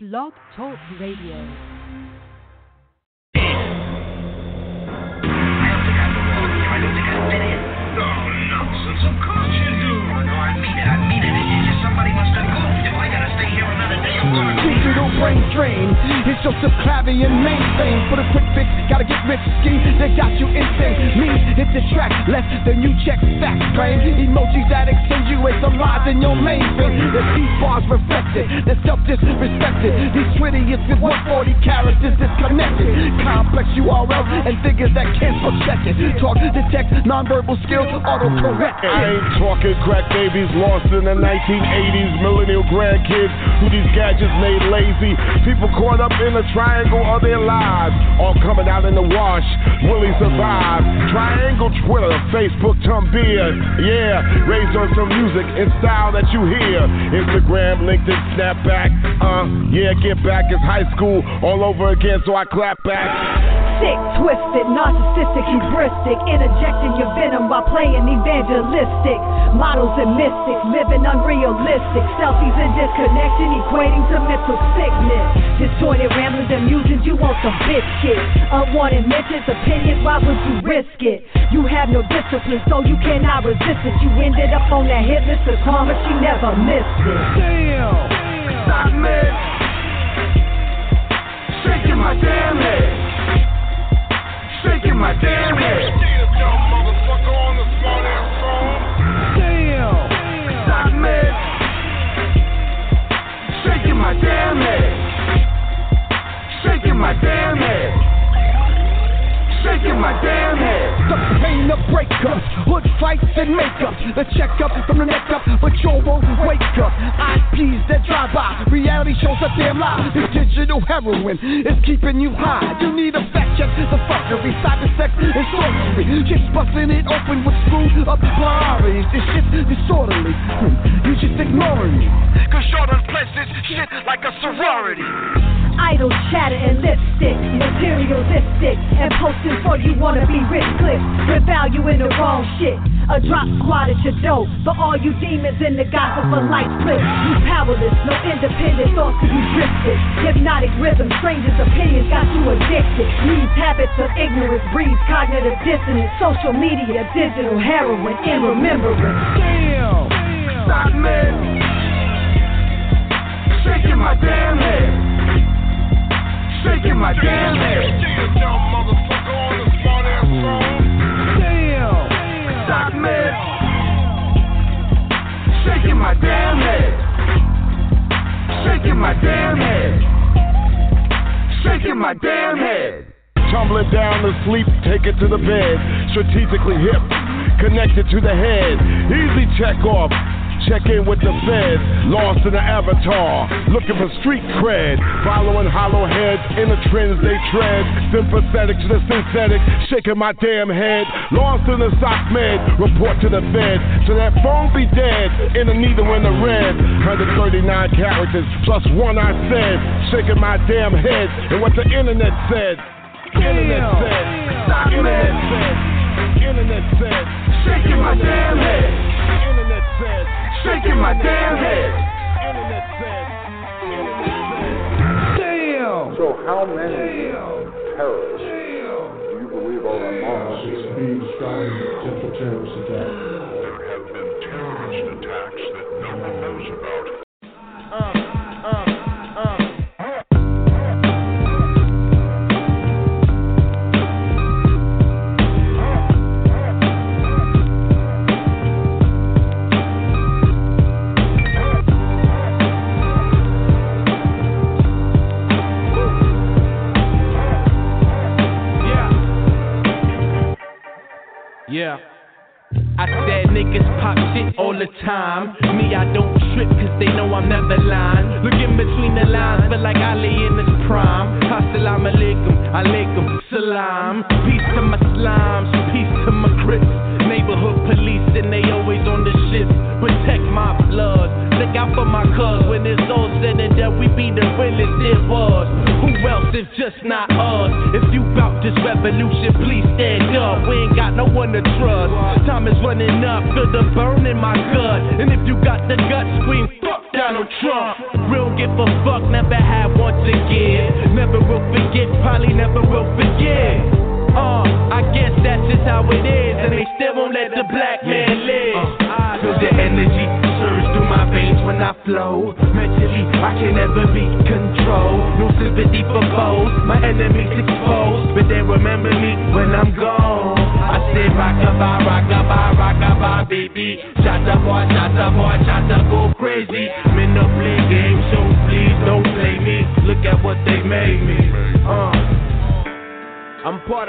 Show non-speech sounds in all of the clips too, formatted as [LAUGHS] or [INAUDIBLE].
Blog Talk Radio. No, nonsense. Of course you It's. Digital brain drain. It's Joseph Clavier mainframe. For the quick fix, gotta get rich scheme. They got you insane. Me, hit the track less than you check facts. Claim emojis that accentuate some lies in your mainframe. The these bars reflected, the self disrespected. These twittiest with 140 characters disconnected. Complex URLs and figures that can't check it. Talk, detect, nonverbal skills, auto correct. I ain't talking crack babies lost in the 1980s, millennial grandkids who these gadgets made lazy. People caught up in the triangle of their lives, all coming out in the wash. Will he survive? Triangle, Twitter, Facebook, Tumblr, yeah. Raised on some music and style that you hear. Instagram, LinkedIn, Snapback, uh, yeah. Get back is high school all over again, so I clap back. Sick, twisted, narcissistic, hubristic, interjecting your venom while playing evangelistic. Models and mystics, living unrealistic. Selfies and disconnection, equating to mental sickness. Disjointed ramblings and musings, you want some biscuit. Unwanted mentions, opinions, why would you risk it? You have no discipline, so you cannot resist it. You ended up on that hit list of karma, she never missed it. Damn! Stop me. Shaking my damn head. Shaking my damn head. Damn! Me. Shaking my damn head. Shaking my damn head. Shaking my damn head. The pain of breakups, hood fights and makeup. The checkup from the neck up, but you won't wake up. IPs that drive by, reality shows a damn lie. This digital heroin is keeping you high. You need a fact check, the fuckery, cyber sex, and sorcery. Just busting it open with screws up priorities. This shit's disorderly. You just ignoring me. Cause plays this shit like a sorority. Idle chatter and lipstick, materialistic, and posting for you wanna be rich clips with value in the wrong shit. A drop squad at your door for all you demons in the gospel for life clips. You powerless, no independent thoughts cause you drifted. Hypnotic rhythm, strangers' opinions got you addicted. These habits of ignorance breeds cognitive dissonance. Social media, digital heroin in remembrance. Damn! Stop me. Shaking my damn head. Shaking my damn head. Motherfucker on. Damn! Stop me. Shaking my damn head. Shaking my damn head. Shaking my damn head. Tumbling down to sleep, take it to the bed. Strategically hip, connected to the head. Easy check off. Check in with the feds, lost in the avatar, looking for street cred, following hollow heads in the trends they tread, sympathetic to the synthetic, shaking my damn head, lost in the sock med, report to the feds, so that phone be dead, in the needle in the red, 139 characters plus one I said, shaking my damn head, and what the internet said, internet said, internet said, internet said, shaking my damn head, internet said, shaking my damn head, Damn! So how many terrorists do you believe are among Six being strong potential terrorist attack. There have been terrorist attacks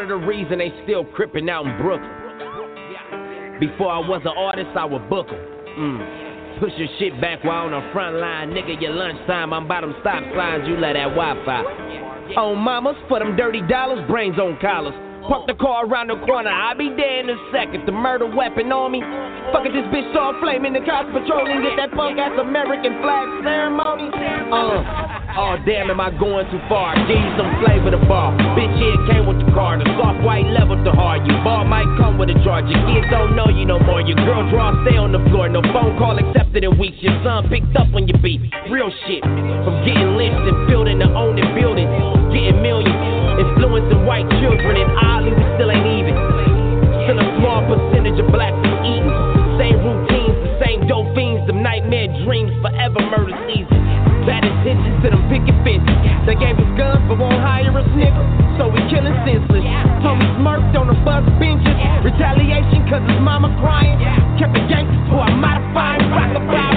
the reason they still crippin' out in Brooklyn. Before I was an artist, I would book 'em. Mm. Push your shit back while on the front line. Nigga, your lunchtime, I'm by them stop signs, you let that Wi Fi. On mamas, for them dirty dollars, brains on collars. Park the car around the corner, I'll be there in a second. The murder weapon on me. Fuck it, this bitch saw a flame in the cops patrolling. Get that punk ass American flag ceremony. Uh, oh damn, am I going too far? Give you some flavor to bar. Bitch, here came with the car. The soft white level to hard. You bar might come with a charge. Your kids don't know you no more. Your girl draw stay on the floor. No phone call accepted in weeks. Your son picked up on your beat. Real shit. From getting lifts and building to owning building. Getting millions. Influencing white children. And oddly, we still ain't even. Still a small percentage of blacks nightmare dreams, forever murder season. Bad intentions to them picket fences. They gave us guns but won't hire us nigga. So we killing senseless. Told smirked on the bus benches. Retaliation cause his mama crying. Kept the gangsters who I modified. Rockabye,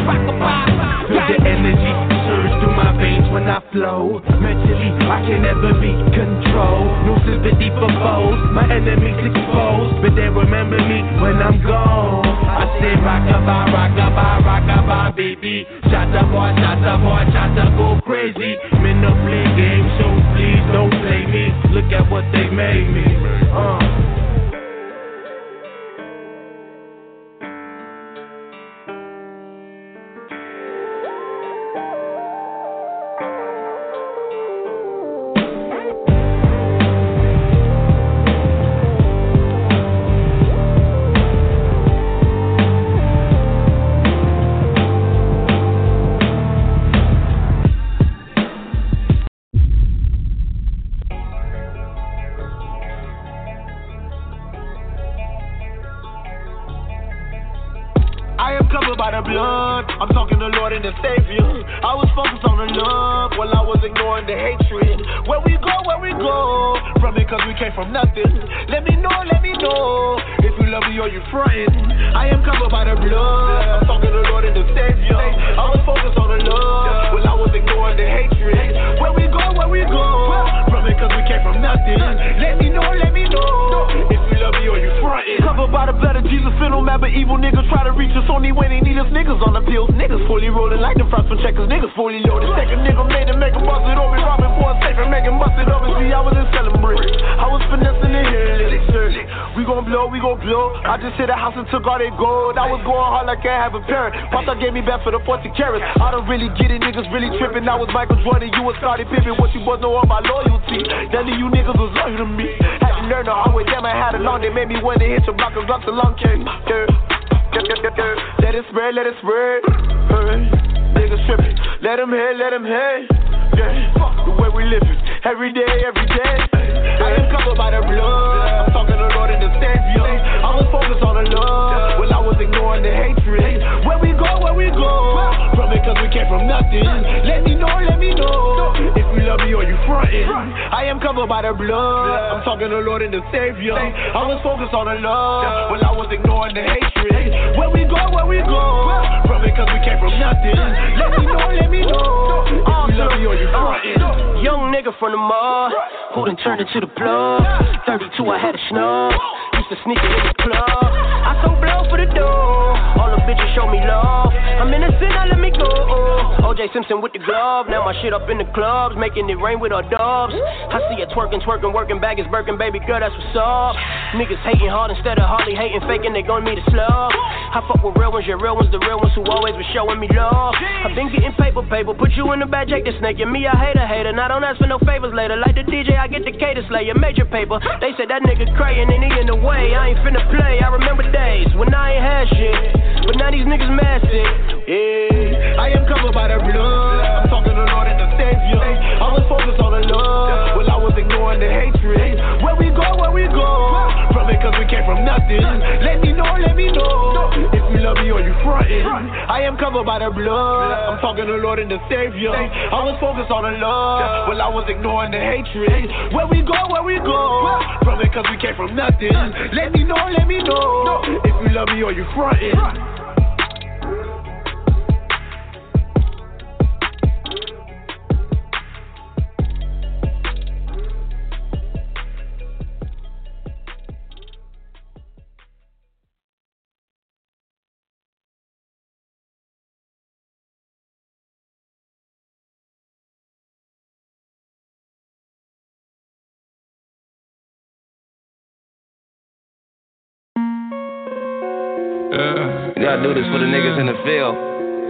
flow. Mentally, I can never be controlled. No sympathy for foes, my enemies exposed, but they remember me when I'm gone. I say rockabye, rockabye, rockabye, baby. Shot the boy, shot the boy, shot the go crazy. Men no play games, so please don't play me. Look at what they made me. Uh. By the blood. I'm talking the Lord and the Savior. I was focused on the love while I was ignoring the hatred. Where we go, where we go. From it cause we came from nothing. Let me know, let me know. If you love me or you're frontin'. I am covered by the blood. Talking the Lord and the Savior. I was focused on the love while I was ignoring the hatred. Where we go, where we go. From it cause we came from nothing. Let me know, let me know. If you love me or you frontin'. Covered by the blood of Jesus, feel no but evil niggas try to reach us only when they need us. Niggas on the pills, niggas fully rolling like them frost from checkers. Niggas fully loaded. Take a nigga made and make him bust it over. Robbing for a safe and make him bust it over. See, I was in celebrate. I was finessing it here, literally. We gon' blow, we gon' blow. I just hit a house and took all their gold. I was going hard like I have a parent. Papa gave me back for the 40 carats. I don't really get it, niggas really tripping. I was Michael Jordan, you was Scottie Pippen. What you boys know all my loyalty? None of you niggas was loyal to me. Had to learn the hard way, damn, I had it long. They made me wanna hit your block and drop the long. Yeah. Let it spread, let it spread. Niggas tripping. Let them hit, let them hit. Yeah, the way we living. Every day, every day. I am covered by the blood. I'm talking the Lord and the Savior. I was focused on the love. While I was ignoring the hatred. Where we go, where we go. From it cause we came from nothing. Let me know, let me know. If you love me or you frontin'. I am covered by the blood. I'm talking the Lord and the Savior. I was focused on the love. While I was ignoring the hatred. Where we go, where we go. From it cause we came from nothing. Let me know, let me know. If you love me or you frontin'. Young nigga from the mall, who done turned into the plug. 32, I had a snub. Used to sneak in the club. I so blow for the door. All the bitches show me love. I'm innocent, now let me go. OJ Simpson with the glove. Now my shit up in the clubs, making it rain with our doves. I see it twerking, twerking, working, bag is Birkin, baby girl, that's what's up. Niggas hating hard instead of hardly hating, faking, they gon' need a slug. I fuck with real ones, your real ones, the real ones who always been showing me love. I've been getting paper, paper, put you in the bad Jake the snake, and me, I hate a hater. Now don't ask for no favors later. Like the DJ, I get the cater slayer, major paper. They said that nigga crayin' and he in the way. I ain't finna play. I remember days when I ain't had shit. But now these niggas mad sick. Yeah, I am covered by the blood. I'm talking to the Lord and the Savior. I was focused on the love, well I was ignoring the hatred. Where we go, where we go? From it cause we came from nothing. Let me know, let me know. If you love me or you frontin'. I am covered by the blood. I'm talking to the Lord and the Savior. I was focused on the love, well I was ignoring the hatred. Where we go, where we go? From it cause we came from nothing. Let me know, let me know. If you love me or you frontin'. Yeah. Gotta do this for the niggas in the field.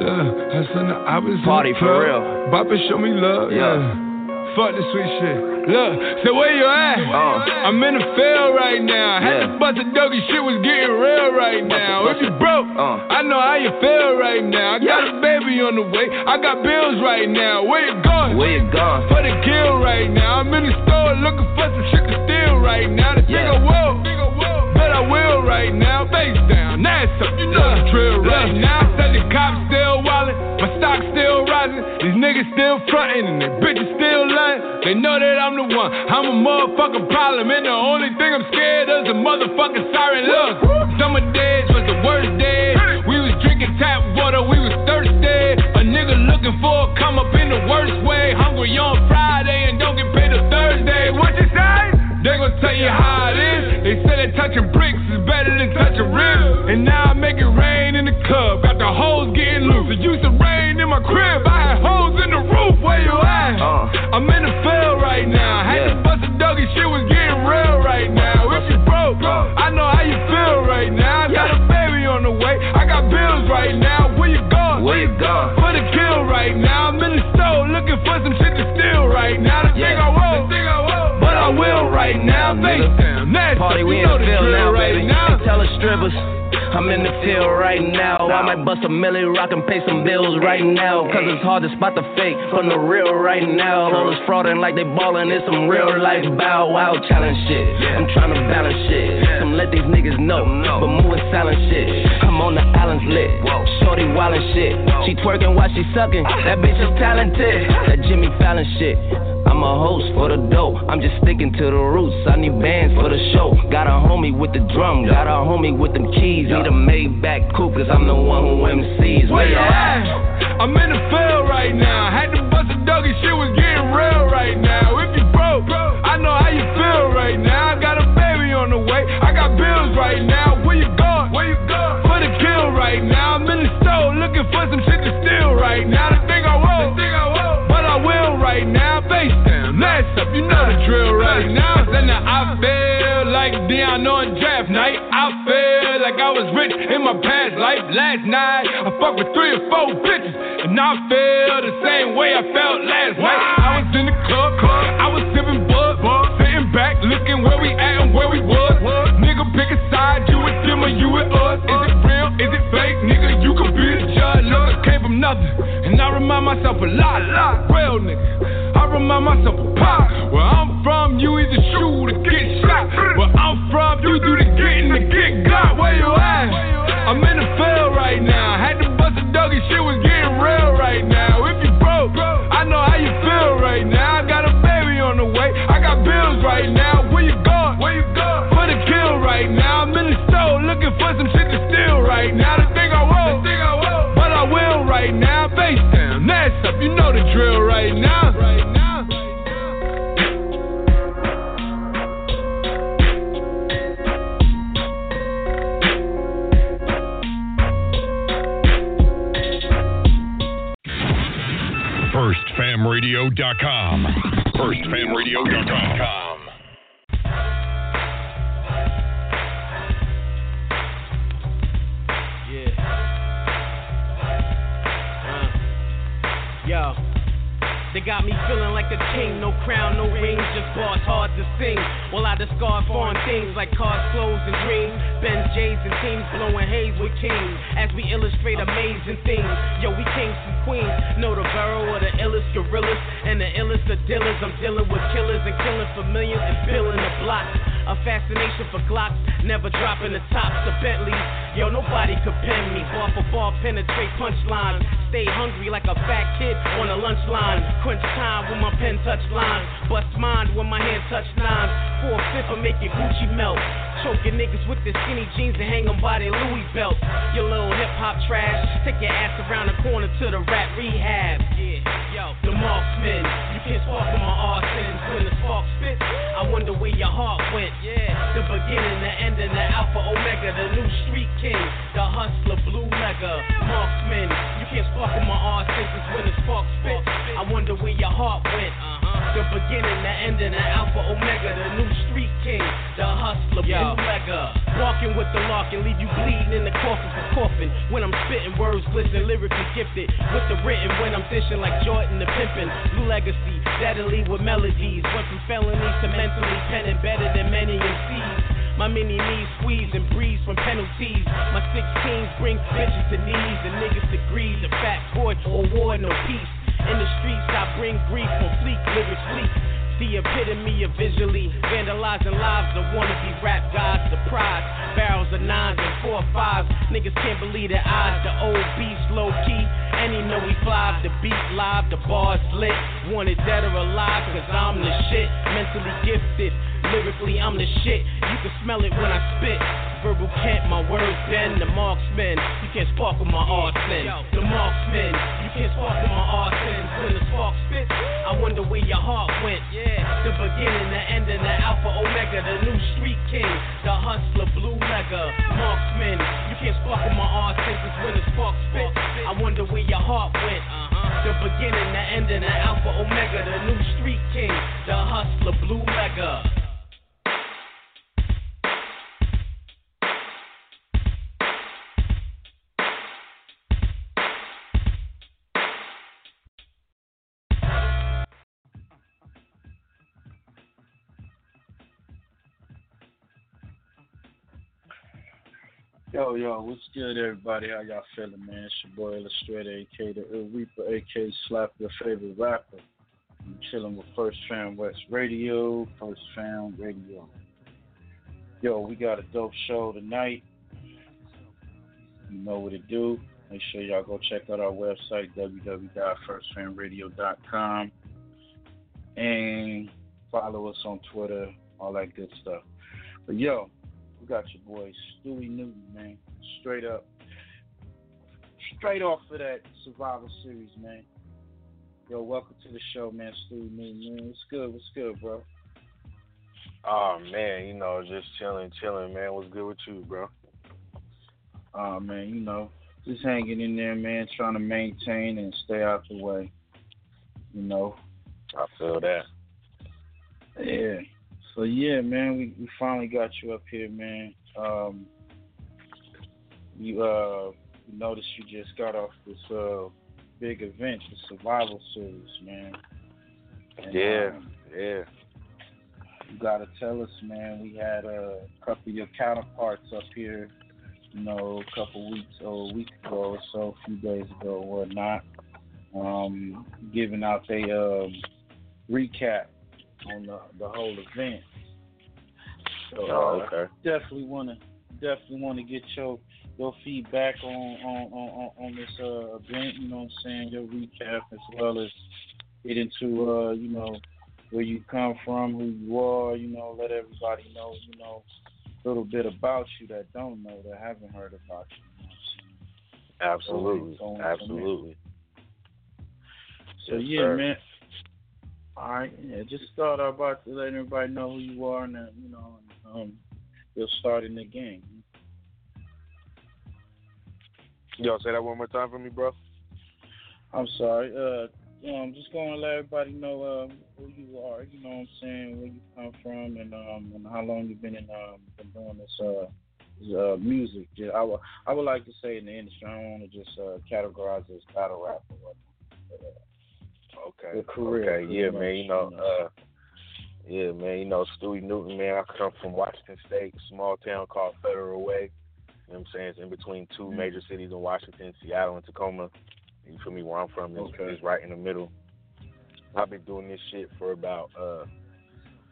Yeah, I the opposite. Party for real. Boppa show me love. Yeah. Yeah. Fuck the sweet shit. Look, so where you at? Oh. I'm in the field right now. Had to bust a doggy shit was getting real right now. If you broke, uh. I know how you feel right now. I got a baby on the way. I got bills right now. Where you going? Where you going? For the kill right now. I'm in the store Up. You know the drill right now. Said the cops still wildin'. My stock still rising. These niggas still frontin' and they bitches still lying. They know that I'm the one. I'm a motherfucking problem. And the only thing I'm scared of is a motherfucking siren. Look, summer days was the worst days. We was drinking tap water. We was thirsty. A nigga looking for a come up in the worst way. Hungry on Friday and don't get paid till Thursday. What you say? They gon' tell you how it is. They say that touching bricks better than touching ribs. And now I make it rain in the club. Got the hoes getting loose. It used to rain in my crib. I had hoes in the roof. Where you at? Uh. I'm in the field right now. Had to bust a doggy. Shit was getting real right now. If you broke, I know how you feel right now. I got a baby on the way. I got bills right now. Where you going? Where you going? For the kill right now. I'm in the store looking for some shit to steal right now. The thing I won't. But I will right now. Nasty. Party, we in the field now, baby. Tell the strippers. I'm in the field right now. I might bust a milli rock and pay some bills right now. Cause it's hard to spot the fake from the real right now. All this frauding like they ballin', it's some real life bow wow challenge shit. I'm trying to balance shit. Some let these niggas know, but moving silent shit. I'm on the islands lit. Shorty wildin' shit. She twerking while she suckin', That bitch is talented. That Jimmy Fallon shit. I'm a host for the dough. I'm just sticking to the roots. I need bands for the show. Got a homie with the drum. Got a homie with them keys. Need a Maybach coupe, cause I'm the one who MCs. Where you at? I'm in the field right now. Had to bust a doggy. Shit was getting real right now. If you broke, I know how you feel right now. I got a baby on the way. I got bills right now. Where you going? Where you going? For the kill right now. I'm in the store looking for some shit to steal right now. The thing I won't. But I will right now. Face down. Last up. You know the drill right now. Then I feel like Deion on draft night. I feel like I was rich in my past life. Last night, I fucked with three or four bitches. And I feel the same way I felt last night. I was in the club, I was sipping bud, sitting back, looking where we at and where we was. Nigga, pick a side, you with them or you with us. Is it real? Is it fake? Nigga, you can be the judge. Look, I came from nothing, and I remind myself a lot, lot. Real nigga, I remind myself of pop. Where I'm from, you either shoot or get shot. Where I'm from, you do the getting the get got. Where you at? I'm in the field right now. Had to bust a doggy, shit was getting real right now. If you broke, I know how you feel right now. I got a on the way. I got bills right now. Where you going? Where you going? For the kill right now. I'm in the store looking for some shit to steal right now. The thing I won't. But I will right now. Face down. Up. You know the drill right now. Right now. FirstFamRadio.com. FirstFamRadio.com. Uh, yo. They got me feeling like a king, no crown, no rings, just bars hard to sing. While I discard foreign things like cars, clothes, and dreams. Benz, J's, and teams blowing haze with kings as we illustrate amazing things. Yo, we kings and queens, know the borough of the illest gorillas and the illest of dealers. I'm dealing with killers and killing for millions and billing the block. A fascination for Glocks, never dropping the tops of Bentleys. Yo, nobody could pen me. Ball for ball, penetrate punchlines. Stay hungry like a fat kid on a lunch line. Crunch time when my pen touch lines. Bust mind when my hand touch nines. Four fifth of making Gucci melt. Choking niggas with their skinny jeans and hang them by their Louis belts. Your little hip hop trash. Take your ass around the corner to the rap rehab. Yeah, yo, the marksman. You can't spark with my arsons when the spark spits. I wonder where your heart went. Yeah, the beginning, the end, and the alpha omega. The new street king, the hustler, blue mega. Marksman. You can't spark with my arsons when the spark spits. I wonder where your heart went. Uh-huh. The beginning, the end, and the alpha omega. The new street king, the hustler, blue mega. Walking with the lark and leave you bleeding in the coffin for coffin. When I'm spitting words, glisten, lyrically gifted. With the written, when I'm dishing like Jordan the pimpin'. New legacy, steadily with melodies. Went from felonies to mentally penning better than many MCs. My mini knees squeeze and breeze from penalties. My 16s bring bitches to knees and niggas to greed. A fat boy or war, no peace. In the streets, I bring grief on fleek, lyrics leak. The epitome of visually vandalizing lives of wannabe rap gods. The prize, barrels of nines and four fives. Niggas can't believe their eyes. The old beast low key, and he know he flies. The beat live, the bars lit. Wanted dead or alive, cause I'm the shit. Mentally gifted, lyrically I'm the shit. You can smell it when I spit. Verbal Kent, my words bend. The marksman, you can't spark with my arson. The marksman, you can't spark with my arson. When the spark spits, I wonder where your heart went. Yeah, the beginning, the end, and the alpha omega. The new street king, the hustler, blue mega. Marksman, you can't spark with my arson. Cause when the spark spits, I wonder where your heart went. Uh-huh. The beginning, the end, and the alpha omega. The new street king, the hustler, blue mega. Yo, yo, what's good, everybody? How y'all feeling, man? It's your boy Illustrator, aka the Ill Reaper, aka Slap Your Favorite Rapper. I'm chilling with First Fam West Radio, First Fam Radio. Yo, we got a dope show tonight. You know what to do. Make sure y'all go check out our website, www.firstfamradio.com. And follow us on Twitter, all that good stuff. But yo, we got your boy Stuey Newton, man. Straight up. Straight off of that Survivor Series, man. Yo, welcome to the show, man. Stuey Newton, man. What's good? What's good, bro? Oh man, you know, just chilling, chilling, man. What's good with you, bro? Oh man, you know, just hanging in there, man, trying to maintain and stay out the way. You know. I feel that. Yeah. So yeah, man, we, we finally got you up here, man. Um, you uh, noticed you just got off this uh big event, the Survival Series, man. And, yeah, um, yeah. you gotta tell us, man. We had a couple of your counterparts up here, you know, a couple weeks or a week ago or so, a few days ago or whatnot, um, giving out a um, recap on the, the whole event. So Oh, uh, okay. definitely wanna definitely wanna get your your feedback on on on, on- this uh, event. You know what I'm saying? Your recap as well as get into uh you know where you come from, who you are. You know, let everybody know. You know a little bit about you that don't know that haven't heard about you. you know what I'm saying? Absolutely, Go on from there. absolutely. So Yes, yeah, sir. man. All right, yeah. Just start out about to let everybody know who you are, and uh, you know, and, um, you'll start in the game. Y'all say that one more time for me, bro. I'm sorry. Uh, you know, I'm just going to let everybody know um, who you are. You know what I'm saying? Where you come from, and um, and how long you've been in um, been doing this uh, uh, music. I would I would like to say in the industry. I don't want to just uh, categorize as battle rap or whatnot. But, uh, Okay. Your career, Okay, yeah, pretty man. You know, you know. uh, yeah, man. You know, Stuey Newton, man. I come from Washington State, small town called Federal Way. You know what I'm saying? It's in between 2 Mhm. major cities in Washington, Seattle and Tacoma. You feel me? Where I'm from is, Okay. right in the middle. I've been doing this shit for about uh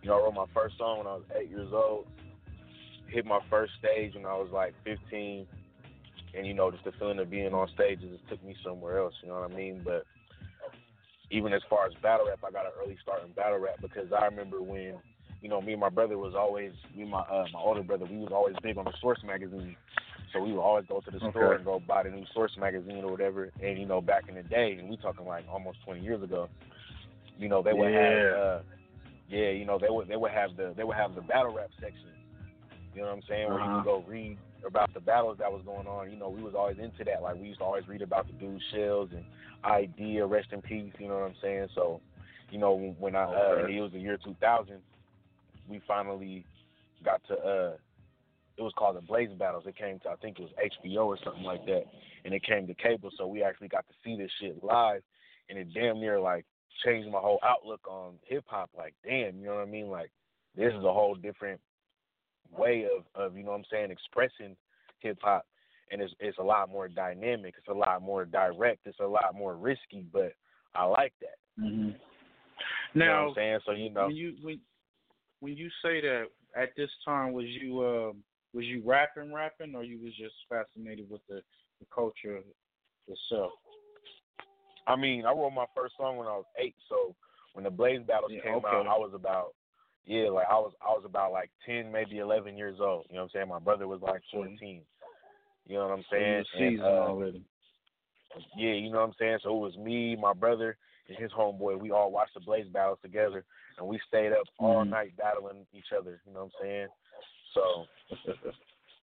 You know, I wrote my first song when I was eight years old. Hit my first stage when I was like 15, and you know, just the feeling of being on stage just took me somewhere else. You know what I mean? But even as far as battle rap, I got an early start in battle rap because I remember when, you know, me and my brother was always, me and my uh, my older brother, we was always big on the Source magazine. So we would always go to the Okay. store and go buy the new Source magazine or whatever. And you know, back in the day, and we talking like almost 20 years ago, you know, they would have, Yeah. uh, yeah, you know, they would they would have the they would have the battle rap section. You know what I'm saying? Where you Uh-huh. could go read about the battles that was going on. You know, we was always into that. Like we used to always read about the dude shells and idea, rest in peace. You know what I'm saying? So, you know, when I uh, it was the year 2000, we finally got to. uh It was called the Blaze Battles. It came to I think it was HBO or something like that, and it came to cable. So we actually got to see this shit live, and it damn near like changed my whole outlook on hip hop. Like, damn, you know what I mean? Like, this is a whole different way of, of you know what I'm saying, expressing hip hop. And it's it's a lot more dynamic, it's a lot more direct, it's a lot more risky, but I like that. hmm You know Now, what I'm saying? So you know when you when when you say that at this time was you uh, was you rapping rapping or you was just fascinated with the, the culture itself? I mean, I wrote my first song when I was eight, so when the Blaze Battles Yeah, came okay. out, I was about yeah, like I was I was about like ten, maybe eleven years old. You know what I'm saying? My brother was like fourteen. You know what I'm saying? And, uh, already. Yeah, you know what I'm saying? So it was me, my brother, and his homeboy. We all watched the Blaze battles together, and we stayed up all Mhm. night battling each other. You know what I'm saying? So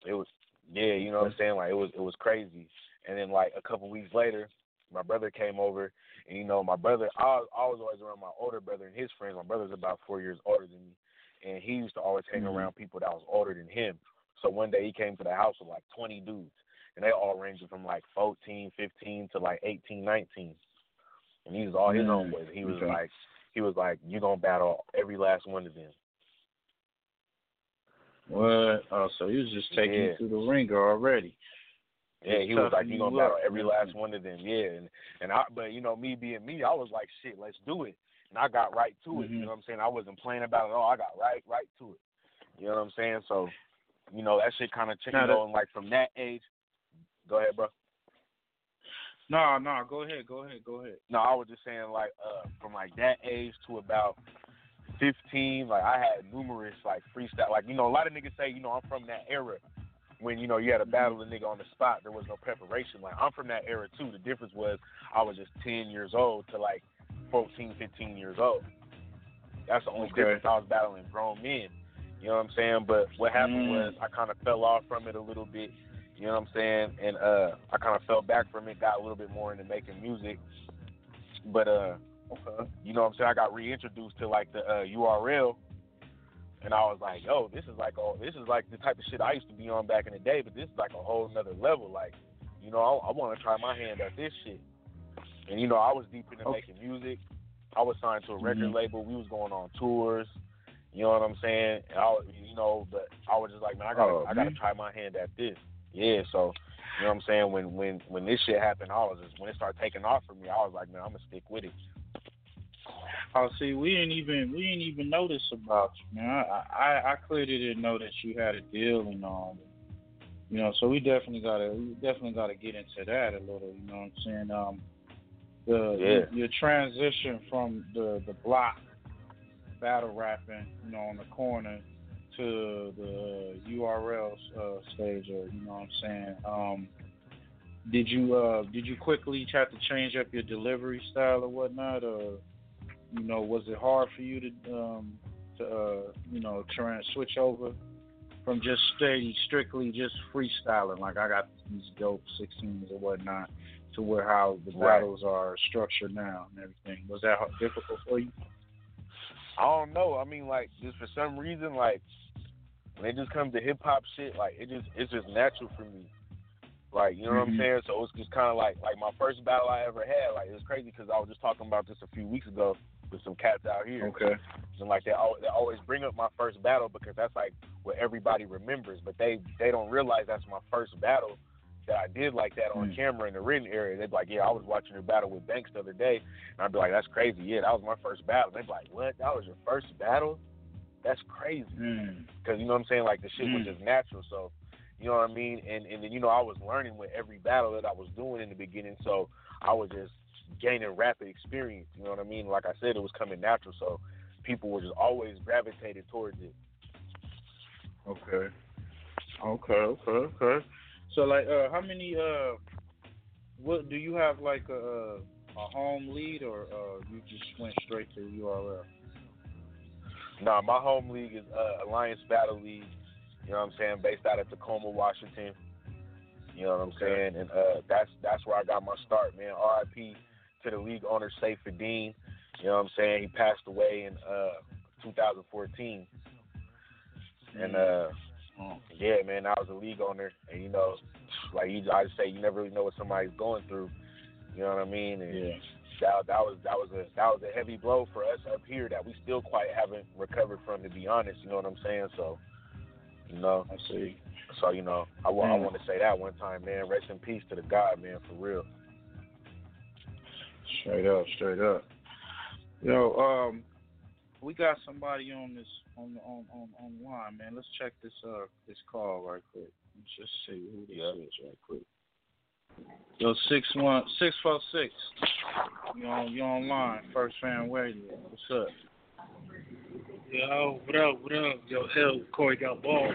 it was, yeah, you know what I'm saying? Like it was, it was crazy. And then like a couple weeks later, my brother came over, and you know my brother, I, was- I was always around my older brother and his friends. My brother's about four years older than me, and he used to always hang Mhm. around people that was older than him. So one day he came to the house with like 20 dudes, and they all ranging from like 14, 15 to like 18, 19. And he was all his Mm, homeboys. He was okay. like, he was like, you gonna battle every last one of them. What? Oh, so he was just taking you Yeah. through the ringer already. Yeah, he was like, you gonna battle every last one of them. Yeah, and and I, but you know, me being me, I was like, shit, let's do it. And I got right to it. You Mhm. know what I'm saying? I wasn't playing about it at all. I got right, right to it. You know what I'm saying? So, you know, that shit kind of, you Now know, and like from that age. Go ahead, bro. No, no, go ahead, go ahead, go ahead. No, I was just saying like uh from like that age to about fifteen, like I had numerous like freestyle like you know, a lot of niggas say, you know, I'm from that era when, you know, you had to battle a nigga on the spot, there was no preparation. Like I'm from that era too. The difference was I was just ten years old to like 14, 15 years old. That's the only Okay. difference. I was battling grown men. You know what I'm saying? But what happened Mm. was I kind of fell off from it a little bit. You know what I'm saying? And uh, I kind of fell back from it. Got a little bit more into making music. But uh, you know what I'm saying? I got reintroduced to like the uh, URL, and I was like, yo, this is like oh, this is like the type of shit I used to be on back in the day. But this is like a whole nother level. Like, you know, I, I want to try my hand at this shit. And you know, I was deep into Okay. making music. I was signed to a record Mhm. label. We was going on tours. You know what I'm saying? And I, you know, but I was just like, man, I gotta, Oh, I gotta man. try my hand at this. Yeah, so you know what I'm saying? When when when this shit happened, I was just when it started taking off for me, I was like, man, I'm gonna stick with it. Oh, see, we didn't even we didn't even notice about you, man. I, I I clearly didn't know that you had a deal and all. You know, so we definitely gotta we definitely gotta get into that a little. You know what I'm saying? Um, the Yeah. your transition from the the block battle rapping, you know, on the corner to the URL uh, stage, or you know what I'm saying? Um, did you uh did you quickly have to change up your delivery style or whatnot, or you know, was it hard for you to um to uh you know try and switch over from just stay strictly just freestyling like I got these dope 16s or whatnot to where how the Right. battles are structured now and everything? Was that difficult for you? I don't know. I mean, like, just for some reason, like, when it just comes to hip hop shit, like, it just it's just natural for me. Like, you know what I'm Mhm. saying? So it's just kind of like like my first battle I ever had. Like, it's crazy because I was just talking about this a few weeks ago with some cats out here. Okay. And like they always, they always bring up my first battle because that's like what everybody remembers, but they they don't realize that's my first battle that I did like that on Mm. camera in the written area. They'd be like, yeah, I was watching your battle with Banks the other day, and I'd be like, that's crazy. Yeah, that was my first battle. They'd be like, what? That was your first battle? that's crazy. Mm. Because you know what I'm saying, like the shit was Mm. just natural. So you know what I mean. And and then you know I was learning with every battle that I was doing in the beginning. So I was just gaining rapid experience. You know what I mean? Like I said, it was coming natural. So people were just always gravitated towards it. Okay. Okay, okay, okay. So like uh how many uh what do you have like a a home lead or uh you just went straight to URL? Nah, my home league is uh, Alliance Battle League. You know what I'm saying? Based out of Tacoma, Washington. You know what I'm saying? And uh, that's that's where I got my start, man. R.I.P. to the league owner, Safer Dean. You know what I'm saying? He passed away in uh, 2014. And uh, yeah, man, I was a league owner, and you know, like you, I just say, you never really know what somebody's going through. You know what I mean? And Yeah. that that was that was a that was a heavy blow for us up here that we still quite haven't recovered from, to be honest. You know what I'm saying? So, you know, I see. So you know, I, I Mm. want to say that one time, man. Rest in peace to the God, man, for real. Straight up, straight up. Yo, um, we got somebody on this on on on online, man. Let's check this uh this call right quick. Let's just see who this is right quick. Yo, six one six four six. You on you online? First Fam radio. What's up? Yo, what up, what up? Yo, hell, Corey got balls.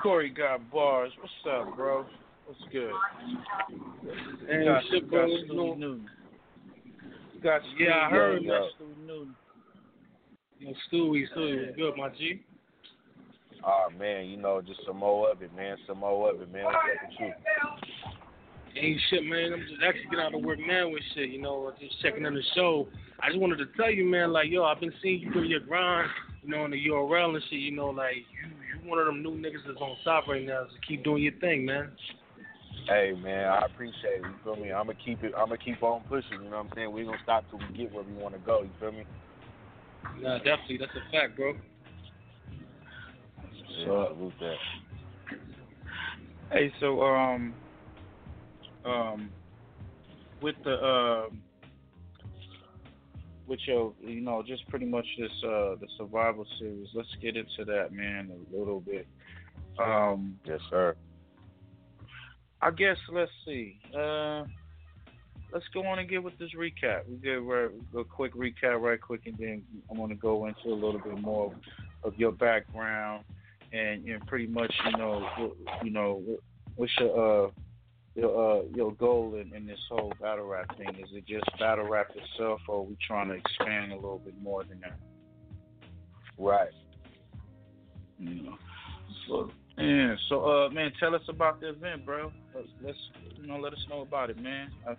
Corey got bars. What's up, bro? What's good? Hey, got, shit, got bro, Stuey you know- Newton. You got Yeah, I heard, Newton. Got Stuey Newton. Yo, Stuey, Stuey was good, my G. Oh man, you know, just some more of it, man. Some more of it, man. What's up with you? Ain't shit, man. I'm just actually getting out of work now with shit, you know, just checking on the show. I just wanted to tell you, man, like, yo, I've been seeing you do your grind, you know, on the URL and shit, you know, like, you you one of them new niggas that's on top right now, so keep doing your thing, man. Hey man, I appreciate it. You feel me? I'm gonna keep it. I'm gonna keep on pushing. You know what I'm saying? We gonna stop till we get where we want to go. You feel me? Nah, definitely, that's a fact, bro. Yeah, salute that. Hey, so um, um, with the um, with your, you know, just pretty much this uh the survival series. Let's get into that, man, a little bit. Um, yes, sir. I guess let's see. Uh, let's go on and get with this recap. We get right, a quick recap, right quick, and then I want to go into a little bit more of your background and, and pretty much, you know, what- you know, what- what's your uh your uh your goal in, in this whole battle rap thing? Is it just battle rap itself, or are we trying to expand a little bit more than that? Right. You know. So yeah, so uh man, tell us about the event, bro. Let's, let's you know let us know about it, man. I,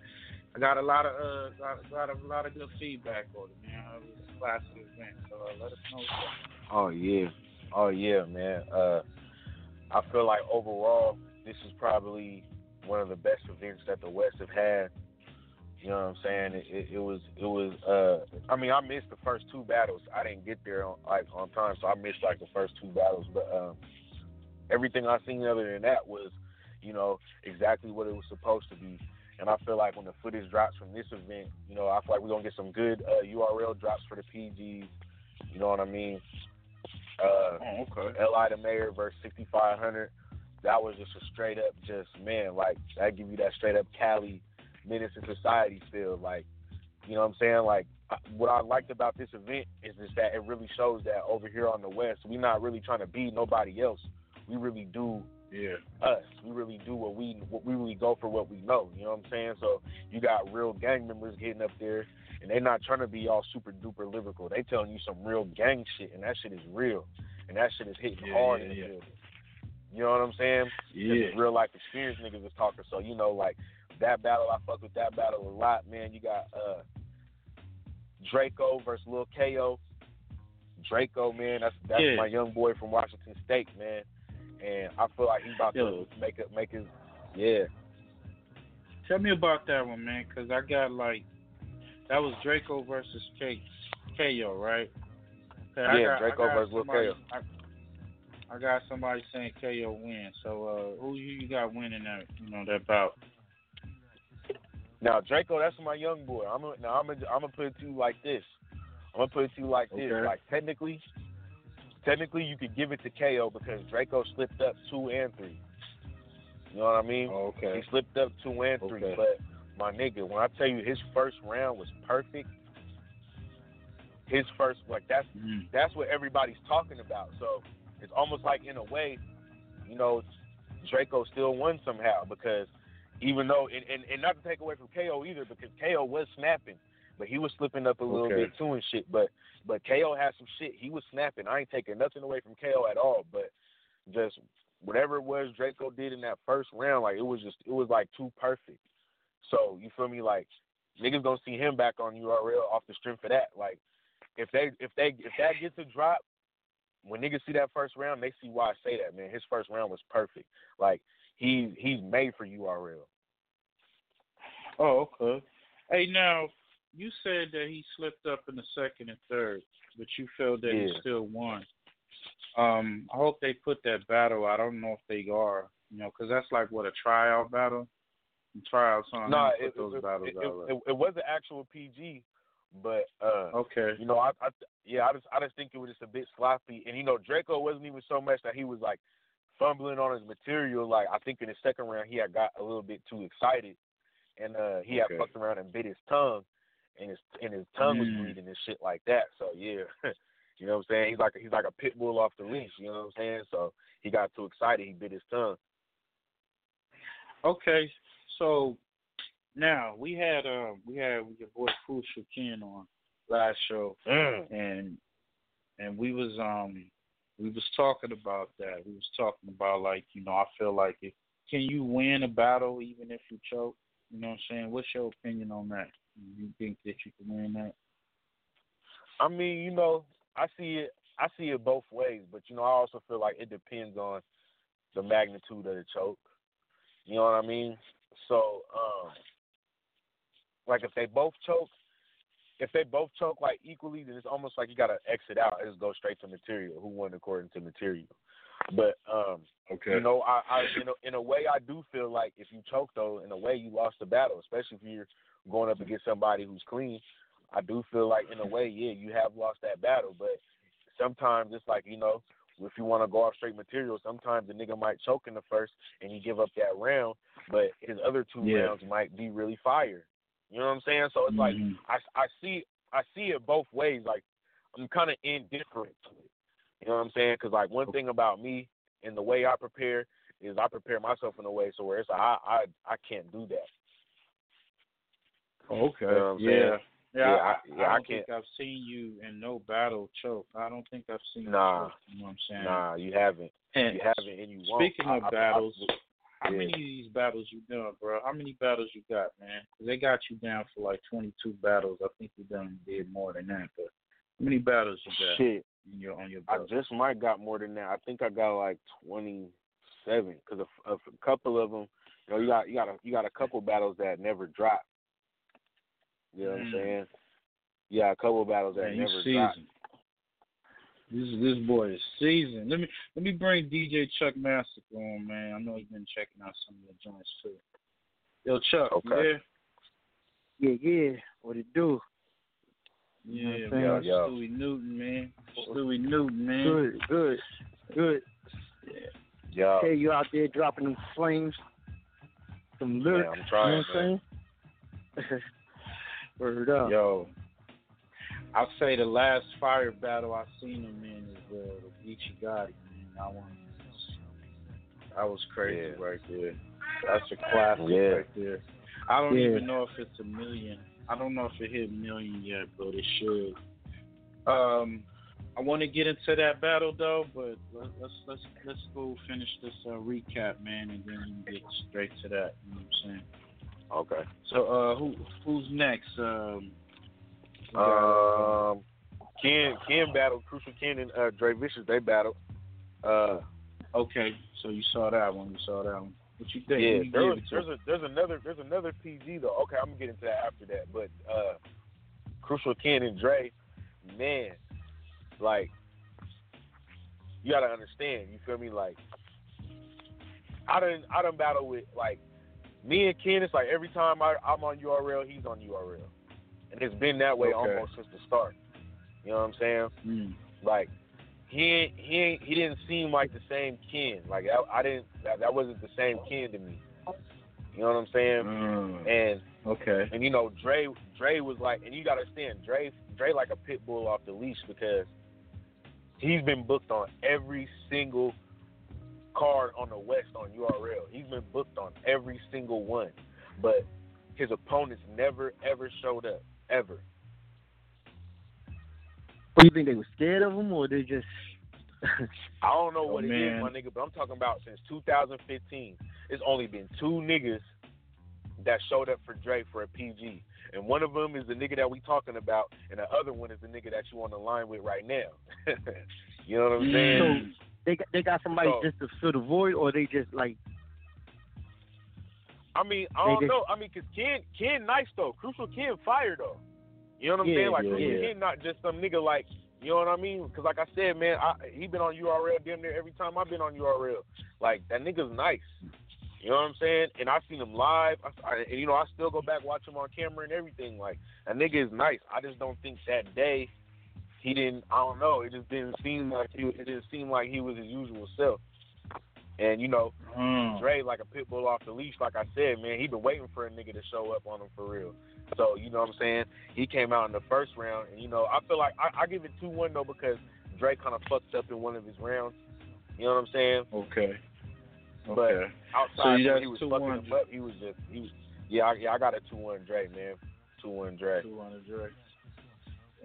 I got a lot of uh got, got a lot of good feedback on it, man. It was a classic event, so uh, let us know. Oh yeah, oh yeah, man. Uh, I feel like overall, this is probably one of the best events that the West have had. You know what I'm saying? It, it, it was, it was. Uh, I mean, I missed the first two battles. I didn't get there on like on time, so I missed like the first two battles. But um, everything I seen other than that was, you know, exactly what it was supposed to be. And I feel like when the footage drops from this event, you know, I feel like we're gonna get some good uh, URL drops for the PGs. You know what I mean? Uh, oh, okay. Li the Mayor versus 6500. That was just a straight up, just man, like that give you that straight up Cali menace in society feel. Like, you know what I'm saying? Like, I- what I liked about this event is just that it really shows that over here on the West, we're not really trying to be nobody else. We really do yeah us. We really do what we what we really go for what we know. You know what I'm saying? So you got real gang members getting up there, and they're not trying to be all super duper lyrical. They telling you some real gang shit, and that shit is real, and that shit is hitting Yeah, hard yeah, in the yeah. building. You know what I'm saying? Yeah. This is real life experience niggas is talking. So you know, like that battle, I fuck with that battle a lot, man. You got uh Draco versus Lil Ko. Draco, man, that's that's my young boy from Washington State, man. And I feel like he's about Yo. to make it make his yeah. Tell me about that one, man, because I got like that was Draco versus K KO, right? Okay, I Yeah, got- I Draco got versus somebody- KO. I, I got somebody saying KO win. So uh, who you, got winning that you know that bout? Now Draco, that's my young boy. I'm gonna now I'm gonna I'm gonna put it to you like this. I'm gonna put it to you like this. Like technically, technically you could give it to KO because Draco slipped up two and three. You know what I mean? okay. He slipped up two and three, Okay. but my nigga, when I tell you his first round was perfect, his first like that's Mm. that's what everybody's talking about. So it's almost like in a way, you know, Draco still won somehow because even though and, and, and not to take away from KO either because KO was snapping, but he was slipping up a little Okay. bit too and shit. But but KO had some shit. He was snapping. I ain't taking nothing away from KO at all, but just whatever it was Draco did in that first round, like it was just it was like too perfect. So you feel me? Like niggas gonna see him back on URL off the strength of that. Like if they if they if that gets a drop, when niggas see that first round, they see why I say that, man. His first round was perfect. Like he he's made for URL. Oh, okay. Hey, now you said that he slipped up in the second and third, but you feel that he still won. Um, I hope they put that battle. I don't know if they are, you know, because that's like what a tryout battle. And tryouts on No, it, those it, battles it, out. it, it was an actual PG, but uh, okay. you know, I, I yeah, I just I just think it was just a bit sloppy, and you know, Draco wasn't even so much that he was like fumbling on his material. Like I think in the second round he had got a little bit too excited, and uh, he Okay. had fucked around and bit his tongue, and his and his tongue was Mm. bleeding and shit like that. So yeah, [LAUGHS] you know what I'm saying? He's like he's like a pit bull off the leash. You know what I'm saying? So he got too excited, he bit his tongue. Okay, so now we had uh we had your boy Crucial Ken on last show, Mm. and and we was um we was talking about that. We was talking about like you know I feel like it. Can you win a battle even if you choke? You know what I'm saying? What's your opinion on that? You think that you can win that? I mean, you know, I see it. I see it both ways, but you know, I also feel like it depends on the magnitude of the choke. You know what I mean? So, um, like if they both choke, if they both choke like equally, then it's almost like you gotta exit out and just go straight to material. Who won according to material? But um, Okay. you know, I, I in a, in a way I do feel like if you choke though, in a way you lost the battle, especially if you're going up against somebody who's clean. I do feel like in a way, yeah, you have lost that battle, but sometimes it's like, you know, if you want to go off straight material, sometimes the nigga might choke in the first and he give up that round, but his other two Yeah. rounds might be really fire. You know what I'm saying? So it's like Mhm. I I see I see it both ways. Like I'm kind of indifferent to it. You know what I'm saying? Because like one thing about me and the way I prepare is I prepare myself in a way so where it's like I I I can't do that. Okay. You know yeah. saying? Yeah, Yeah, I, I- yeah, I don't can't- think I've seen you in no battle choke. I don't think I've seen Nah. you choke. You know what I'm saying? Nah, you haven't. And you haven't, and you won't. Speaking I- of I- I- battles, how yeah. many of these battles you done, bro? How many battles you got, man? 'Cause they got you down for like 22 battles. I think you done did more than that, but how many battles you got Shit, in your on your I just might got more than that. I think I got like twenty seven because a, a couple of them, you know, you got you got a you got a couple battles that never drop. You know what I'm Mm. saying? Yeah, a couple battles that Man, never drop. seasoned. This this boy is seasoned. Let me let me bring DJ Chuck Massacre on, man. I know he's been checking out some of the joints too. Yo, Chuck, you Okay. there? Yeah, yeah. What it do? Yeah, know what I'm man. saying? yo. Stuey Newton, man. Stuey Newton, man. Good, good, good. Yeah. Yo, Hey, you out there dropping them flames, some lyrics. yeah. I'm trying, you know what I'm saying? [LAUGHS] Word up. Yo, I'll say the last fire battle I seen him in is uh, the Geechee Gotti, man. I want that was crazy Yeah. right there. That's a classic Yeah. right there. I don't Yeah. even know if it's a million. I don't know if it hit a million yet, but it should. Um, I want to get into that battle though, but let, let's let's let's go finish this uh, recap, man, and then we get straight to that. You know what I'm saying? Okay. So, uh, who who's next? Um, uh, Um, Ken Ken battled Crucial Ken and uh, Dre Vicious. They battled. Uh, okay, so you saw that one. You saw that one. What you think? yeah, there was, there's a there's another there's another PG though. Okay, I'm gonna get into that after that. But uh, Crucial Ken and Dre, man, like you gotta understand. You feel me? Like I done I done battle with like me and Ken. It's like every time I, I'm on URL, he's on URL, and it's been that way Okay. almost since the start. You know what I'm saying? Mm. Like he he he didn't seem like the same Ken. Like I, I didn't that, that wasn't the same Ken to me. You know what I'm saying? Mm. And Okay. and you know Dre Dre was like, and you gotta understand Dre Dre like a pit bull off the leash because he's been booked on every single card on the West on URL. He's been booked on every single one, but his opponents never ever showed up ever. What do you think they were scared of him, or they just? [LAUGHS] I don't know Oh, what it is, man. my nigga, but I'm talking about since 2015. It's only been two niggas that showed up for Dre for a PG, and one of them is the nigga that we talking about, and the other one is the nigga that you on the line with right now. [LAUGHS] you know what I'm saying? So they got they got somebody So- just to fill the void, or they just like I mean, I don't just- know. I mean, cause Ken, Ken, nice though. Crucial Ken, fire though. You know what I'm Yeah, saying? Like yeah, Crucial yeah. Ken, not just some nigga like. You know what I mean? Cause like I said, man, I, he been on URL damn near every time I've been on URL. Like that nigga's nice. You know what I'm saying? And I seen him live. I, I, and you know, I still go back watch him on camera and everything. Like that nigga is nice. I just don't think that day he didn't. I don't know. It just didn't seem like he. It didn't seem like he was his usual self. And you know, Mm. Dre like a pit bull off the leash. Like I said, man, he been waiting for a nigga to show up on him for real. So you know what I'm saying? He came out in the first round, and you know I feel like I, I give it two one though because Dre kind of fucked up in one of his rounds. You know what I'm saying? Okay. But Okay. outside So he was 2-1. fucking him up, he was just he was yeah I, yeah I got a two one Dre man, two one Dre. Two one Dre.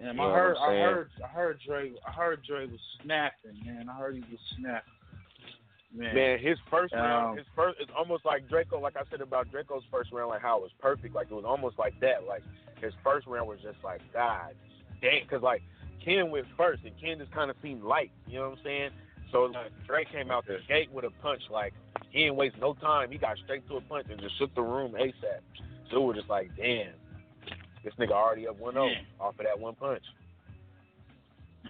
Damn, You I heard, I'm I saying? heard, I heard Dre, I heard Dre was snapping, man. I heard he was snapping. Man, Man, his first round, Um, his first, it's almost like Draco. Like I said about Draco's first round, like how it was perfect. Like it was almost like that. Like his first round was just like God, dang, because like Ken went first, and Ken just kind of seemed light. You know what I'm saying? So like Dre came out the gate with a punch. Like he didn't waste no time. He got straight to a punch and just shook the room ASAP. So it was just like, damn, this nigga already up 1-0 Yeah. off of that one punch.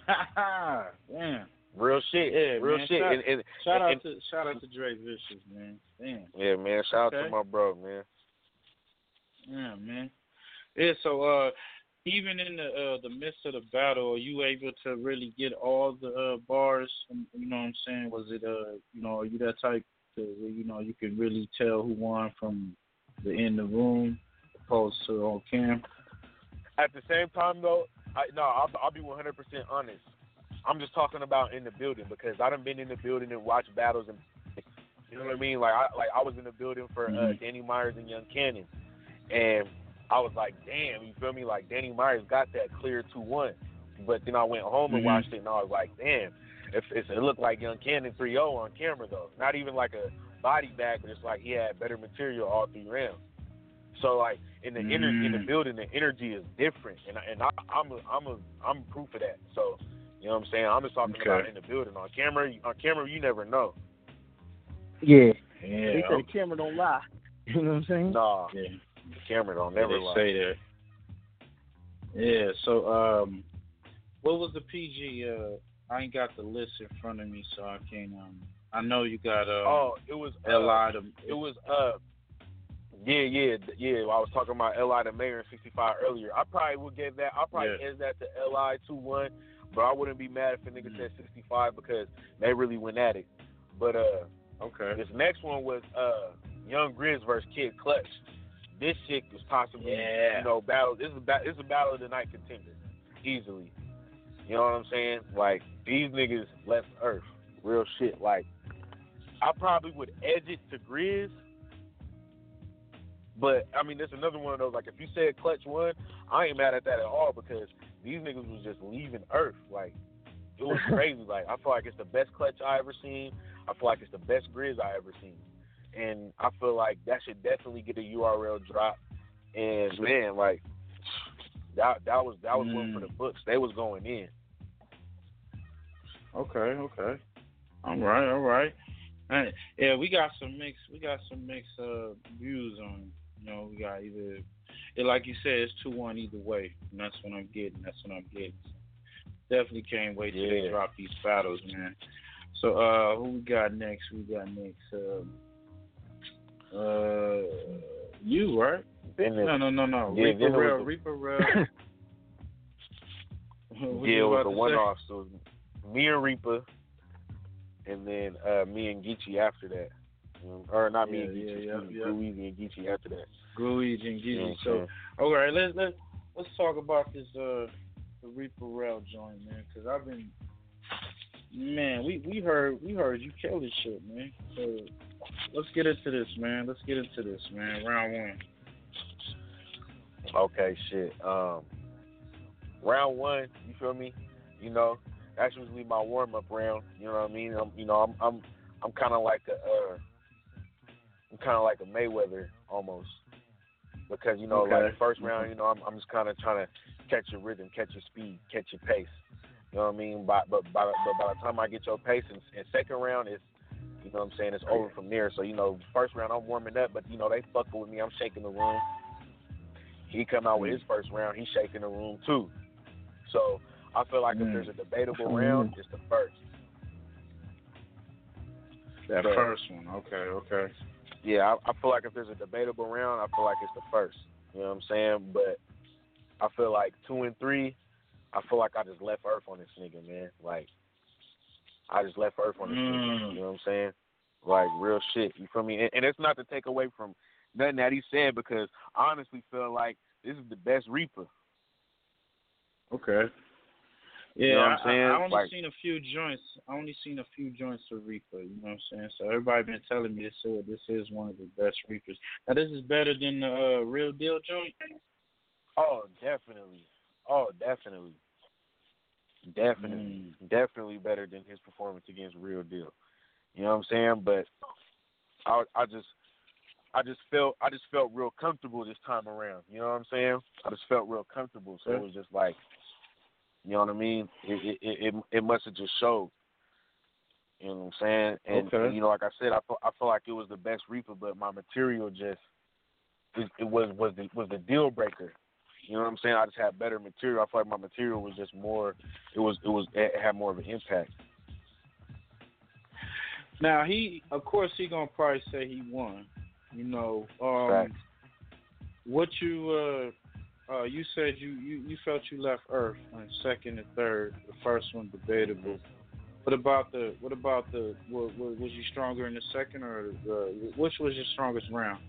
[LAUGHS] Damn. Real shit. Yeah, real man. shit. Shout, and, and, shout out and- to shout out to Dre Vicious, man. Damn. yeah, man. Shout out to my bro, man. Yeah, man. Yeah, so uh even in the uh the midst of the battle, are you able to really get all the uh bars um, you know what I'm saying? Was it uh you know, are you that type to where you know you can really tell who won from the in the room opposed to on cam? At the same time, though, I, no, I'll, I'll be 100% honest. I'm just talking about in the building because I done been in the building and watched battles and you know what I mean. Like I like I was in the building for uh, Mhm. Danny Myers and Young Cannon, and I was like, damn, you feel me? Like Danny Myers got that clear two one, but then I went home and Mhm. watched it and I was like, damn, if, if it looked like Young Cannon 3-0 on camera though, not even like a body bag, but it's like he had better material all three rounds. So like in the energy in the Mm. building, the energy is different, and I, and I, I'm a, I'm a I'm proof of that. So you know what I'm saying? I'm just talking Okay. about in the building. On camera, on camera, you never know. yeah. Yeah. They said the camera don't lie. [LAUGHS] You know what I'm saying? Nah, Yeah. the camera don't Yeah, never they lie. say that. Yeah, so um what was the PG uh I ain't got the list in front of me so I can't um I know you got uh Oh, it was uh, Li to It was uh, yeah, yeah, yeah. I was talking about Li the mayor in '65 earlier. I probably would give that. I probably Yeah. edge that to Li two one, but I wouldn't be mad if a nigga said '65 because they really went at it. But uh, Okay. this next one was uh, Young Grizz versus Kid Clutch. This shit was possibly, Yeah. you know, battle. This is a ba- this is a battle of the night contender, easily. You know what I'm saying? Like these niggas left Earth, real shit. Like I probably would edge it to Grizz, but I mean, there's another one of those. Like if you said Clutch one, I ain't mad at that at all because these niggas was just leaving Earth. Like it was [LAUGHS] crazy. like I feel like it's the best Clutch I ever seen. I feel like it's the best Grizz I ever seen, and I feel like that should definitely get a URL drop. And man, like that that was that was one for the books. They was going in. Okay, okay. All right, all right. Hey, yeah, we got some mixed we got some mixed uh views on know, we got either it like you said, it's two one either way. And that's what I'm getting. That's what I'm getting. Definitely can't wait till they drop these battles, man. So uh who we got next? We got next um uh you, right? Then No, no, no, no. Yeah, Reaper then it was Rail, the- Reaper Rail. [LAUGHS] [LAUGHS] Yeah, you it was about the one off. So me and Reaper, and then uh, me and Geechee after that. Mm, Or not me Yeah, and Geechee, yeah, yeah, me, yeah. Blue and Geechee after that. Gruiz and You know So, all right, let's let's let's talk about this uh the Reaper Rail joint, man, because I've been, man, we we heard we heard you kill this shit, man. So let's get into this, man. Let's get into this, man. Round one. Okay, shit. Um, round one, you feel me? You know, that's usually my warm up round. You know what I mean? I'm, you know, I'm, I'm, I'm kind of like a, uh, I'm kind of like a Mayweather almost, because you know, like Okay. the first round, you know, I'm, I'm just kind of trying to catch your rhythm, catch your speed, catch your pace. You know what I mean? But but by, but by the time I get your pace in, in second round, it's you know what I'm saying, it's over from there. So you know, first round I'm warming up, but you know they fucking with me. I'm shaking the room. He come out with his first round, he's shaking the room too. So I feel like if Mm. there's a debatable [LAUGHS] round, it's the first. That So- first one. Okay, okay. Yeah, I, I feel like if there's a debatable round, I feel like it's the first. You know what I'm saying? But I feel like two and three, I feel like I just left Earth on this nigga, man. Like I just left Earth on this Mm. nigga. You know what I'm saying? Like real shit. You feel me? And, and it's not to take away from nothing that he said because I honestly feel like this is the best Reaper. Okay. Yeah, You know what I'm saying? I, I only Like- seen a few joints. I only seen a few joints of Reaper. You know what I'm saying? So everybody been telling me this is this is one of the best Reapers. Now this is better than the uh, Real Deal joint. Oh, definitely. Oh, definitely. Definitely. Definitely better than his performance against Real Deal. You know what I'm saying? But I I just I just felt I just felt real comfortable this time around. You know what I'm saying? I just felt real comfortable. So it was just like you know what I mean? It it it, it must have just showed. You know what I'm saying? And, Okay. you know, like I said, I feel I feel like it was the best Reaper, but my material just it, it was was the was the deal breaker. You know what I'm saying? I just had better material. I feel like my material was just more. It was it was it had more of an impact. Now he, of course, he gonna probably say he won. You know, um, what you uh, uh, you said you, you you felt you left Earth on second and third. The first one debatable. What about the what about the was, was you stronger in the second or the, which was your strongest round?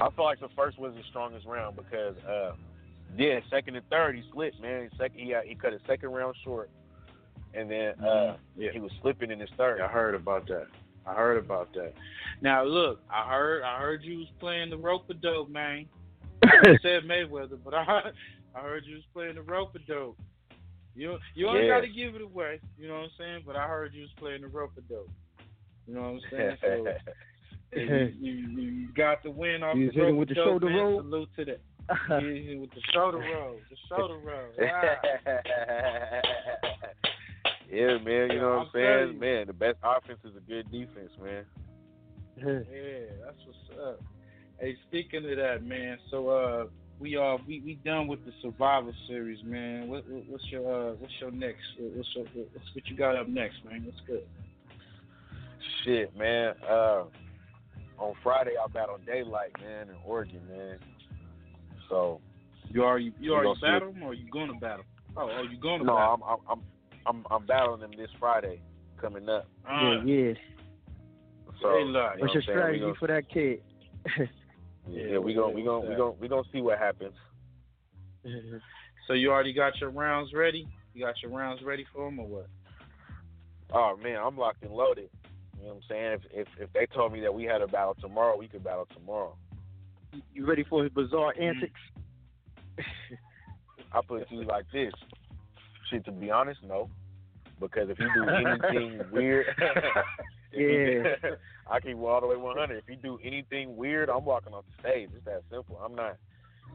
I feel like the first was the strongest round because uh yeah, second and third he slipped, man. Second he he cut his second round short. And then uh Mhm. Yeah. he was slipping in his third. I heard about that. I heard about that. Now look, I heard I heard you was playing the rope a dope, man. [LAUGHS] I said Mayweather, but I I heard you was playing the rope a dope. You you only Yeah. got to give it away, you know what I'm saying? But I heard you was playing the rope a dope. You know what I'm saying? So [LAUGHS] you, you, you got the win off You the rope with the dope, shoulder man. roll? Salute to that. [LAUGHS] You with the shoulder roll, the shoulder roll. Wow. yeah, man, you know what I'm saying? Man, the best offense is a good defense, man. Yeah, that's what's up. Hey, speaking of that, man, so uh, we are we, we done with the Survivor Series, man. What, what what's your uh what's your next? What's your what's what you got up next, man? What's good? Shit, man. Uh, on Friday I battled Daylight, man, in Oregon, man. So You already you We already battle him or you gonna battle? Oh, oh, you gonna no, battle? I'm I'm I'm I'm I'm battling them this Friday coming up. Uh, yeah, yeah. So Daylight. you What's your I'm saying? We strategy gonna- for that kid? [LAUGHS] Yeah, we gonna we gonna we gonna we gonna see what happens. Mm-hmm. So you already got your rounds ready? You got your rounds ready for him or what? Oh man, I'm locked and loaded. You know what I'm saying? If if if they told me that we had a battle tomorrow, we could battle tomorrow. You ready for his bizarre mm-hmm. antics? I put it to you like this. Shit, to be honest, no. Because if you do [LAUGHS] anything weird, Yeah. [LAUGHS] I keep all the way 100. If you do anything weird, I'm walking off the stage. It's that simple. I'm not,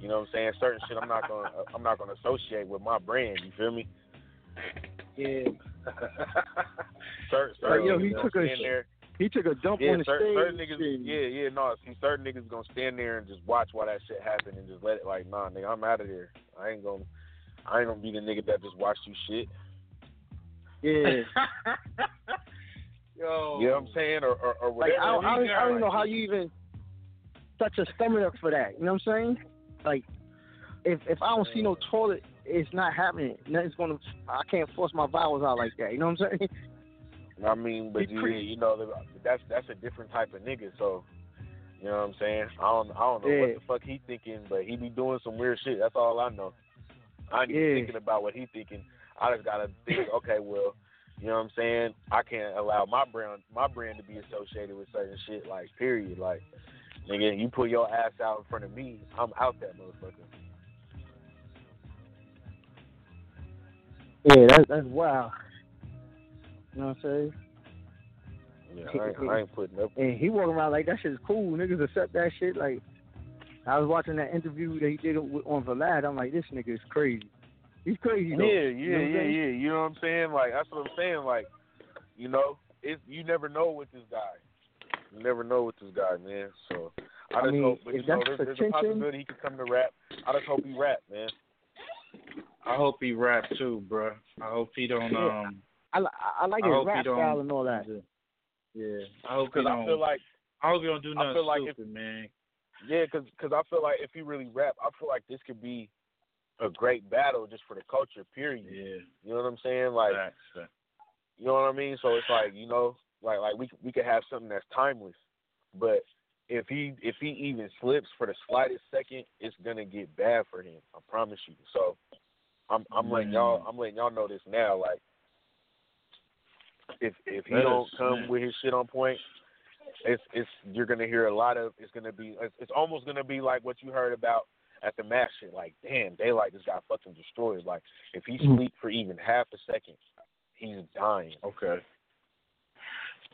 you know what I'm saying? Certain shit I'm not gonna uh, I'm not gonna associate with my brand. You feel me? Yeah. Certain, Like, certain yo, niggas he took a stand there. he took a dump Yeah, on the certain, certain stage. niggas. and- Yeah, yeah, no. See, certain niggas gonna stand there and just watch while that shit happen and just let it. Like, nah, nigga, I'm out of there. I ain't gonna. I ain't gonna be the nigga that just watch you shit. Yeah. [LAUGHS] Yo. You know what I'm saying? Or or, or Like whatever. I don't, I don't, I don't know how you even touch a stomach up for that. You know what I'm saying? Like if if I don't see no toilet it's not happening. Nothing's gonna. I can't force my vowels out like that. You know what I'm saying? [LAUGHS] I mean, but you, you know, that's that's a different type of nigga. So, you know what I'm saying? I don't I don't know Yeah. what the fuck he thinking, but he be doing some weird shit. That's all I know. I ain't even Yeah. thinking about what he thinking. I just gotta think, okay, well, you know what I'm saying? I can't allow my brand my brand to be associated with certain shit. Like, period. Like, nigga, you put your ass out in front of me, I'm out that motherfucker. Yeah, that's that's wild. You know what I'm saying? Yeah, I ain't, I ain't putting up. And he walking around like that shit is cool. Niggas accept that shit. Like, I was watching that interview that he did on Vlad. I'm like, this nigga is crazy. He's crazy though. Yeah, You yeah, know yeah, saying? yeah. You know what I'm saying? Like that's what I'm saying. Like, you know, it's you never know with this guy. You never know with this guy, man. So I I just mean, hope, but you know, there's, there's a possibility he could come to rap. I just hope he rap, man. I hope he rap too, bro. I hope he don't. Yeah. Um, I, li- I like I his hope he rap style and all that. yeah. I hope he Because I don't. feel like I hope he don't do nothing I nothing feel like if- stupid, man. Yeah, because cause I feel like if he really rap, I feel like this could be a great battle just for the culture. Period. Yeah. You know what I'm saying? Like, facts. you know what I mean? So it's like you know, like like we we could have something that's timeless, but if he if he even slips for the slightest second, it's gonna get bad for him. I promise you. So I'm I'm letting y'all I'm letting y'all know this now. Like if if he don't come man. with his shit on point, it's it's you're gonna hear a lot of it's gonna be it's, it's almost gonna be like what you heard about at the match shit. Like damn, daylight just got fucking destroyed. Like if he Mm. sleep for even half a second, he's dying. Okay.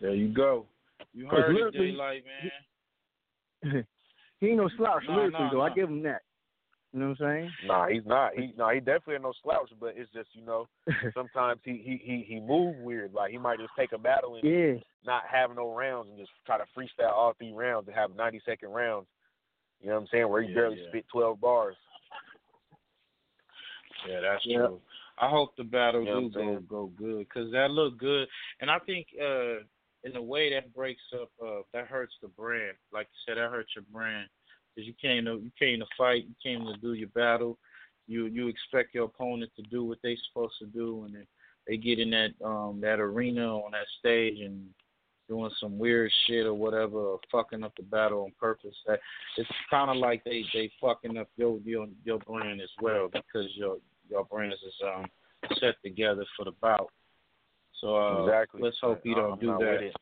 There you go. You heard it, lyrically- Daylight, man. [LAUGHS] he ain't no slouch No, lyrically no, though. I give him that. You know what I'm saying? Nah, he's not. He no, he definitely ain't no slouch. But it's just you know, [LAUGHS] sometimes he he he he move weird. Like he might just take a battle and Yeah. not have no rounds and just try to freestyle all three rounds and have ninety second rounds. You know what I'm saying? Where he Yeah, barely yeah. spit twelve bars. Yeah, that's Yeah. true. I hope the battle what do go go good because that look good, and I think uh in a way that breaks up uh that hurts the brand. Like you said, that hurts your brand because you came to you came to fight, you came to do your battle. You you expect your opponent to do what they supposed to do, and they, they get in that um that arena on that stage and doing some weird shit or whatever, or fucking up the battle on purpose. That it's kind of like they they fucking up your your your brand as well because your your brand is um set together for the bout. So uh, Exactly. let's hope he I- don't I'm do that. with.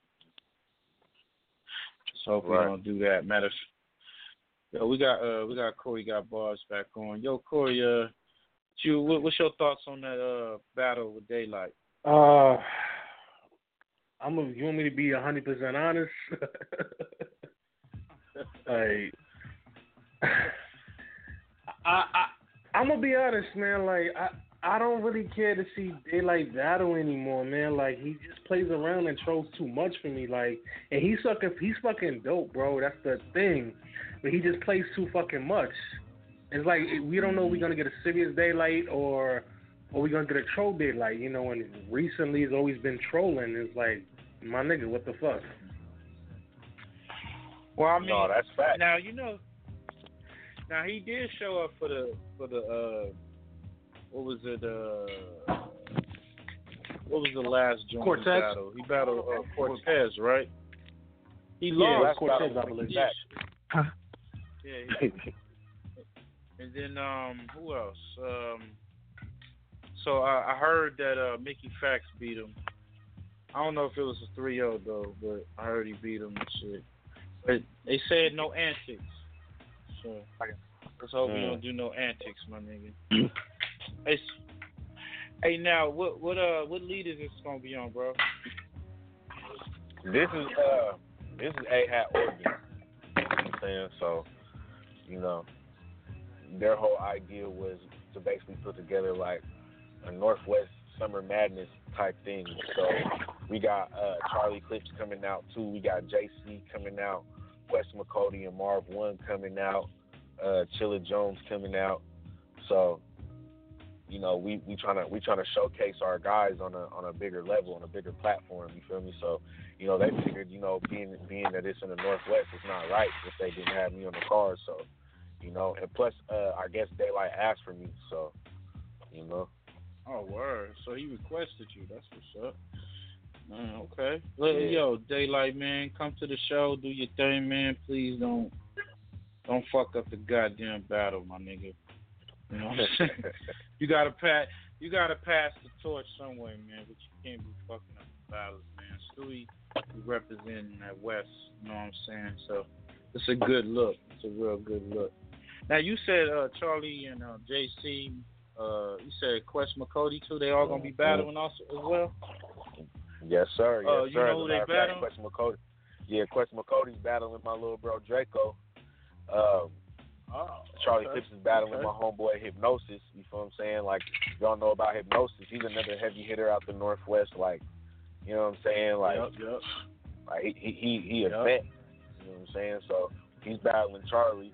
Let's hope Right. he don't do that. Matter. of- Yo, we got uh we got Corey got bars back on. Yo, Corey, uh, you what, what's your thoughts on that uh battle with Daylight? Uh, I'm. A, you want me to be hundred percent honest? [LAUGHS] like, I, I, I'm gonna be honest, man. Like, I, I don't really care to see Daylight battle anymore, man. Like, he just plays around and trolls too much for me. Like, and he's fucking, he's fucking dope, bro. That's the thing. But he just plays too fucking much. It's like we don't know if we're gonna get a serious Daylight or or we gonna get a troll Daylight. You know, and recently it's always been trolling. It's like, my nigga, what the fuck? Well, I mean, No, that's fact. Now you know. Now he did show up for the for the uh, what was it? Uh, what was the last joint he Cortez? battle? He battled uh, Cortez, right? He Yeah, lost. Cortez, but I believe. he- Huh? Yeah. he- and then um, who else? Um, so I, I heard that uh, Mickey Factz beat him. I don't know if it was a 3-0 though, but I heard he beat him and shit. But they said no antics. So let's hope we Mm. don't do no antics, my nigga. [CLEARS THROAT] hey, hey, now what what uh what lead is this gonna be on, bro? This is uh this is A Hat Oregon. You know what I'm saying? So, you know, their whole idea was to basically put together like a Northwest Summer Madness type thing. So we got uh Charlie Clips coming out too. We got JC coming out, Quest McCody and Marv Won coming out, uh Chilla Jones coming out. So, you know, we we trying to we trying to showcase our guys on a on a bigger level, on a bigger platform. You feel me? So, you know, they figured, you know, being being that it's in the Northwest, it's not right if they didn't have me on the card. So, you know, and plus, uh, I guess Daylight asked for me, so You know. Oh, word. So he requested you. That's what's up. Man, okay. Let, Yeah. Yo, Daylight man, come to the show, do your thing, man. Please don't don't fuck up the goddamn battle, my nigga. You know what I'm saying? [LAUGHS] you gotta pass you gotta pass the torch somewhere, man, but you can't be fucking up the battles, man. Stuey we representing that West, you know what I'm saying? So it's a good look. It's a real good look. Now you said uh Charlie and uh JC uh you said Quest McCody too, they all gonna be battling also as well? Yes, sir. Yes, Oh, you sir. know who they battling? Quest McCody. Yeah, Quest McCody's battling my little bro Draco. Um, Oh, Charlie okay. Clips is battling Okay. my homeboy Hypnosis. You feel what I'm saying? Like y'all know about Hypnosis. He's another heavy hitter out the Northwest. Like, you know what I'm saying? Like, Yep, yep. like he he he, he a vet. You know what I'm saying? So he's battling Charlie,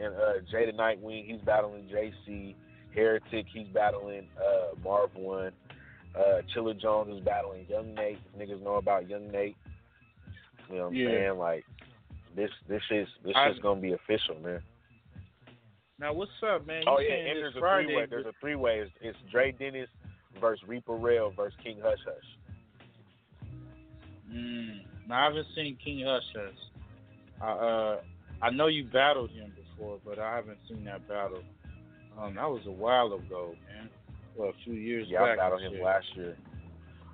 and uh, Jada Nightwing. He's battling JC. Heretic. He's battling uh, Marv Won. Uh, Chilla Jones is battling Young Nate. Niggas know about Young Nate. You know what I'm Yeah. saying? Like this this is this I- is gonna be official, man. Now what's up, man? You Oh yeah, and there's a Friday, three way. There's a three way. It's, it's Dre Dennis versus Reaper Rail versus King Hush Hush. Mm. Now I haven't seen King Hush Hush. I uh I know you battled him before, but I haven't seen that battle. Um, that was a while ago, man. Well, a few years ago. Yeah, I battled him shit. last year.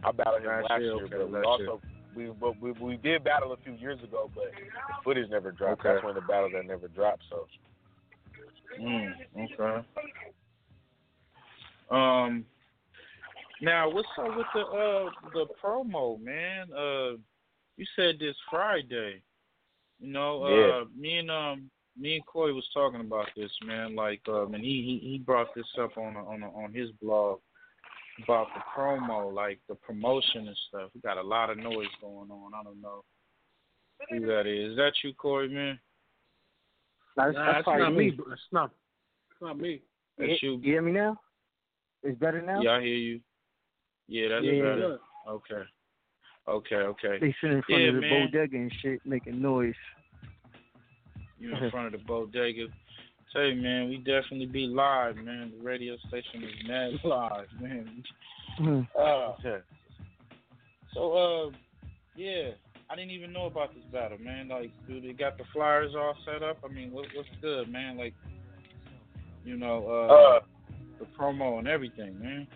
I battled him Last last, year, year, okay, but we also we but we we did battle a few years ago, but the footage never dropped. Okay. That's one of the battles that never dropped. So Mm, okay. Um. Now, what's up with the uh the promo, man? Uh, you said this Friday. You know, uh, Yeah. me and um me and Corey was talking about this, man. Like, um, and he he, he brought this up on on on his blog about the promo, like the promotion and stuff. We got a lot of noise going on. I don't know who that is. Is that you, Corey, man? That's, Nah, that's that's not me. me. bro. It's not. It's not me. That's you, you. you hear me now? It's better now? Yeah, I hear you. Yeah, that's Yeah. better. Okay. Okay, okay. They sit in front yeah, of the man. bodega and shit, making noise. You in [LAUGHS] front of the bodega. Tell you, man, we definitely be live, man. The radio station is mad [LAUGHS] live, man. Mhm. Uh, so, uh, yeah, I didn't even know about this battle, man. Like, dude, they got the flyers all set up. I mean, what, what's good, man? Like, you know, uh, Uh, the promo and everything, man.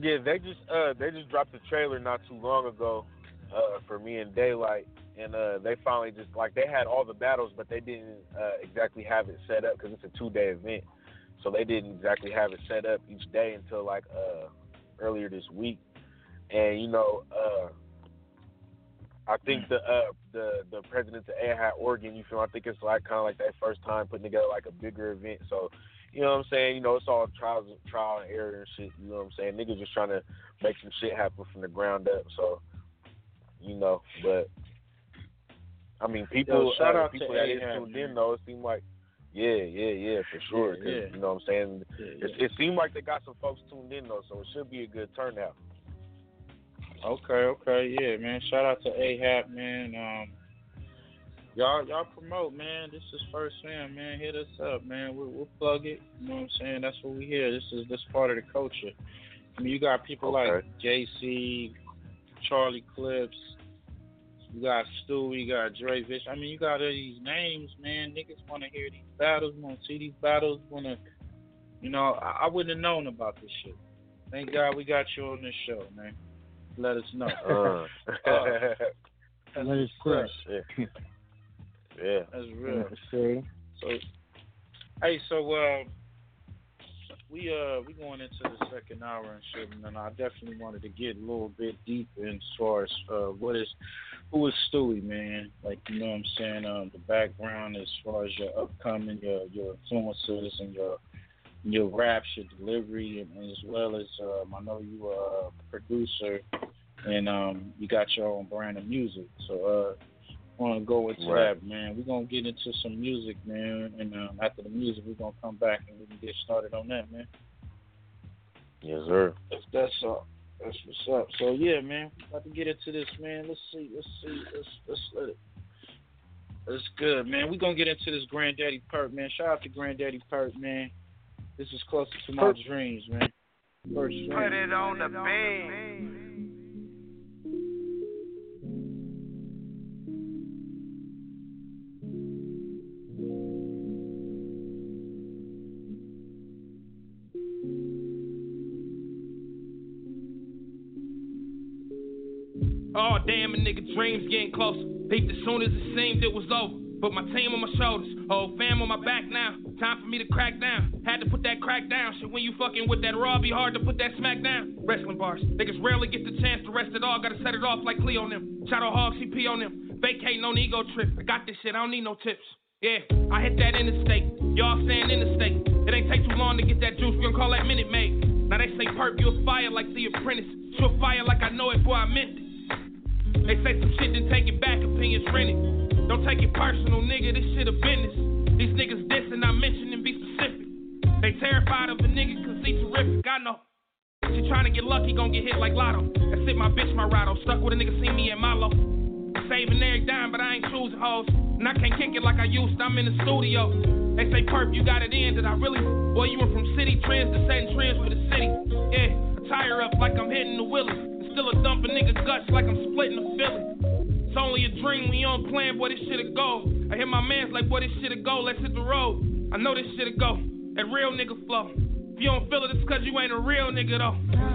yeah, they just uh they just dropped the trailer not too long ago uh for me and Daylight, and uh they finally just like they had all the battles, but they didn't uh, exactly have it set up because it's a two day event, so they didn't exactly have it set up each day until like uh earlier this week, and you know uh. I think the uh, the the presidents of AHAT Oregon, you feel I think it's like kind of like that first time putting together like a bigger event. So, you know what I'm saying? You know, it's all trials, trial and error and shit. You know what I'm saying? Niggas just trying to make some shit happen from the ground up. So, you know, but I mean, people, Yo, shout uh, out to people that is tuned in though, it seemed like, yeah, yeah, yeah, for sure. Yeah, yeah. You know what I'm saying? Yeah, It, it seemed like they got some folks tuned in though, so it should be a good turnout. Okay, okay, yeah, man. Shout out to AHAP, man. Um, y'all, y'all promote, man. This is First Fam, man. Hit us up, man. We'll, we'll plug it. You know what I'm saying? That's what we hear. This is this part of the culture. I mean, you got people like JC, Charlie Clips. You got Stu. You got Dre Vish. I mean, you got all these names, man. Niggas want to hear these battles. Want to see these battles. Want to, you know, I, I wouldn't have known about this shit. Thank God we got you on this show, man. Let us know. Uh. [LAUGHS] That's Let us up. yeah. yeah. That's real. See? So, hey, so uh, we uh we going into the second hour and shit, and I definitely wanted to get a little bit deep in as far as uh what is who is Stuey, man? Like you know what I'm saying, um, the background as far as your upcoming, your your influences and your your raps, your delivery, and, and as well as um, I know you are a producer and um you got your own brand of music. So uh want to go into Right. that, man. We're gonna get into some music, man, and um, after the music, we're gonna come back and we can get started on that, man. Yes, sir. That's that's uh, that's what's up. So yeah, man, we about to get into this, man. Let's see, let's see, let's let's let it. That's good, man. We're gonna get into this Granddaddy Perk, man. Shout out to Granddaddy Perk, man. This is closer to my dreams, man. First Put it on the beam. Damn, a nigga dreams getting closer. Peeped as soon as it seemed it was over. Put my team on my shoulders, whole fam on my back now. Time for me to crack down. Had to put that crack down. Shit, when you fucking with that raw, be hard to put that smack down. Wrestling bars, niggas rarely get the chance to rest it all. Gotta set it off like Cleo on them. Shadow Hog CP on them. Vacating on ego trip. I got this shit, I don't need no tips. Yeah, I hit that interstate. Y'all saying interstate. It ain't take too long to get that juice. We gon' call that Minute Maid. Now they say perp, you a fire like the apprentice. You a fire like I know it, boy, I meant it. They say some shit, then take it back, opinions rented. Don't take it personal, nigga, this shit a business. These niggas dissing, and I mention and be specific. They terrified of a nigga cause he terrific, I know. She tryna get lucky, gon' get hit like Lotto. That's it, my bitch, my Rado. Stuck with a nigga, see me at Malo. Saving every dime, but I ain't choosing hoes. And I can't kick it like I used to, I'm in the studio. They say, Perp, you got it in, did I really? Boy, you went from city trends to setting trends for the city. Yeah, tire up like I'm hitting the Willie. Still a dumping nigga guts like I'm splitting the Philly. It's only a dream, we on plan, boy, this shit a go. I hear my mans like, boy, this shit a go, let's hit the road. I know this shit a go, that real nigga flow. If you don't feel it, it's cause you ain't a real nigga though.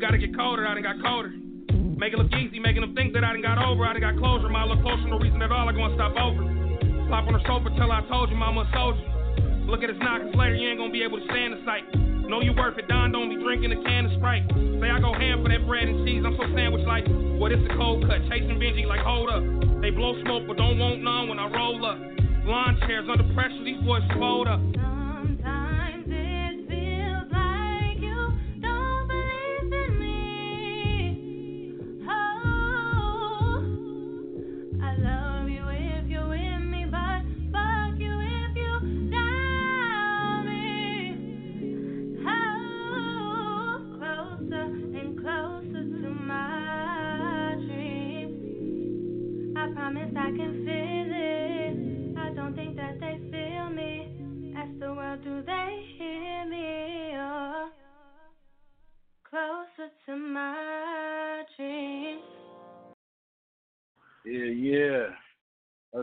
Gotta get colder, I done got colder. Make it look easy, making them think that I done got over, I done got closer. My look closer, no reason at all, I gonna stop over. Pop on the sofa till I told you, mama a soldier. Look at now, cause later you ain't gonna be able to stand the sight. Know you worth it, Don don't be drinking a can of Sprite. Say I go ham for that bread and cheese, I'm so sandwich like, Well, is a cold cut? Chasing Benji like, hold up. They blow smoke, but don't want none when I roll up. Lawn chairs under pressure, these boys fold up.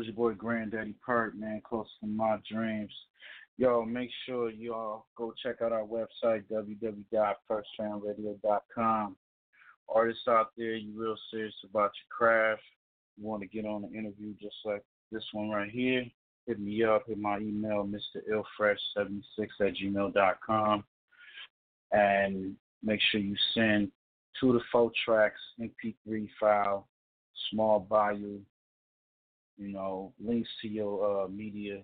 Your boy Granddaddy Perk, man, close to my dreams. Yo, make sure y'all go check out our website, www.firstfamradio.com. Artists out there, you real serious about your craft, you want to get on an interview just like this one right here, hit me up, hit my email, mrillfresh76 at gmail.com. And make sure you send two to four tracks, MP3 file, small bio, you know, links to your uh, media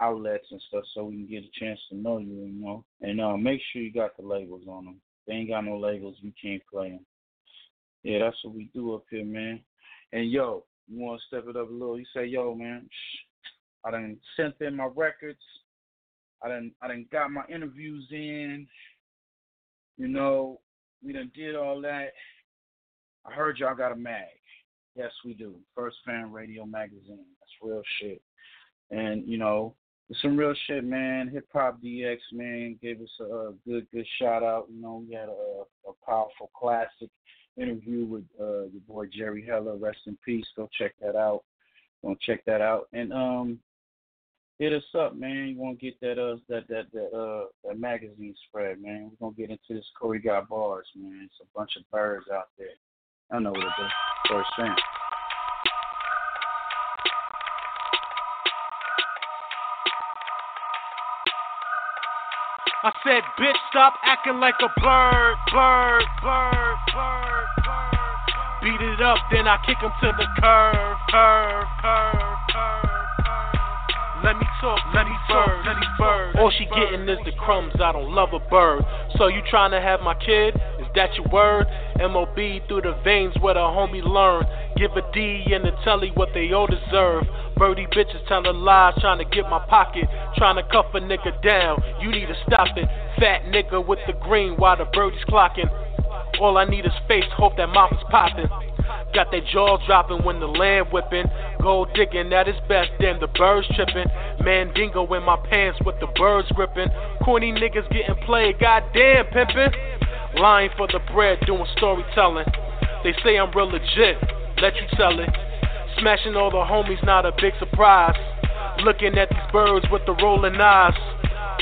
outlets and stuff so we can get a chance to know you, you know. And uh, make sure you got the labels on them. They ain't got no labels, you can't play them. Yeah, that's what we do up here, man. And yo, you want to step it up a little? You say, yo, man, shh, I done sent in my records. I done, I done got my interviews in. You know, we done did all that. I heard y'all got a mag. Yes, we do. First Fam Radio Magazine. That's real shit. And, you know, some real shit, man. Hip Hop DX, man, gave us a, a good, good shout out. You know, we had a, a powerful classic interview with uh, your boy Jerry Heller. Rest in peace. Go check that out. Go check that out. And um, hit us up, man. You want to get that uh that that that uh that magazine spread, man. We're gonna get into this Corey got bars, man. It's a bunch of birds out there. I know what it is. First thing. I said, bitch, stop acting like a bird, bird, bird, bird, bird. Beat it up, then I kick him to the curve, curve, curve, curve. Let me talk, let me bird, let me bird. All she getting is the crumbs. I don't love a bird. So you trying to have my kid? Is that your word? MOB through the veins where the homie learn. Give a D and the telly what they all deserve. Birdie bitches telling lies, trying to get my pocket, trying to cuff a nigga down. You need to stop it. Fat nigga with the green while the birdie's clocking. All I need is face, hope that mouth is popping. Got that jaw dropping when the land whipping. Gold digging at its best, then the birds tripping. Mandingo in my pants with the birds gripping. Corny niggas getting played, goddamn pimping. Lying for the bread, doing storytelling. They say I'm real legit, let you tell it. Smashing all the homies, not a big surprise. Looking at these birds with the rolling eyes.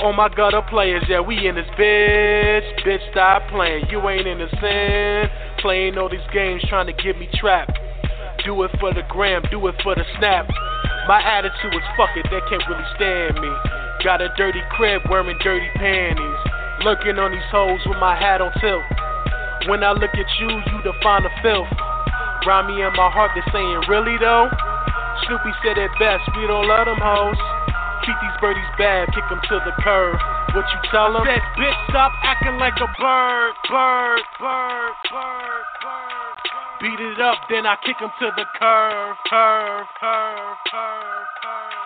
Oh my gutter players, yeah, we in this bitch. Bitch, stop playing. You ain't innocent. Playing all these games trying to get me trapped. Do it for the gram, do it for the snap. My attitude is fuck it, they can't really stand me. Got a dirty crib wearing dirty panties. Lurking on these hoes with my hat on tilt. When I look at you, you define the filth. Rhyme me in my heart, they saying, really though? Snoopy said it best, we don't love them hoes. Treat these birdies bad, kick them to the curb. What you tell them? Said, bitch, stop acting like a bird, bird, bird, bird, bird. Beat it up, then I kick them to the curve, curve, curve, curve, curve.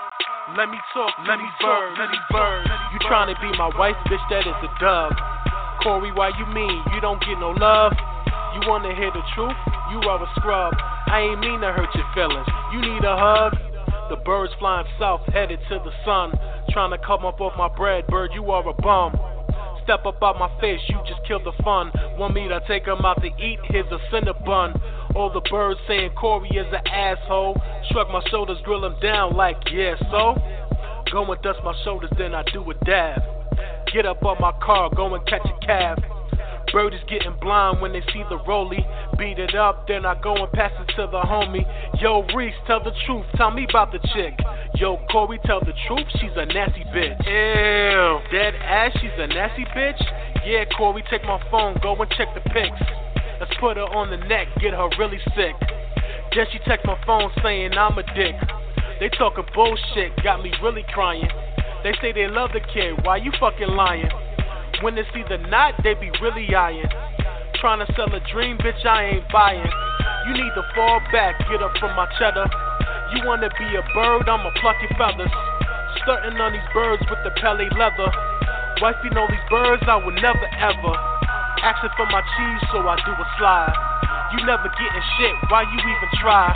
Let me talk, let me bird, let me bird. You trying to be my wife, bitch? That is a dub. Corey, why you mean you don't get no love? You wanna hear the truth? You are a scrub. I ain't mean to hurt your feelings. You need a hug. The birds flying south, headed to the sun. Trying to come up off my bread, bird, you are a bum. Step up out my face, you just killed the fun. Want me to take 'em out to eat? Here's a cinnabon. All the birds saying Corey is an asshole. Shrug my shoulders, grill him down like, yeah, so? Go and dust my shoulders, then I do a dab. Get up on my car, go and catch a cab. Bird is getting blind when they see the rollie. Beat it up, then I go and pass it to the homie. Yo, Reese, tell the truth, tell me about the chick. Yo, Corey, tell the truth, she's a nasty bitch. Ew, dead ass, she's a nasty bitch? Yeah, Corey, take my phone, go and check the pics. Let's put her on the neck, get her really sick. Then she text my phone saying I'm a dick. They talking bullshit, got me really crying. They say they love the kid, why you fucking lying? When it's either not, they be really eyeing. Trying to sell a dream, bitch, I ain't buying. You need to fall back, get up from my cheddar. You wanna be a bird, I'ma pluck your feathers. Stunting on these birds with the pelly leather. Wifey know these birds, I would never ever. Asking for my cheese, so I do a slide. You never getting shit, why you even try?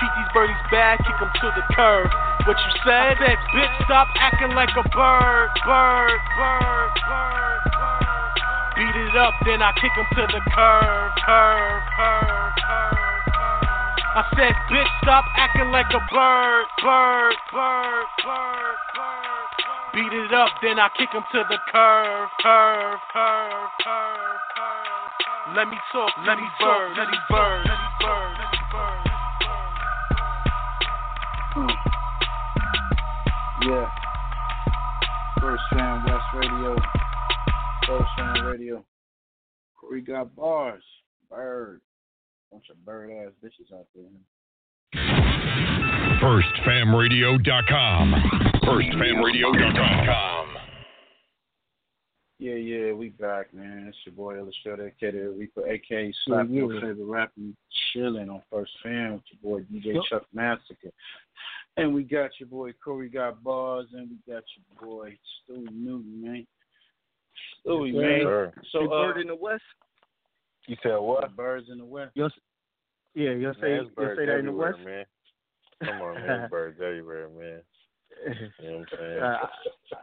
Treat these birdies bad, kick them to the curb. What you said? I said, bitch, stop acting like a bird, bird, bird, bird, bird. Beat it up, then I kick them to the curve, curve, curve, curve. I said, bitch, stop acting like a bird, bird, bird, bird. Beat it up, then I kick him to the curve, curve, curve, curve, curve. Let me talk, let me bird, let me bird, let me bird, let me bird. Yeah. First Fam West Radio. First Fam Radio. Corey got bars. Bird. Bunch of bird ass bitches out there. FirstFamRadio.com. FirstFamRadio.com. Yeah, yeah, we back, man. It's your boy Illustrator, aka Reaper, aka Slap Yeah, Your yeah. Favorite Rapper, chilling on First Fam with your boy DJ Yep. Chuck Massacure. And we got your boy Corey Got Bars, and we got your boy Stuey Newton, man. Stuey, Yes, man. sir. So, Big uh, Bird in the West? You said what? Birds in the West. You'll, yeah, you'll say, Man, you'll it's birds say that in the West? man. Come on, man. [LAUGHS] Birds everywhere, man. [LAUGHS] You know what I'm saying? Uh,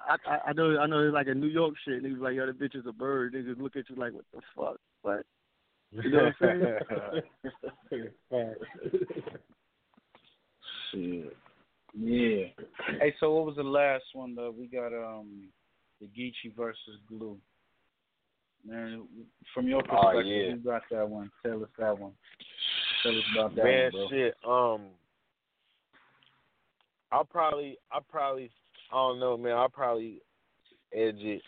I, I I know I know it's like a New York shit. Niggas like, yo, the bitch is a bird. Niggas look at you like, what the fuck? What? You know what I'm [LAUGHS] saying? [LAUGHS] Shit. Yeah. Hey, so what was the last one though? We got um the Geechi versus Glue. Man, from your Oh, perspective, yeah. who got that one? Tell us that one. Tell us about that Man, one, bro. shit. Um, I'll probably, I'll probably, I don't know, man. I'll probably edge it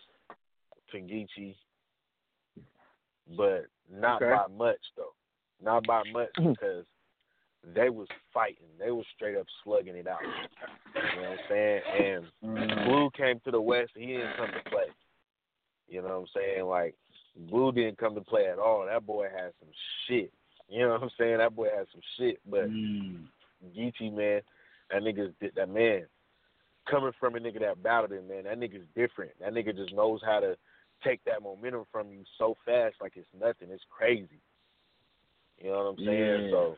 to Geechi, but not Okay. by much though. Not by much because they was fighting. They was straight up slugging it out. You know what I'm saying? And Mm. Blue came to the West. He didn't come to play. You know what I'm saying? Like Blue didn't come to play at all. That boy had some shit. You know what I'm saying? That boy had some shit. But Mm. Geechi, man, that nigga's that man. Coming from a nigga that battled him, man, that nigga's different. That nigga just knows how to take that momentum from you so fast, like it's nothing. It's crazy. You know what I'm saying? Yeah. So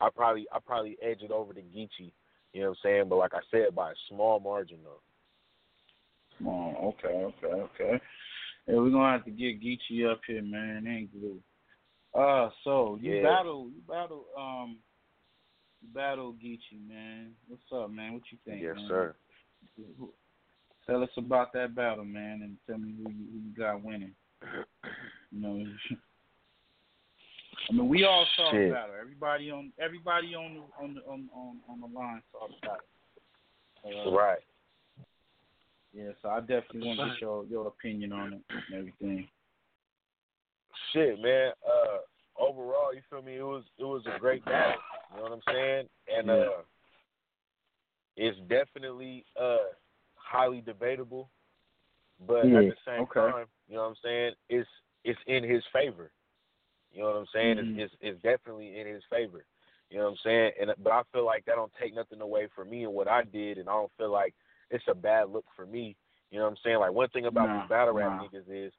I probably I probably edge it over to Geechi. You know what I'm saying? But like I said, by a small margin though. Oh, okay, okay, okay. Yeah, we're gonna have to get Geechi up here, man. Ain't glue. Uh, so you Yeah. battle, you battle, um, battle Geechi, man. What's up, man? What you think? Yes, man? sir. Tell us about that battle, man, and tell me who you, who you got winning. You know, [LAUGHS] I mean, we all saw the battle. Everybody on, everybody on the on the on on, on the line saw the battle. Uh, Right. Yeah, so I definitely want to get your your opinion on it and everything. Shit, man. Uh, overall, you feel me? It was it was a great battle. You know what I'm saying? And Yeah. uh, it's definitely uh highly debatable, but Yeah, at the same okay. time, you know what I'm saying? It's it's in his favor. You know what I'm saying? Mhm. It's, it's it's definitely in his favor. You know what I'm saying? And but I feel like that don't take nothing away from me and what I did, and I don't feel like it's a bad look for me. You know what I'm saying? Like one thing about Nah, these battle rap nah. niggas is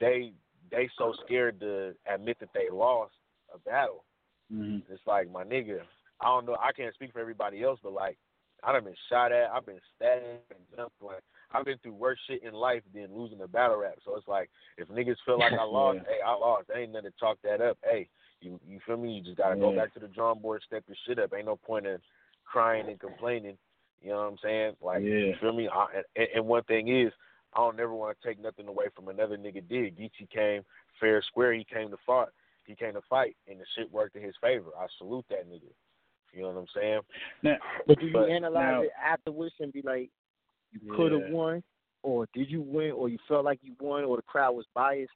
they they so scared to admit that they lost a battle. Mm-hmm. It's like my nigga. I don't know. I can't speak for everybody else, but like I done been shot at. I've been stabbed and jumped. Like I've been through worse shit in life than losing a battle rap. So it's like if niggas feel like I [LAUGHS] lost, Yeah. hey, I lost. There ain't nothing to chalk that up. Hey, you you feel me? You just gotta go back to the drawing board, step your shit up. Ain't no point in crying and complaining. You know what I'm saying? Like you feel me? I, and, and one thing is, I don't never want to take nothing away from another nigga. Did Geechi came fair square? He came to fight. He came to fight, and the shit worked in his favor. I salute that nigga. You know what I'm saying? Now, But do you But analyze now- it afterwards and be like, you could have won, or did you win, or you felt like you won, or the crowd was biased?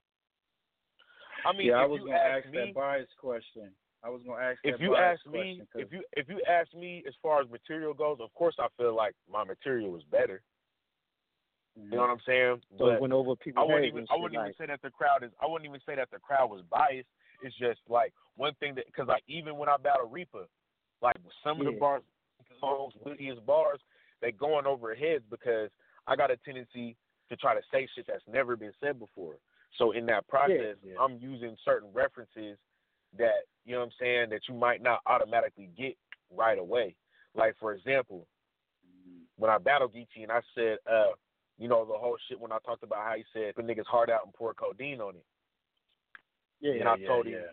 I mean, yeah, I was gonna ask ask me, that bias question. I was gonna ask if that you ask me, if you if you ask me as far as material goes, of course I feel like my material was better. You know mm-hmm. what I'm saying? So it But went over I wouldn't even I wouldn't like, even say that the crowd is I wouldn't even say that the crowd was biased. It's just like one thing that because like even when I battle Reepah, like some of the Yeah. bars, songs, wittiest bars, they going over heads because I got a tendency to try to say shit that's never been said before. So in that process, I'm using certain references that you know what I'm saying that you might not automatically get right away. Like for example, when I battled Geechi and I said, uh, you know, the whole shit when I talked about how he said put niggas hard out and pour codeine on it. Yeah, and I yeah, told yeah. him,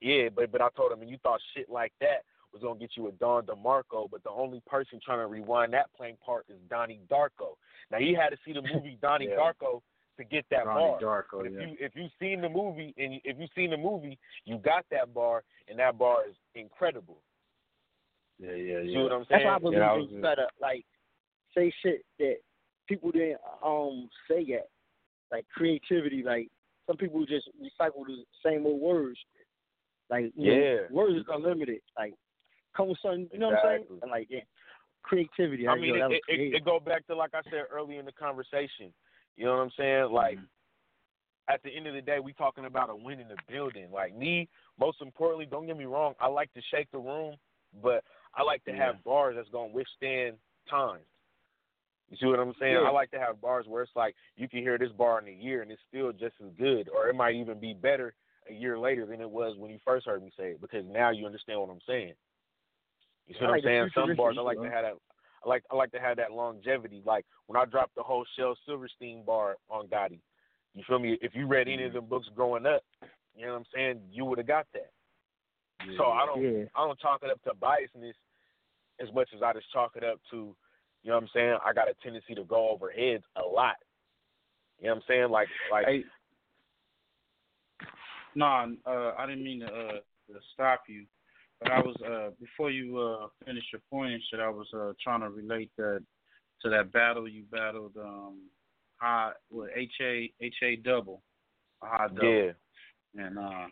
yeah, but but I told him, and you thought shit like that was gonna get you a Don DeMarco, but the only person trying to rewind that playing part is Donnie Darko. Now he had to see the [LAUGHS] movie Donnie Yeah. Darko to get that Donnie bar. Darko, But if yeah. you if you've seen the movie and if you've seen the movie, you got that bar, and that bar is incredible. Yeah, yeah, yeah. see what I'm That's why I believe Yeah, I was you gotta like say shit that people didn't um say yet. Like creativity, like some people just recycle the same old words. Like you know, Yeah. words is unlimited. Like come with something, you know what I'm saying? And like yeah, creativity. I you mean, know, it, it, it, creative. it go back to like I said earlier in the conversation. You know what I'm saying? Like, mm-hmm. at the end of the day, we talking about a win in the building. Like me, most importantly, don't get me wrong, I like to shake the room, but I like to have bars that's gonna withstand time. You see what I'm saying? Yeah. I like to have bars where it's like you can hear this bar in a year and it's still just as good, or it might even be better a year later than it was when you first heard me say it, because now you understand what I'm saying. You see what like I'm saying? Some bars I like to have that. I like I like to have that longevity. Like when I dropped the whole Shel Silverstein bar on Gotti. You feel me? If you read any of mm-hmm. them books growing up, you know what I'm saying, you would have got that. so I don't Yeah. I don't chalk it up to biasness as much as I just chalk it up to, you know what I'm saying, I got a tendency to go over heads a lot. You know what I'm saying? Like like Hey, no, uh, I didn't mean to, uh, to stop you, but I was uh, before you uh, finished your point and shit. I was uh, trying to relate that to that battle you battled, um, high with H A H A double, high double, Yeah. and uh,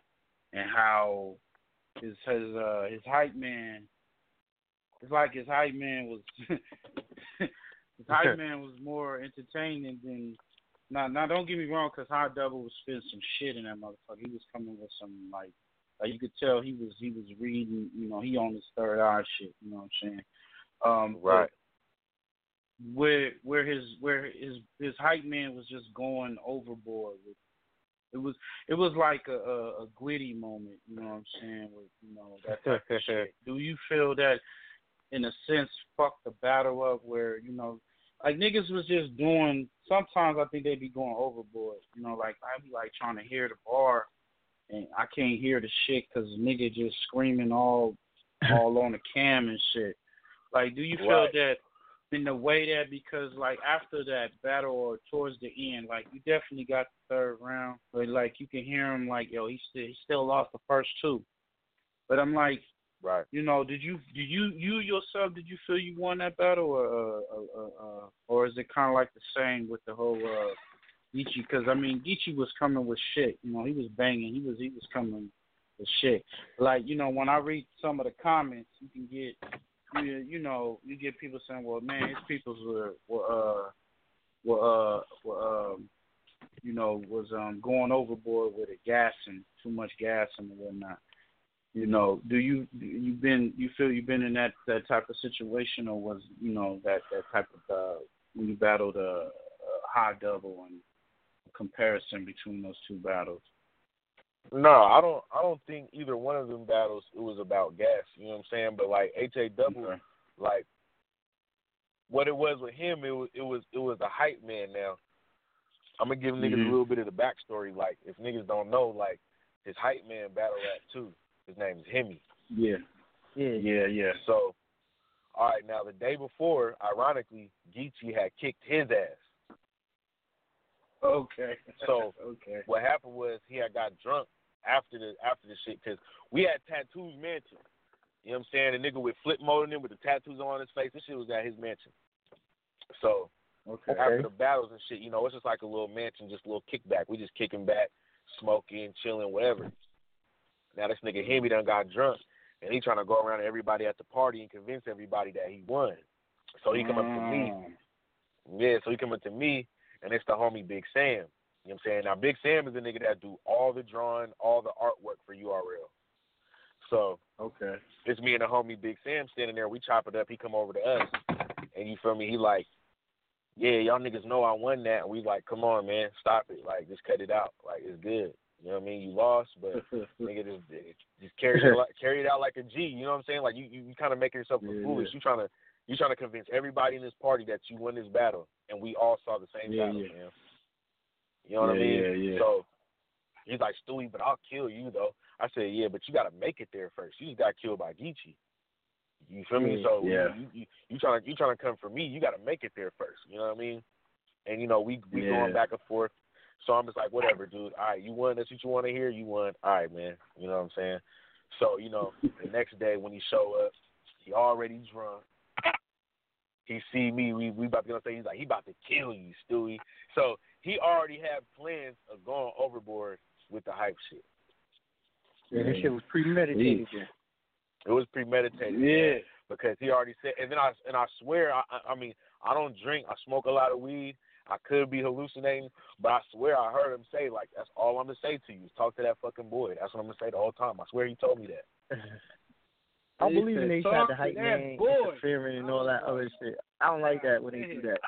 and how his his uh, his hype man. It's like his hype man was [LAUGHS] his hype man was more entertaining than now, now don't get me wrong, because High Double was spitting some shit in that motherfucker. He was coming with some like, like you could tell he was he was reading. You know, he on his third eye shit. You know what I'm saying? Um, Right. Where where his where his his hype man was just going overboard with. It was it was like a, a a Gwitty moment. You know what I'm saying? With you know that type of [LAUGHS] shit. Do you feel that, in a sense, fuck the battle up where you know like niggas was just doing. Sometimes I think they'd be going overboard. You know, like I be like trying to hear the bar, and I can't hear the shit because nigga just screaming all [LAUGHS] all on the cam and shit. Like, do you feel Right. that in the way that because like after that battle or towards the end, like you definitely got the third round, but like you can hear him like yo, he still he still lost the first two. But I'm like, right. you know, did you did you you yourself did you feel you won that battle or uh, uh, uh, uh or is it kind of like the same with the whole uh Geechi? Because I mean, Geechi was coming with shit. You know, he was banging. He was he was coming with shit. Like you know, when I read some of the comments, you can get you you know you get people saying, well, man, his peoples were were uh were uh were um you know was um going overboard with it, gas and too much gas and whatnot. You know, do you do you been you feel you've been in that that type of situation, or was you know that that type of uh, when you battled a, a high double and comparison between those two battles? No, I don't. I don't think either one of them battles it was about gas. You know what I'm saying? But like HA double, like what it was with him, it was it was it was the hype man. Now I'm gonna give niggas Mhm. a little bit of the backstory. Like if niggas don't know, like his hype man battle rap too. His name is Hemi. Yeah, yeah, yeah, yeah. So, all right, now the day before, ironically, Geechi had kicked his ass. Okay. So [LAUGHS] okay. what happened was he had got drunk after the after the shit because we had tattoos mansion. You know what I'm saying? The nigga with flip mode in him with the tattoos on his face. This shit was at his mansion. So Okay. after the battles and shit, you know, it's just like a little mansion, just a little kickback. We just kicking back, smoking, chilling, whatever. Now this nigga Hemi done got drunk and he trying to go around to everybody at the party and convince everybody that he won. So he come up to me. Mm. Yeah, so he come up to me and it's the homie Big Sam. You know what I'm saying? Now Big Sam is the nigga that do all the drawing, all the artwork for URL. So Okay. it's me and the homie Big Sam standing there. We chop it up. He come over to us, and you feel me? He like, yeah, y'all niggas know I won that. And we like, come on, man, stop it. Like, just cut it out. Like, it's good. You know what I mean? You lost, but [LAUGHS] nigga, just just carry it like, carry it out like a G. You know what I'm saying? Like, you you, you kind of making yourself look Yeah, foolish. yeah. You trying to you trying to convince everybody in this party that you won this battle, and we all saw the same Yeah, battle, yeah. man. You know what I mean? yeah, yeah. So he's like, Stuey, but I'll kill you though. I said, yeah, but you got to make it there first. You just got killed by Geechi. You feel me? So yeah. you, you you trying to you trying to come for me? You got to make it there first. You know what I mean? And you know we we going back and forth. So I'm just like, whatever, dude. All right, you won. That's what you want to hear. You won. All right, man. You know what I'm saying? So you know, the next day when he show up, he already drunk. He see me. We we about to get on stage. He's like, he about to kill you, Stuey. So he already had plans of going overboard with the hype shit. Yeah, this shit was premeditated. then. It was premeditated. Yeah. Because he already said, and then I and I swear, I, I I mean, I don't drink. I smoke a lot of weed. I could be hallucinating, but I swear I heard him say like, "That's all I'm gonna say to you. is Talk to that fucking boy. That's what I'm gonna say the whole time." I swear he told me that. [LAUGHS] I believe said, in they "Talk tried to to hype that man interfering and all that oh, other shit. I don't like that when they do that.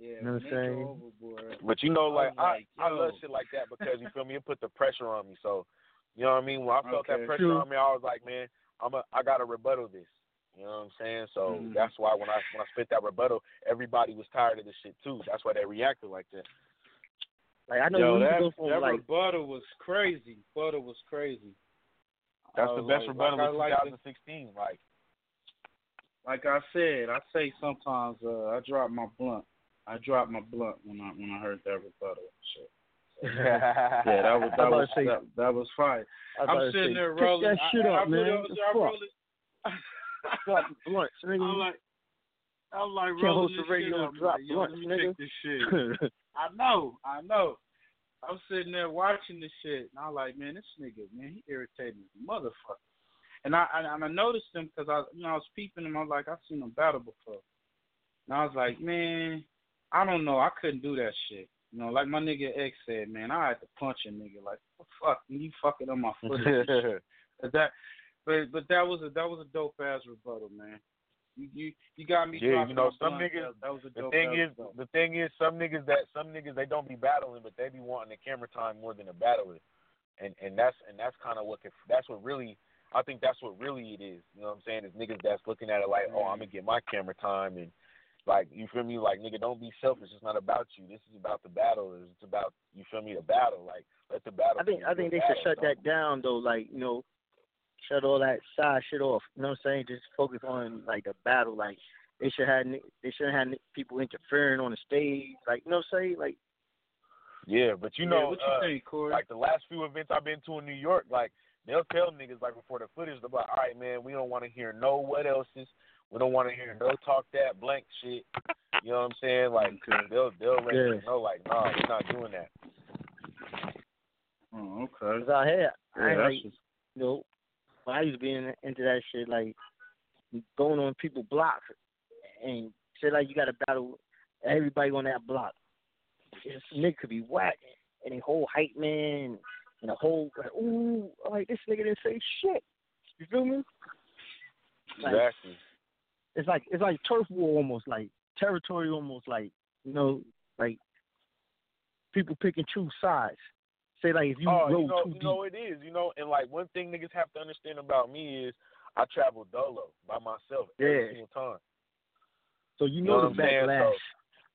Yeah, You know what I'm saying? overboard. But you know, like I like, I, I love shit like that because you feel me. It put the pressure on me. So, you know what I mean. When I felt Okay. that pressure True. on me, I was like, man, I'm a, I gotta rebuttal this. You know what I'm saying? So Mhm. that's why when I when I spit that rebuttal, everybody was tired of this shit too. That's why they reacted like that. Like I know Yo, we used that, to go from that like rebuttal was crazy. Rebuttal was crazy. That's the best like, rebuttal like of like it. 2016. Like, like I said, I say sometimes uh, I drop my blunt. I dropped my blunt when I when I heard that rebuttal. Shit. [LAUGHS] yeah, that was that was say- that, that was fine. I was I'm sitting say, there rolling. that shit I, I, up, I man. it- The I fuck? roll it. Drop blunts, [LAUGHS] nigga. I'm like, I'm like Can't host a radio and drop like, blunts, nigga. this shit. I know, I know. I'm sitting there watching this shit, and I'm like, man, this nigga, man, he irritating as motherfucker. And I and, I noticed him because I, you know, I was peeping him. I was like, I've seen him battle before, and I was like, man, I don't know, I couldn't do that shit. You know, like my nigga X said, man, I had to punch a nigga. Like, what the fuck, you fucking on my [LAUGHS] footage. and shit. But that, but but that was a that was a dope ass rebuttal, man. You you, you got me. yeah, you know, some niggas. That, that was a dope The thing ass is, rebuttal. the thing is, some niggas that some niggas they don't be battling, but they be wanting the camera time more than the battler, and and that's and that's kind of what could, that's what really. I think that's what really it is. You know what I'm saying? Is niggas that's looking at it like, oh, I'm gonna mm-hmm. get my camera time, and like you feel me? Like nigga, don't be selfish. It's not about you. This is about the battle. It's about you feel me? The battle. Like let the battle. I think be I a think good they should battle, shut that down though. Like you know, shut all that side shit off. You know what I'm saying? Just focus on like the battle. Like they should have they shouldn't have people interfering on the stage. Like you know what I'm saying? Like Yeah, but you Yeah, know, what you uh, think, Corey? like the last few events I've been to in New York, like they'll tell niggas like before the footage, they're like, all right, man, we don't want to hear no what else is, we don't want to hear no talk that blank shit. You know what I'm saying? Like they'll they'll let Yeah. you know, like, nah, we're not doing that. Oh, okay. Cause I had, Yeah, I ain't that's like, just- you know, I used to be in, into that shit, like going on people blocks and shit like you got to battle everybody on that block. This nigga could be whack and a whole hype man and a whole like, ooh, like this nigga didn't say shit. You feel me? Like, Exactly. It's like it's like turf war almost, like territory almost, like you know, like people pick and choose sides. Say like if you oh, roll you know, too you deep. know it is, you know, and like one thing niggas have to understand about me is I travel dolo by myself every Yeah. single time. So you You know, know the backlash.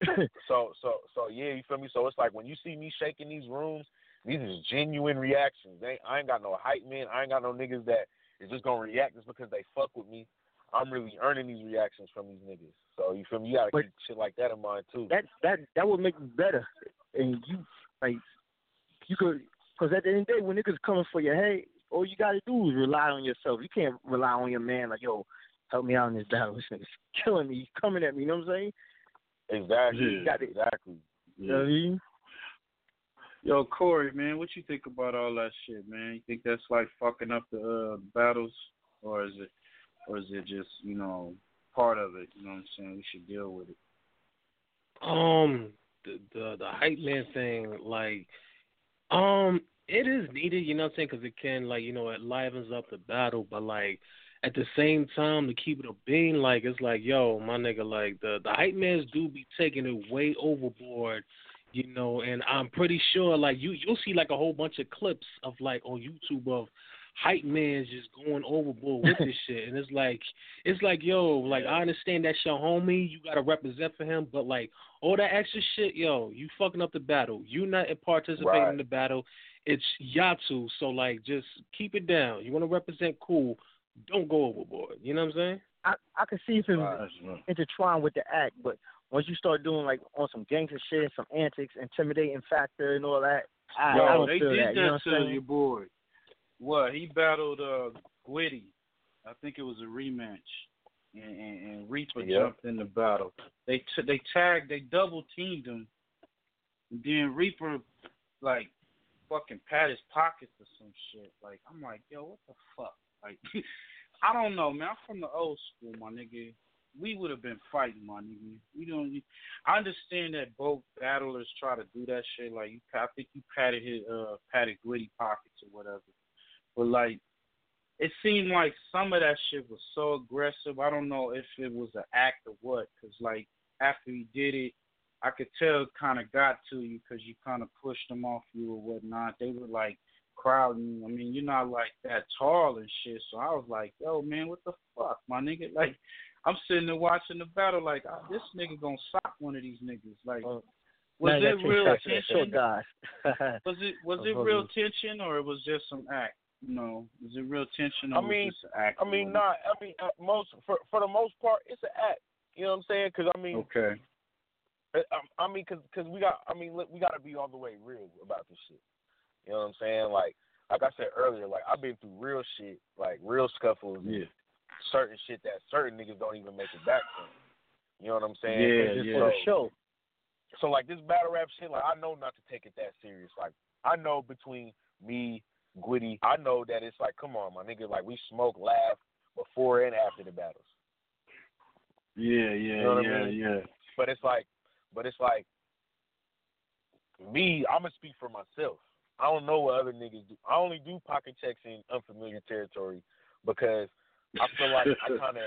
[LAUGHS] So so so yeah, you feel me? So it's like when you see me shaking these rooms, these is genuine reactions. They, I ain't got no hype man. I ain't got no niggas that is just gonna react just because they fuck with me. I'm really earning these reactions from these niggas. So you feel me? You gotta But- keep shit like that in mind too. that that that would make you better, and you like you could because at the end of the day, when niggas coming for your head, all you gotta do is rely on yourself. You can't rely on your man like yo, help me out in this battle. [LAUGHS] This nigga's killing me. He's coming at me. You know what I'm saying? Exactly. You got it. Exactly. You know what I mean? Yo, Corey, man, what you think about all that shit, man? You think that's like fucking up the uh, battles, or is it, or is it just you know part of it? You know what I'm saying? We should deal with it. Um, the the the hype man thing, like, um, it is needed. You know what I'm saying? Because it can, like, you know, it livens up the battle. But like, at the same time, to keep it a bean, like, it's like, yo, my nigga, like the the hype mans do be taking it way overboard. You know, and I'm pretty sure, like, you you'll see like a whole bunch of clips of like on YouTube of hype mans just going overboard with this [LAUGHS] shit, and it's like, it's like, yo, like I understand that's your homie, you gotta represent for him, but like all that extra shit, yo, you fucking up the battle. You not participating Right. in the battle. It's Yatu, so like just keep it down. You want to represent, cool. Don't go overboard. You know what I'm saying? I I can see if it was intertwined with the act, but once you start doing like on some gangster shit, some antics, intimidating factor, and all that, I, Yo, I don't they feel did that. You know what to I'm saying? your boy. What he battled uh Gwitty. I think it was a rematch, and, and, and Reepah Yep. jumped in the battle. They t- they tagged, they double teamed him, and then Reepah like fucking pat his pockets or some shit. Like I'm like, yo, what the fuck? Like [LAUGHS] I don't know, man. I'm from the old school, my nigga. We would have been fighting, my nigga. We don't. I understand that both battlers try to do that shit. Like you, I think you patted his, uh, patted Gwitty pockets or whatever. But like, it seemed like some of that shit was so aggressive. I don't know if it was an act or what. Cause like after he did it, I could tell it kind of got to you because you kind of pushed them off you or whatnot. They were like crowding. I mean, you're not like that tall and shit. So I was like, yo, man, what the fuck, my nigga? [LAUGHS] Like, I'm sitting there watching the battle, like, ah, this nigga gonna sock one of these niggas. Like, Was Now it real tension? [LAUGHS] Was it was it real tension or it was just some act? You know, was it real tension or I mean, just act? I mean, not. I mean, uh, most for for the most part, it's an act. You know what I'm saying? Because I mean, Okay. I, I mean, cause, cause we got, I mean, look, we got to be all the way real about this shit. You know what I'm saying? Like, like I said earlier, like I've been through real shit, like real scuffles, Yeah. certain shit that certain niggas don't even make it back from. You know what I'm saying? Yeah, yeah. so- For sure. So like this battle rap shit, like I know not to take it that serious. Like I know between me, Gwitty, I know that it's like, come on, my nigga, like we smoke, laugh before and after the battles. Yeah, yeah, You know yeah, I mean? yeah. But it's like, but it's like, me, I'm gonna speak for myself. I don't know what other niggas do. I only do pocket checks in unfamiliar territory because I feel like I [LAUGHS] kind of,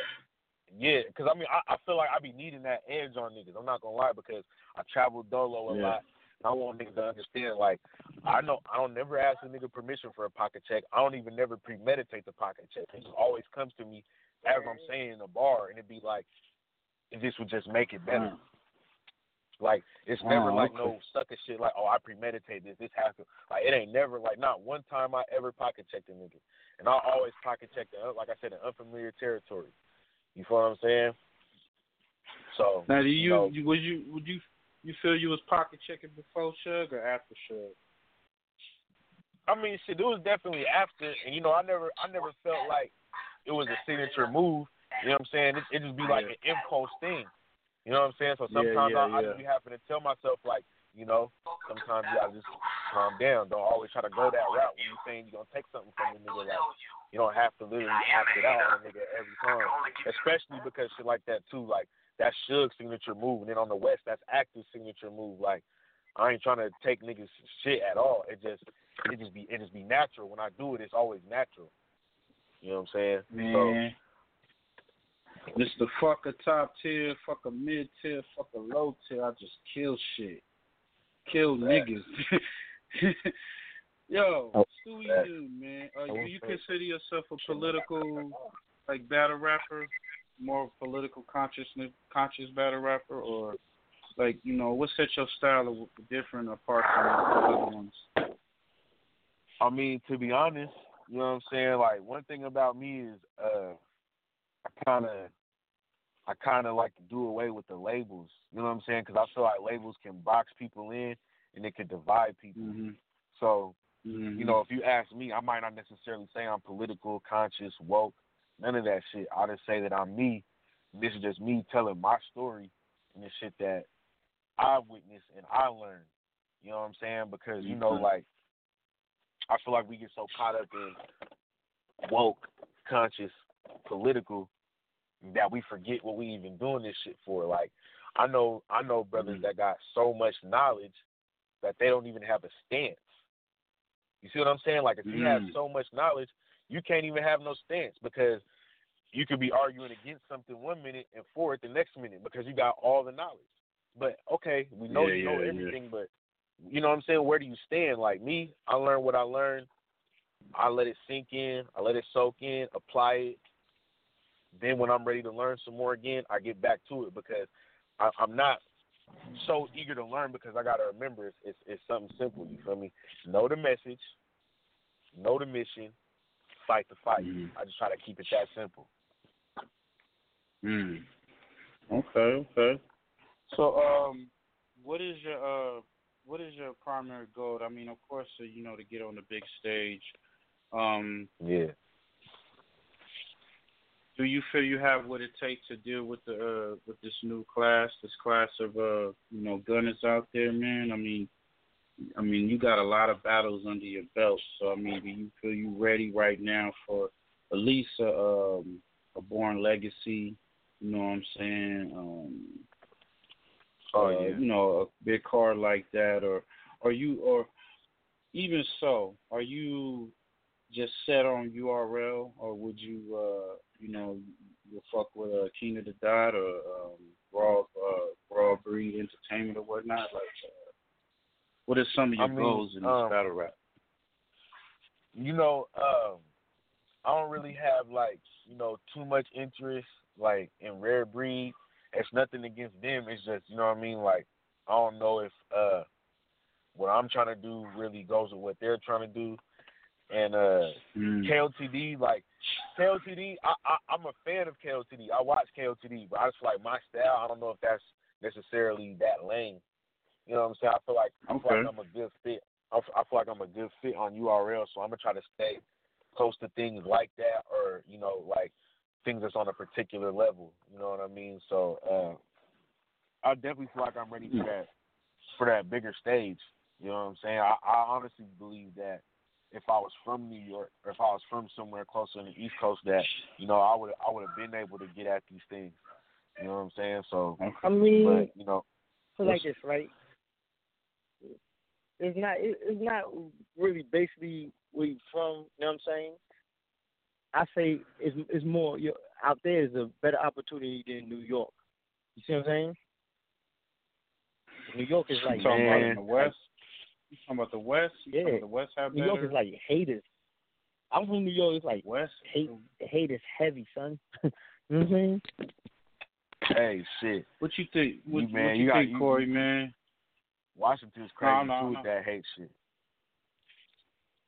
yeah, because I mean, I, I feel like I be needing that edge on niggas. I'm not gonna lie because I travel dolo a Yeah. lot. I want niggas to understand, like, I know I don't never ask a nigga permission for a pocket check. I don't even never premeditate the pocket check. It just always comes to me as I'm saying in the bar, and it'd be like, this would just make it better. Mm. Like it's never Oh, like okay. no sucker shit like, oh I premeditated this, this happened. Like it ain't never like not one time I ever pocket checked a nigga. And I always pocket check the uh, like I said, in unfamiliar territory. You feel what I'm saying? So Now, do you, know, you would you would you you feel you was pocket checking before Suge or after Suge? I mean shit, it was definitely after and you know, I never I never felt like it was a signature move. You know what I'm saying? It, it just be like an impulse thing. You know what I'm saying? So sometimes yeah, I, I yeah. just be having to tell myself like, you know, sometimes you gotta just calm down. Don't always try to go that route when you saying you're gonna take something from a nigga like you don't have to literally act it out on a nigga every time. Especially because shit like that too, like that's Suge's signature move and then on the West that's active signature move. Like I ain't trying to take niggas shit at all. It just it just be it just be natural. When I do it it's always natural. You know what I'm saying? So Man. Mr. Fuck a top tier, fuck a mid tier, fuck a low tier. I just kill shit. Kill niggas. [LAUGHS] Yo, Oh, Stuey that- Dude, man. Uh, I do you consider yourself a political like battle rapper? More political consciousness conscious battle rapper or like, you know, what sets your style of different apart from the other ones? I mean, to be honest, you know what I'm saying? Like one thing about me is uh I kind of I kind of like to do away with the labels. You know what I'm saying? Cuz I feel like labels can box people in and it can divide people. Mm-hmm. So, you know, if you ask me, I might not necessarily say I'm political, conscious, woke, none of that shit. I'll just say that I'm me. This is just me telling my story and the shit that I witnessed and I learned. You know what I'm saying? Because you know, Mhm. like I feel like we get so caught up in woke, conscious, political that we forget what we even doing this shit for. Like I know I know brothers that got so much knowledge that they don't even have a stance. You see what I'm saying? Like if you have Mm. so much knowledge, you can't even have no stance because you could be arguing against something one minute and for it the next minute because you got all the knowledge. But okay, we know Yeah, you know yeah, yeah. everything, but you know what I'm saying? Where do you stand? Like me, I learned what I learned. I let it sink in. I let it soak in. Apply it. Then when I'm ready to learn some more again, I get back to it because I, I'm not so eager to learn because I gotta remember it's, it's it's something simple. You feel me? Know the message, know the mission, fight the fight. I just try to keep it that simple. Mm. Okay, okay. So, um, what is your uh, what is your primary goal? I mean, of course, uh, you know, to get on the big stage. Um, Yeah. do you feel you have what it takes to deal with the uh, with this new class, this class of uh, you know, gunners out there, man? I mean, I mean, you got a lot of battles under your belt, so I mean, do you feel you ready right now for at least a um, a born legacy? You know what I'm saying? Um, Oh, uh, yeah. you know, a big car like that, or are you, or even so, are you just set on URL, or would you, uh, you know, you fuck with uh, King of the Dot or um, Raw, uh, Rare Breed Entertainment or whatnot? Like, uh, what are some of your I mean, goals in this um, battle rap? you know, um, I don't really have like, you know, too much interest like in rare breed. It's nothing against them. It's just, you know what I mean? Like, I don't know if uh what I'm trying to do really goes with what they're trying to do. And uh KOTD, like KOTD, I, I I'm a fan of KOTD. I watch KOTD, but I just like my style. I don't know if that's necessarily that lane. You know what I'm saying? I feel like I feel like I'm a good fit. I, f- I feel like I'm a good fit on URL, so I'm gonna try to stay close to things like that, or you know, like things that's on a particular level. You know what I mean? So uh, I definitely feel like I'm ready for that for that bigger stage. You know what I'm saying? I, I honestly believe that if I was from New York or if I was from somewhere closer in the East Coast, that you know I would I would have been able to get at these things. You know what I'm saying? So I mean, but you know, put it like this, right? It's not. It, it's not really basically where you from. You know what I'm saying? I say it's it's more you out there is a better opportunity than New York. You see what I'm saying? New York is like You talking about in the West? You talking about the West? You Yeah. the West have New York is like haters. I'm from New York. It's like West hate. Hate is heavy, son. [LAUGHS] you know what I'm saying? hey, shit. What you think? What, You, man, what you, you think, you- Corey, you- man? Washington's crazy no, too no. that hate shit.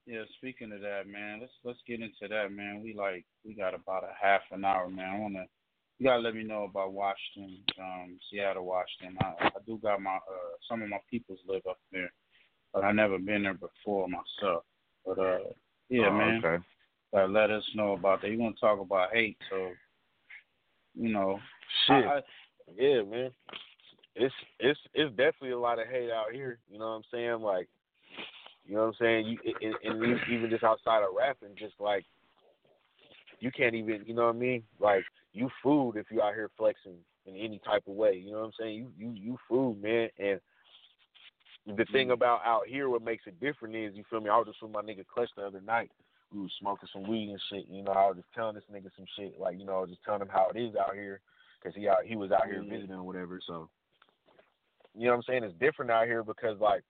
Yeah, speaking of that, man, let's let's get into that, man. We like we got about a half an hour, man. I wanna you gotta let me know about Washington, um, Seattle, Washington. I, I do got my uh some of my peoples live up there, but I never been there before myself. But uh, yeah, Oh, man, okay. uh, let us know about that. You want to talk about hate, so you know, Shit. I, I, yeah, man. It's it's it's definitely a lot of hate out here. You know what I'm saying? Like, you know what I'm saying? You and, and even- just outside of rapping, just like you can't even. You know what I mean? Like you food if you out here flexing in any type of way. You know what I'm saying? You you you food, man. And the thing about out here, what makes it different is you feel me. I was just with my nigga Clutch the other night. We was smoking some weed and shit. You know, I was just telling this nigga some shit. Like you know, I was just telling him how it is out here because he out he was out here Mhm. visiting or whatever. So you know what I'm saying? It's different out here because like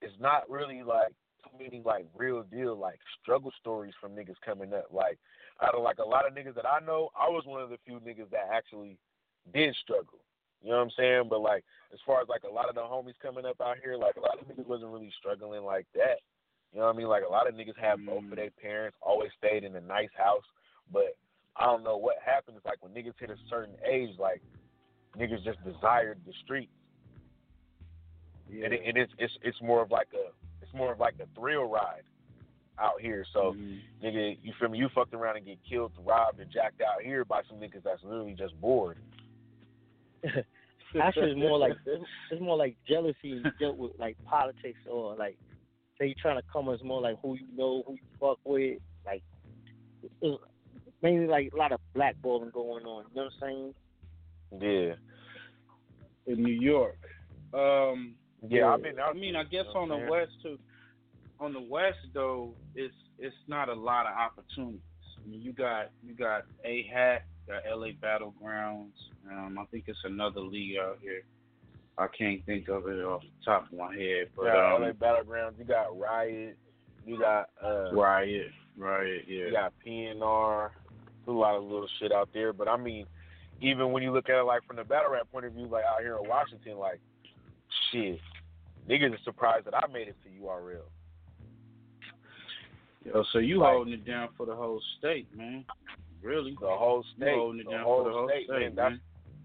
it's not really like too many like real deal like struggle stories from niggas coming up. Like out of like a lot of niggas that I know, I was one of the few niggas that actually did struggle. You know what I'm saying? But like as far as like a lot of the homies coming up out here, like a lot of niggas wasn't really struggling like that. You know what I mean? Like a lot of niggas have both of mm. their parents, always stayed in a nice house, but I don't know what happens. Like when niggas hit a certain age, like niggas just desired the streets, and, it, and it's it's it's more of like a it's more of like a thrill ride out here. So mm-hmm. nigga, you feel me? You fucked around and get killed, robbed, and jacked out here by some niggas that's literally just bored. Actually, it's more like it's, more like jealousy dealt with like politics or like say you trying to come as more like who you know, who you fuck with, like it's mainly like a lot of blackballing going on. You know what I'm saying? Yeah. in New York. Um, Yeah, I've been I mean, I guess on the west too. On the west though, it's it's not a lot of opportunities. I mean, you got you got a hat, got L.A. Battlegrounds. Um, I think it's another league out here. I can't think of it off the top of my head, but you got um, LA Battlegrounds, you got Riot, you got uh Riot, Riot, yeah. You got PNR, a lot of little shit out there. But I mean, even when you look at it like from the battle rap point of view, like out here in Washington, like shit, niggas are surprised that I made it to URL. Yo, so you Like- holding it down for the whole state, man? Really? The whole You state, holding it the down whole, for the whole state, state, man. That's man.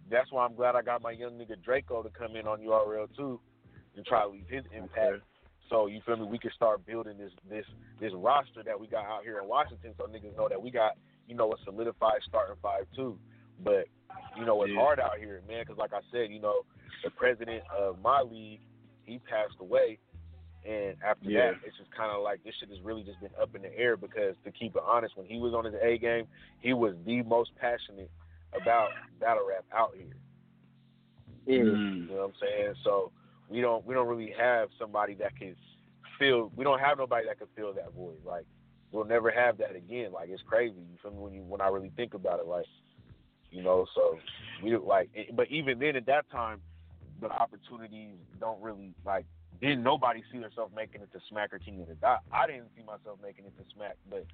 that's why I'm glad I got my young nigga Draco to come in on URL too, and try to leave his impact. So you feel me? We can start building this this this roster that we got out here in Washington, so niggas know that we got you know a solidified starting five too. But you know it's Yeah. hard out here, man, because like I said, you know the president of my league he passed away, and after Yeah. that it's just kind of like this shit has really just been up in the air because to keep it honest, when he was on his A game, he was the most passionate about battle rap out here. Yeah. Mm. You know what I'm saying? So we don't we don't really have somebody that can fill. We don't have nobody that can fill that void. Like we'll never have that again. Like it's crazy. You feel me? When you when I really think about it, like you know. So we like, it- but even then at that time, the opportunities don't really like. Didn't nobody see themselves making it to Smack or King of the Dot? I didn't see myself making it to Smack, but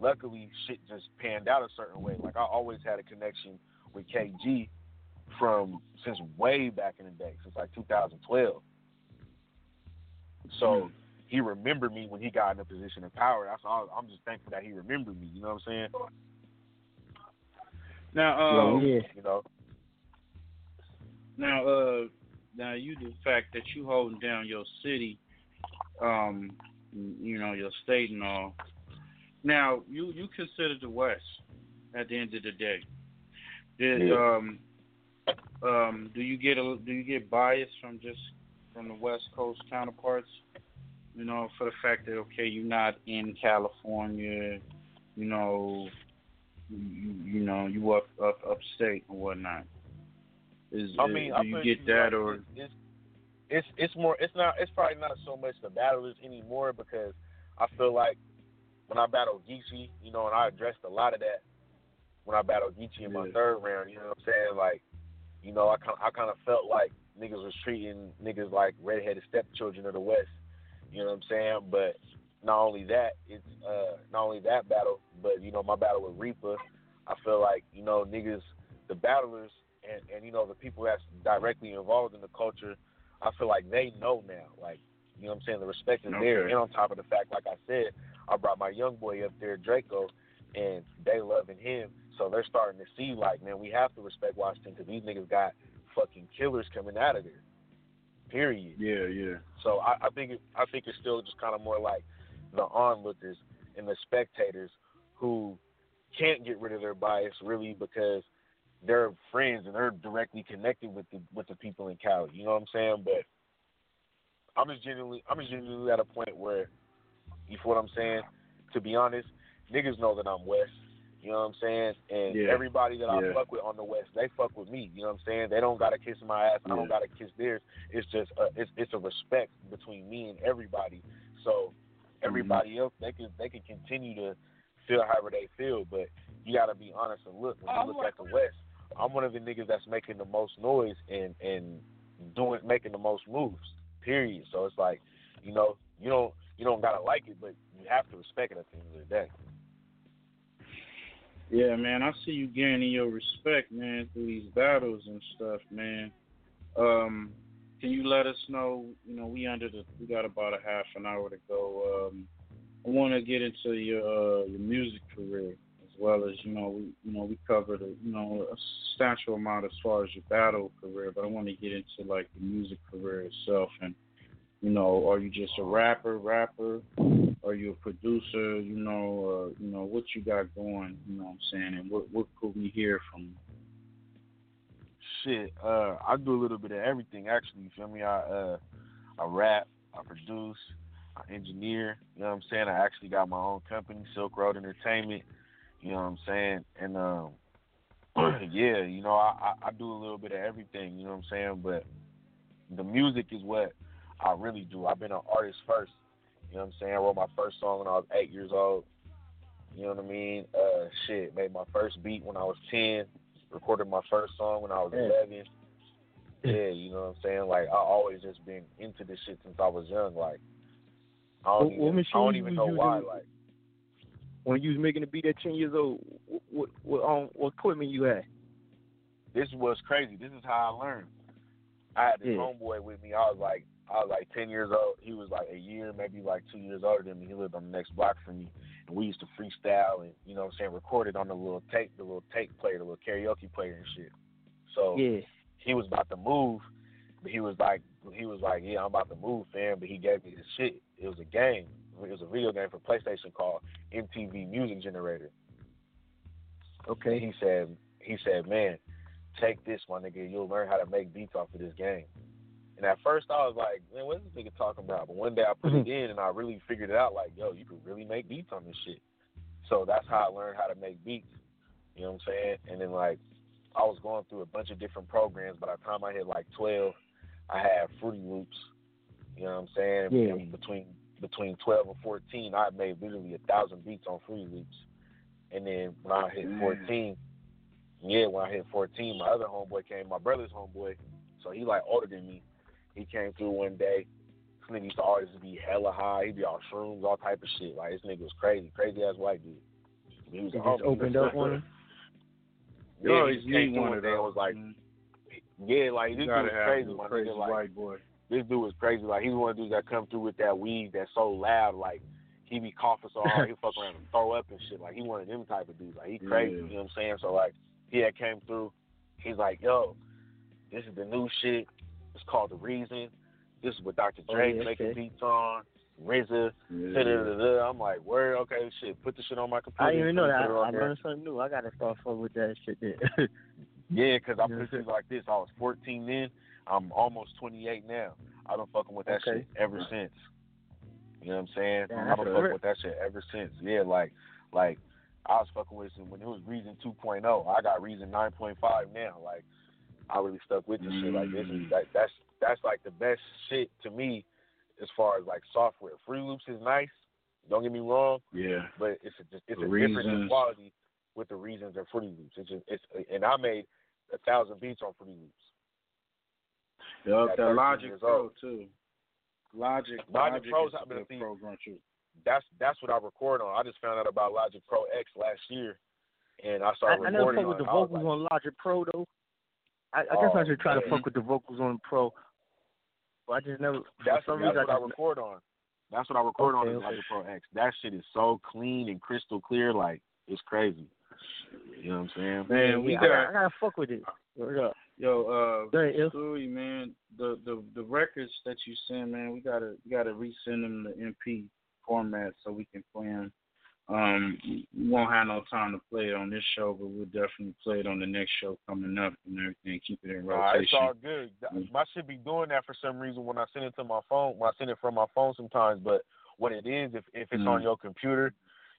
luckily shit just panned out a certain way. Like I always had a connection with KG, from since way back in the day, since like 2012. So Mm. he remembered me when he got in a position of power. That's all. I'm just thankful that he remembered me. You know what I'm saying? Now, um, You know. Now, uh, now you the fact that you holding down your city, um, you know your state and all. Now, you you consider the West at the end of the day. Did Yeah. um um do you get a do you get bias from just from the West Coast counterparts? You know, for the fact that okay, you're not in California, you know, you, you know, you up up upstate and whatnot. Is, I mean, do you get that like, or it's, it's it's it's more it's not it's probably not so much the battlers anymore because I feel like when I battled Geechi, you know, and I addressed a lot of that when I battled Geechi in my third round. You know what I'm saying? Like, you know, I kind I kind of felt like niggas was treating niggas like redheaded stepchildren of the West. You know what I'm saying? But not only that, it's uh not only that battle, but you know my battle with Reepah. I feel like you know niggas, the battlers, and and you know the people that's directly involved in the culture. I feel like they know now. Like you know what I'm saying? The respect is there, and on top of the fact, like I said, I brought my young boy up there, Draco, and they loving him. So they're starting to see like, man, we have to respect Washington because these niggas got fucking killers coming out of there. Period. Yeah, yeah. So I, I think it, I think it's still just kind of more like the onlookers and the spectators who can't get rid of their bias really because they're friends and they're directly connected with the with the people in Cali. You know what I'm saying? But I'm just genuinely I'm just genuinely at a point where you feel what I'm saying? To be honest, niggas know that I'm West. You know what I'm saying? And Yeah. everybody that Yeah. I fuck with on the West, they fuck with me. You know what I'm saying? They don't gotta kiss my ass. I don't gotta kiss theirs. It's just a, it's it's a respect between me and everybody. So everybody else, they can they can continue to feel however they feel, but you gotta be honest and look. When you look at the West, I'm one of the niggas that's making the most noise and and doing making the most moves. Period. So it's like, you know, you don't you don't gotta like it, but you have to respect it at the end of the day. Yeah, man, I see you gaining your respect, man, through these battles and stuff, man. Um, can you let us know? You know, we under the we got about a half an hour to go. Um, I want to get into your uh, your music career as well as you know we you know we covered a, you know a substantial amount as far as your battle career, but I want to get into like the music career itself and you know, are you just a rapper, rapper? Are you a producer? You know, uh, you know what you got going. You know what I'm saying, and what what could we hear from? Shit, uh, I do a little bit of everything actually. You feel me? I uh, I rap, I produce, I engineer. You know what I'm saying? I actually got my own company, Silk Road Entertainment. You know what I'm saying? And um, [CLEARS THROAT] yeah, you know, I, I I do a little bit of everything. You know what I'm saying? But the music is what I really do. I've been an artist first. You know what I'm saying? I wrote my first song when I was eight years old. You know what I mean? Uh, shit, made my first beat when I was ten. Recorded my first song when I was Yeah. eleven. Yeah, you know what I'm saying? Like I always just been into this shit since I was young. Like I don't What- even, what I don't even know why. Like When you was making the beat at ten years old, what what um what equipment you had? this was crazy. This is how I learned. I had this Yeah. homeboy with me. I was like, I was like ten years old. He was like a year, maybe like two years older than me. He lived on the next block from me, we used to freestyle and you know what I'm saying, record it on the little tape, the little tape player, the little karaoke player and shit. So Yeah. he was about to move, but he was like, he was like, yeah, I'm about to move, fam. But he gave me this shit. It was a game. It was a video game for PlayStation called MTV Music Generator. Okay. He said, he said, man, take this, my nigga. You'll learn how to make beats off of this game. And at first I was like, man, what's this nigga talking about? But one day I put it mm-hmm. in and I really figured it out. Like, yo, you can really make beats on this shit. So that's how I learned how to make beats. You know what I'm saying? And then like, I was going through a bunch of different programs. By the time I hit like 12, I had Fruity Loops. You know what I'm saying? Yeah. And between between 12 and 14, I made literally a thousand beats on Fruity Loops. And then when I hit mm. 14, yeah, when I hit 14, my other homeboy came, my brother's homeboy, so he like older than me. He came through one day. This nigga used to always be hella high. He'd be on shrooms, all type of shit. Like this nigga was crazy, crazy ass white dude. He was It a just homie. opened up on him. [LAUGHS] Yeah, You he just came through one one day and was like, Yeah, like this dude was crazy, a my crazy nigga. Like white boy. this dude was crazy. Like he's one of the dudes that come through with that weed that's so loud, like he be coughing so hard he fuck around and throw up and shit. Like he one of them type of dudes. Like he crazy, Yeah. you know what I'm saying? So like he had came through, he's like, Yo, this is the new shit. It's called the reason. This is what Dr. Oh, Dre yeah, making okay. beats on. RZA, da, da, da, da. I'm like, where? okay, shit. Put the shit on my computer. I didn't even know that. I, I learned something new. I gotta start fucking with that shit there. [LAUGHS] Yeah, 'cause I put it like this. I was 14 then. I'm almost 28 now. I've been fucking with that Okay. shit ever since. You know what I'm saying? Damn, I've been fucking with that shit ever since. Yeah, like, like I was fucking with it when it was Reason 2.0. I got Reason 9.5 now. Like, I really stuck with this shit. Like, this mm. is that, that's that's like the best shit to me as far as like software. Free Loops is nice. Don't get me wrong. Yeah. But it's a, just it's The a difference in quality with the reasons and Fruity Loops. It's just it's and I made a thousand beats on Fruity Loops. Yup, At that Logic Pro old. too. Logic, Logic Pro's is a out there, good see. program. That's that's what I record on. I just found out about Logic Pro X last year, and I I, started I never recording fuck with the it. I was vocals like, on Logic Pro though. I, I guess I Oh, should try to man. fuck with the vocals on Pro. But I just never. that's for some that's reason, what I I record on. That's what I record on Okay, is okay. Logic Pro X. That shit is so clean and crystal clear, like it's crazy. You know what I'm saying? Man, we yeah, I, got gotta- I gotta fuck with it. Word. Yo, uh, Go ahead, Stuey, man, the, the the records that you send, man, we gotta we gotta resend them the MP format so we can play them. Um, we won't have no time to play it on this show, but we'll definitely play it on the next show coming up and everything. Keep it in Nah, it's all good. My shit be doing that for some reason when I send it to my phone. When I send it from my phone sometimes, but what it is, if if it's on Mhm. your computer,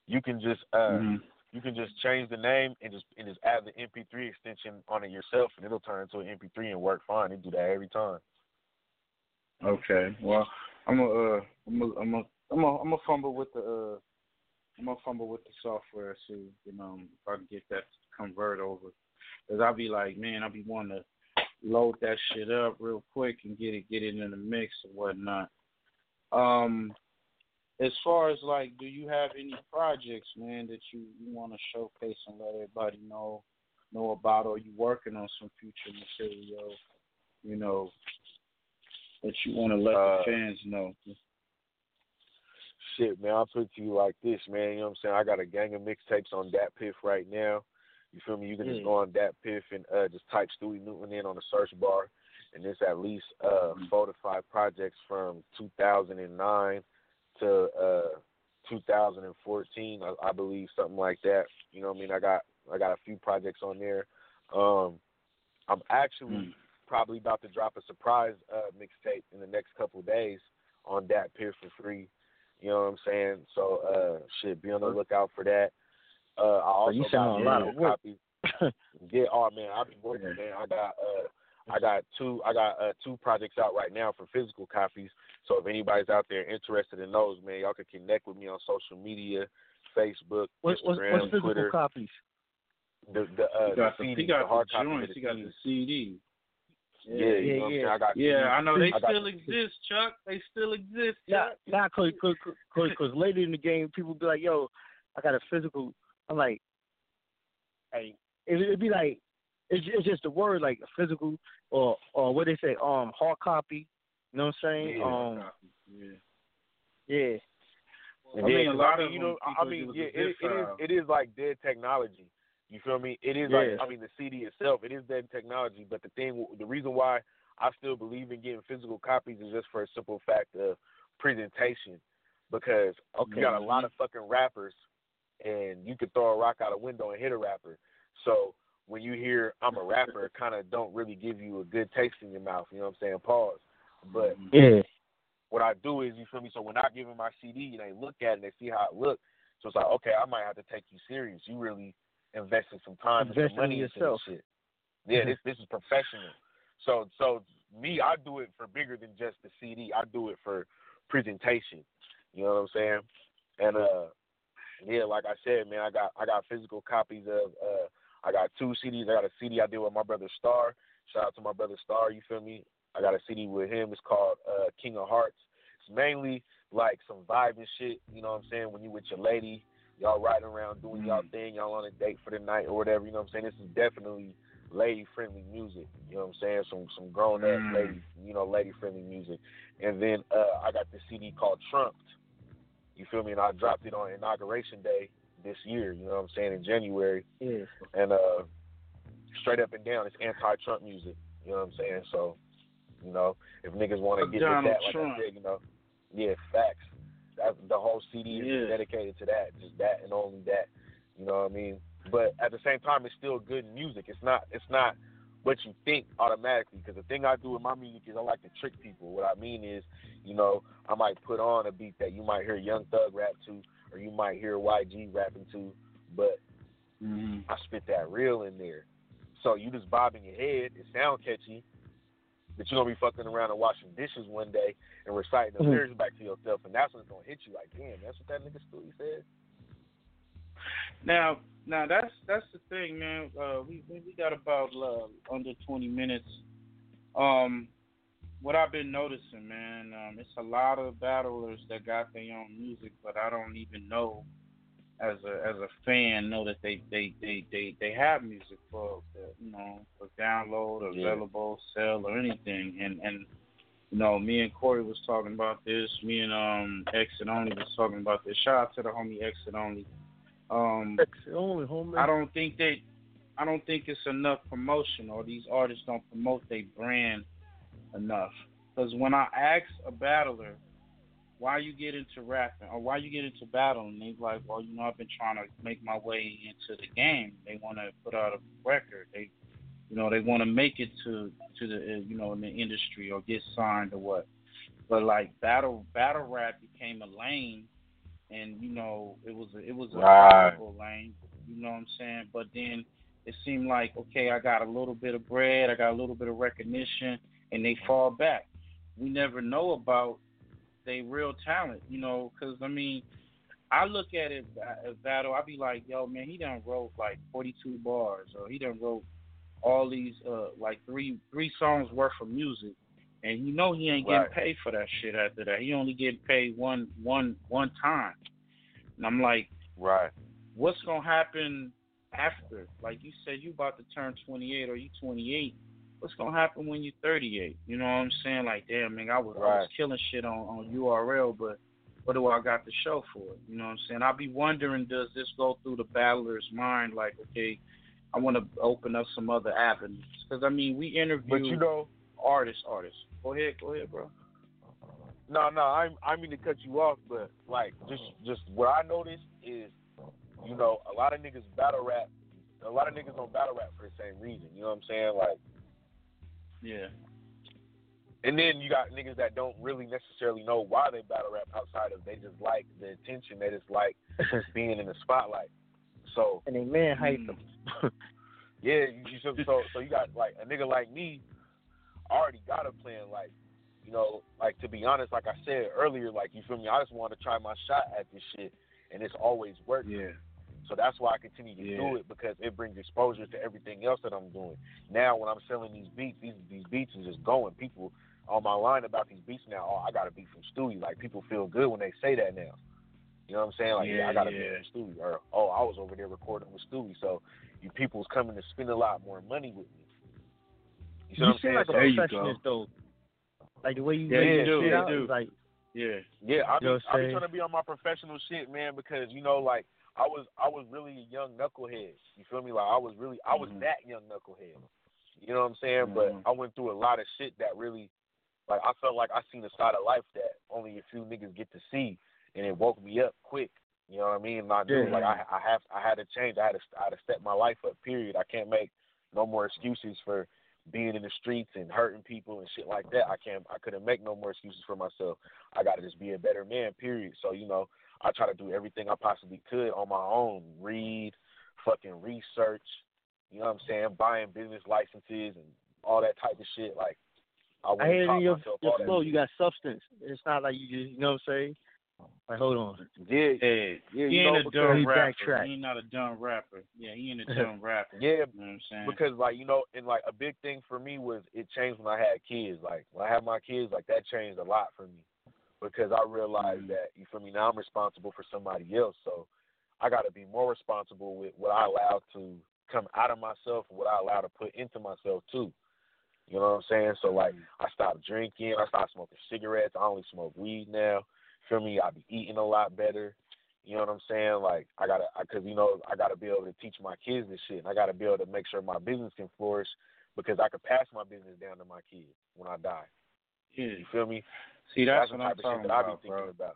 you can just uh Mhm. you can just change the name and just and just add the MP3 extension on it yourself, and it'll turn into an MP3 and work fine. It do that every time. Okay. Well, I'm a, uh, I'm a, I'm a, I'm a, I'm a fumble with the, uh, I'm gonna fumble with the software, see, you know, if I can get that convert over. Cause I'll be like, man, I'll be wanting to load that shit up real quick and get it, get it in the mix or whatnot. Um, as far as like, do you have any projects, man, that you, you want to showcase and let everybody know, know about, or you working on some future material, you know, that you want to let Uh, the fans know? Shit, man, I'll put it to you like this, man. You know what I'm saying? I got a gang of mixtapes on Dat Piff right now. You feel me? You can just go on Dat Piff and uh, just type Stuey Newton in on the search bar, and there's at least uh, four to five projects from 2009 to uh, 2014, I, I believe, something like that. You know what I mean? I got I got a few projects on there. Um, I'm actually probably about to drop a surprise uh, mixtape in the next couple of days on Dat Piff for free. You know what I'm saying? So uh shit, be on the lookout for that. Uh I also you got a lot of physical work. copies. yeah, oh man, I be [LAUGHS] working, man. I got uh I got two I got uh two projects out right now for physical copies. So if anybody's out there interested in those, man, y'all can connect with me on social media, Facebook, What's, what's, Instagram, what's physical Twitter. copies? The the uh he got the the, CD, he got the hard the copy of joints, the he got CD. the CD. Yeah, you know what I'm? I got Yeah, I know they I still the- exist, Chuck. They still exist. Nah, Chuck. nah, cause, cause, cause, cause later in the game, people be like, "Yo, I got a physical." I'm like, "Hey, it, it'd be like, it's, it's just the word like physical or or what they say, um, hard copy. You know what I'm saying? Yeah, um, yeah. yeah. I Yeah, mean, a 'cause lot I mean, of you know, I mean, yeah, it, it is it is like dead technology. You feel me? It is Yeah. like I mean, the CD itself, it is dead technology. But the thing, the reason why I still believe in getting physical copies is just for a simple fact of presentation, because Okay. you got a lot of fucking rappers, and you could throw a rock out a window and hit a rapper. So when you hear I'm a rapper, it kind of don't really give you a good taste in your mouth. You know what I'm saying? Pause. But mm-hmm. Yeah. what I do is, you feel me? So when I give them my CD and they look at it and they see how it looks, so it's like, okay, I might have to take you serious. You really invested some time and some money in into yourself. this shit. Yeah, this this is professional. So so me, I do it for bigger than just the CD. I do it for presentation. You know what I'm saying? And uh, yeah, like I said, man, I got I got physical copies of uh, I got two CDs. I got a CD I did with my brother Star. Shout out to my brother Star. You feel me? I got a CD with him. It's called uh, King of Hearts. It's mainly like some vibe and shit. You know what I'm saying? When you with your lady, y'all riding around doing y'all thing, y'all on a date for the night or whatever. You know what I'm saying? This is definitely lady friendly music. You know what I'm saying? Some some grown ass Mm. lady, you know, lady friendly music. And then uh I got this CD called Trumped. You feel me? And I dropped it on inauguration day this year. You know what I'm saying? In January. Yeah. And uh straight up and down, it's anti-Trump music. You know what I'm saying? So, you know, if niggas want to get Donald with that, like Trump. I said, you know, yeah, facts. That the whole CD Yeah. is dedicated to that, just that and only that. You know what I mean? But at the same time, it's still good music. It's not. It's not what you think automatically. Because the thing I do with my music is I like to trick people. What I mean is, you know, I might put on a beat that you might hear Young Thug rap to, or you might hear YG rapping to, but Mm-hmm. I spit that real in there. So you just bobbing your head, it sound catchy, but you're gonna be fucking around and washing dishes one day and reciting the Mhm. lyrics back to yourself, and that's when it's gonna hit you like, damn, that's what that nigga Stuey said. Now, now that's that's the thing, man. Uh, we we we got about uh, under 20 minutes. Um, what I've been noticing, man, um, it's a lot of battlers that got their own music, but I don't even know as a as a fan know that they they they they, they have music for for, you know for download or Yeah. available, sell or anything, and and you know, me and Corey was talking about this. Me and um Exit Only was talking about this. Shout out to the homie Exit Only. Um, Exit Only, homie. I don't think they, I don't think it's enough promotion, or these artists don't promote their brand enough. Because when I ask a battler, why you get into rapping or why you get into battling, they like, well, you know, I've been trying to make my way into the game. They want to put out a record. They, you know, they want to make it to to the, uh, you know, in the industry or get signed or what. But like battle battle rap became a lane, and you know, it was a, it was a Right. lane. You know what I'm saying? But then it seemed like okay, I got a little bit of bread, I got a little bit of recognition, and they fall back. We never know about they real talent, you know, because I mean, I look at it as battle. I be like, yo, man, he done wrote like 42 bars, or he done wrote all these uh like three three songs worth of music, and you know he ain't getting Right. paid for that shit after that. He only getting paid one one one time, and I'm like, right, what's gonna happen after? Like you said, you about to turn 28 or you 28. What's gonna happen when you're 38? You know what I'm saying? Like, damn, man, I was, I was killing shit on on URL, but what do I got to show for it? You know what I'm saying? I'll be wondering, does this go through the battler's mind? Like, okay, I want to open up some other avenues because I mean, we interview But you know, artists, artists. Go ahead, go ahead, bro. No, no, I I mean to cut you off, but like just just what I noticed is, you know, a lot of niggas battle rap, a lot of niggas don't battle rap for the same reason. You know what I'm saying? Like, Yeah. and then you got niggas that don't really necessarily know why they battle rap outside of they just like the attention, they just like [LAUGHS] being in the spotlight. So and they man hype mm. them. [LAUGHS] yeah, you, you so, so so you got like a nigga like me already got a plan. Like, you know, like to be honest, like I said earlier, like you feel me? I just want to try my shot at this shit, and it's always worked. Yeah. So that's why I continue to Yeah. do it because it brings exposure to everything else that I'm doing. Now when I'm selling these beats, these these beats is just going. People on my line about these beats now. Oh, I got a beat from Stuey. Like people feel good when they say that now. You know what I'm saying? Like, yeah, Yeah, I got a yeah. beat from Stuey, or oh, I was over there recording with Stuey. So you people's coming to spend a lot more money with me. You see You I'm seem saying? like a So- perfectionist though. Like the way you Yeah, lay you do, shit you out do. like Yeah. Yeah, I be, You know what I I'm be trying to be on my professional shit, man, because you know, like I was, I was really a young knucklehead. You feel me? Like I was really, I was Mhm. that young knucklehead. You know what I'm saying? Mhm. But I went through a lot of shit that really, like, I felt like I seen a side of life that only a few niggas get to see, and it woke me up quick. You know what I mean? And I knew, Yeah. like, I, I have, I had to change. I had to, I had to step my life up. Period. I can't make no more excuses for being in the streets and hurting people and shit like that. I can't I couldn't make no more excuses for myself. I gotta just be a better man, period. So, you know, I try to do everything I possibly could on my own. Read, fucking research, you know what I'm saying, buying business licenses and all that type of shit. Like I I wouldn't hear in your, myself your all flow. shit. You got substance. It's not like you just, you know what I'm saying? Like, hold on. Yeah, yeah, yeah. He you ain't know, a dumb rapper. backtrack. He ain't not a dumb rapper. Yeah, he ain't a [LAUGHS] dumb rapper. Yeah, You know what I'm saying? because like you know, and like a big thing for me was it changed when I had kids. Like when I had my kids, like that changed a lot for me because I realized Mm-hmm. that you feel me now I'm responsible for somebody else, so I got to be more responsible with what I allow to come out of myself and what I allow to put into myself too. You know what I'm saying? So like I stopped drinking, I stopped smoking cigarettes, I only smoke weed now. Feel me? I be eating a lot better. You know what I'm saying? Like I gotta, cause you know I gotta be able to teach my kids this shit, and I gotta be able to make sure my business can flourish because I could pass my business down to my kids when I die. Yeah. You feel me? See, that's, the what I'm type of shit talking that I be about, bro. about.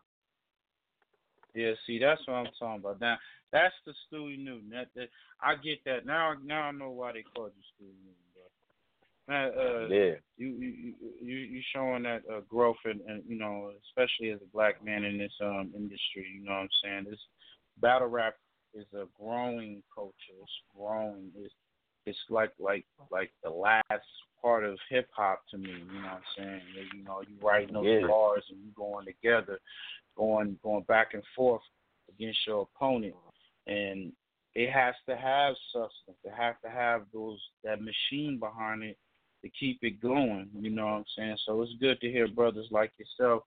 Yeah, see, that's what I'm talking about. Now, that's the Stuey Newton. That, that I get that now. Now I know why they called you Stuey Newton, bro. Now, uh, Yeah. you you you you showing that uh, growth and, and you know, especially as a black man in this um industry. You know what I'm saying? This battle rap is a growing culture. It's growing. It's it's like like like the last part of hip hop to me. You know what I'm saying? You know, you writing those Yeah. bars and you going together, going going back and forth against your opponent, and it has to have substance. It has to have those that machine behind it to keep it going. You know what I'm saying? So it's good to hear brothers like yourself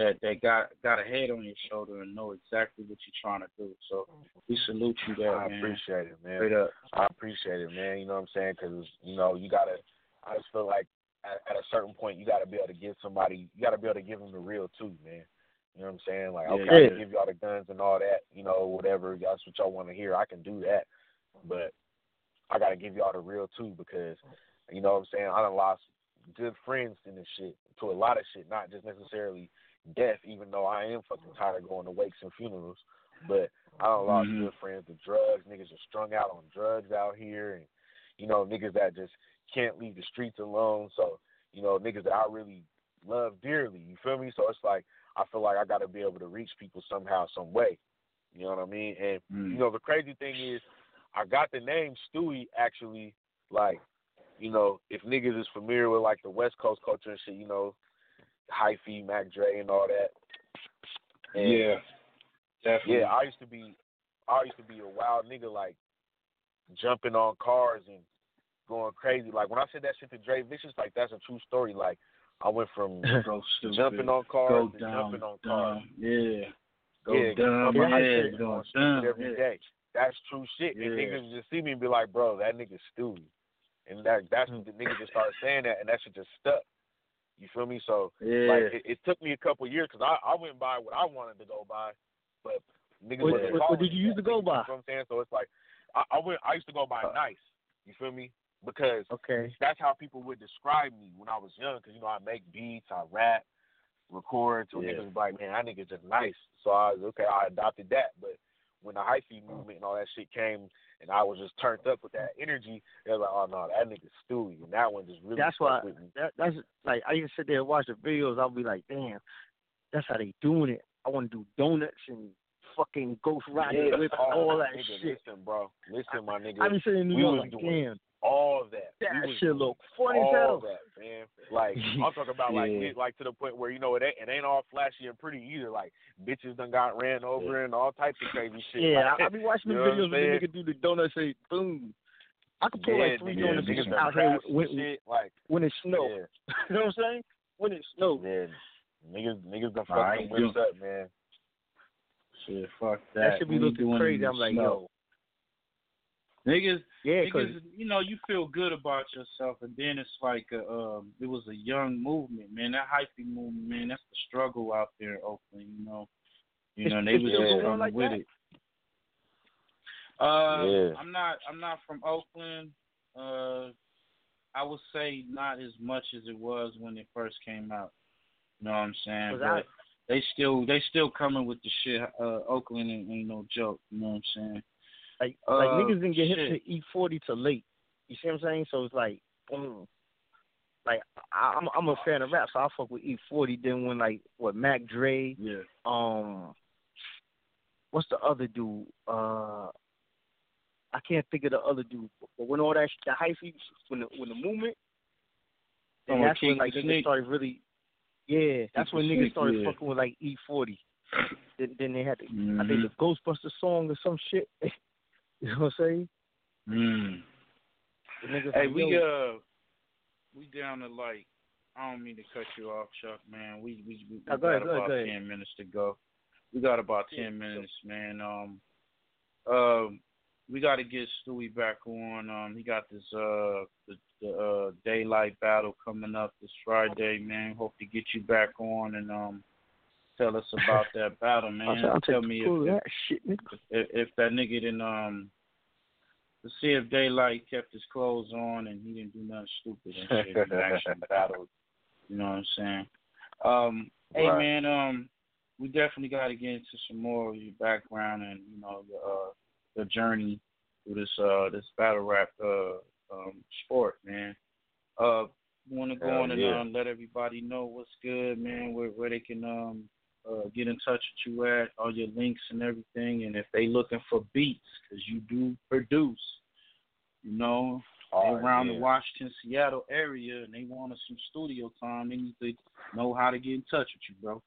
that that got got a head on your shoulder and know exactly what you're trying to do. So we salute you there, I man. appreciate it, man. Straight up. I appreciate it, man. You know what I'm saying? Because you know you gotta. I just feel like at, at a certain point you gotta be able to give somebody. You gotta be able to give them the real too, man. You know what I'm saying? Like, Yeah, okay, I yeah. can give y'all the guns and all that. You know, whatever. That's what y'all want to hear. I can do that, but I gotta give y'all the real too because you know what I'm saying. I done lost good friends in this shit to a lot of shit, not just necessarily death. Even though I am fucking tired of going to wakes and funerals, but I don't lost Mhm. good friends to drugs. Niggas are strung out on drugs out here, and you know niggas that just can't leave the streets alone. So you know niggas that I really love dearly. You feel me? So it's like I feel like I got to be able to reach people somehow, some way. You know what I mean? And Mm. you know the crazy thing is, I got the name Stuey actually like, you know, if niggas is familiar with like the West Coast culture and shit, you know, Hyphy, Mac Dre, and all that. And Yeah, definitely. yeah, I used to be, I used to be a wild nigga, like jumping on cars and going crazy. Like when I said that shit to Dre Vicious, like that's a true story. Like I went from [LAUGHS] jumping on cars to jumping on cars. Yeah. Go yeah, dumb, yeah, shit go on dumb, every yeah. day. That's true shit. And niggas just see me and be like, bro, that nigga's Stuey. And that that's when the niggas just started saying that, and that shit just stuck. You feel me? So Yeah. like it, it took me a couple years because I I went by what I wanted to go by, but niggas What- wasn't what- what did you used to go by? You know what I'm saying? So it's like I, I went. I used to go by uh. nice. You feel me? Because okay, that's how people would describe me when I was young. Because you know I make beats, I rap, record. So Yeah. niggas like, man, that nigga's just nice. So I was okay. I adopted that. But when the hyphy movement and all that shit came, and I was just turned up with that energy, they was like, oh no, that nigga's Stuey, and that one just really that's why with me. that, that's like I used to sit there and watch the videos. I'll be like, damn, that's how they doing it. I want to do donuts and fucking ghost riding Yeah, with [LAUGHS] oh, all that nigga, shit. Listen, bro. Listen, my nigga. I be sitting in New York like, doing damn, all of that. that we shit look funny as all hell. that, man. Like [LAUGHS] I'm talking about like Yeah. it- like to the point where you know it ain't it ain't all flashy and pretty either. Like bitches done got ran over and all types of crazy shit. Yeah, like, I, I [LAUGHS] be watching you the know what I'm videos where saying? the nigga do the donut say boom. I could pull yeah, like three donuts niggas done out here crashed when, shit. Like when it snow. yeah, [LAUGHS] you know what I'm saying? When it snow. yeah, niggas niggas done Nah, fucked I them ain't whips up, man. Shit, fuck that. That should be looking crazy. I'm like, snow. yo, Niggas, yeah, niggas, you know, you feel good about yourself, and then it's like a, um, it was a young movement, man. That hyphy movement, man. That's the struggle out there in Oakland, you know. You know, they was just coming like with that? it. Uh, Yeah. I'm not, I'm not from Oakland. Uh, I would say not as much as it was when it first came out. You know what I'm saying? But I- they still, they still coming with the shit. Uh, Oakland ain't, ain't no joke. You know what I'm saying? Like like Uh, niggas didn't get hit shit. to E forty till late. You see what I'm saying? So it's like boom. Like I, I'm I'm a fan of rap, so I fuck with E forty. Then when like what Mac Dre, Yeah. um, what's the other dude? Uh, I can't think of the other dude. But when all that sh- the hyphy when the when the movement, then Oh, that's when like niggas started really. Yeah, that's when niggas started yeah. fucking with like E forty. Then, then they had the, I Mhm. think the Ghostbuster song or some shit. [LAUGHS] [LAUGHS] you know what I'm saying? Mm. Hey, we yo, uh, we down to like. I don't mean to cut you off, Chuck. Man, we we, we No, got go ahead, about go ahead. ten minutes to go. We got about ten minutes, man. Um, um, we got to get Stewie back on. Um, he got this uh the, the uh daylight battle coming up this Friday, man. Hope to get you back on and um tell us about that battle, [LAUGHS] man. I'll, I'll tell me the if, that shit, nigga. if if that nigga didn't um to see if daylight kept his clothes on and he didn't do nothing stupid and shit. He actually [LAUGHS] battled. You know what I'm saying? Um, hey Right. man, um, we definitely got to get into some more of your background and you know your uh, the journey through this uh this battle rap uh um sport, man. Uh, want to go Hell on and yeah. um, let everybody know what's good, man. Where where they can um uh, get in touch with you at, all your links and everything, and if they looking for beats, because you do produce, you know, All around yeah. the Washington, Seattle area, and they want some studio time, they need to know how to get in touch with you, bro.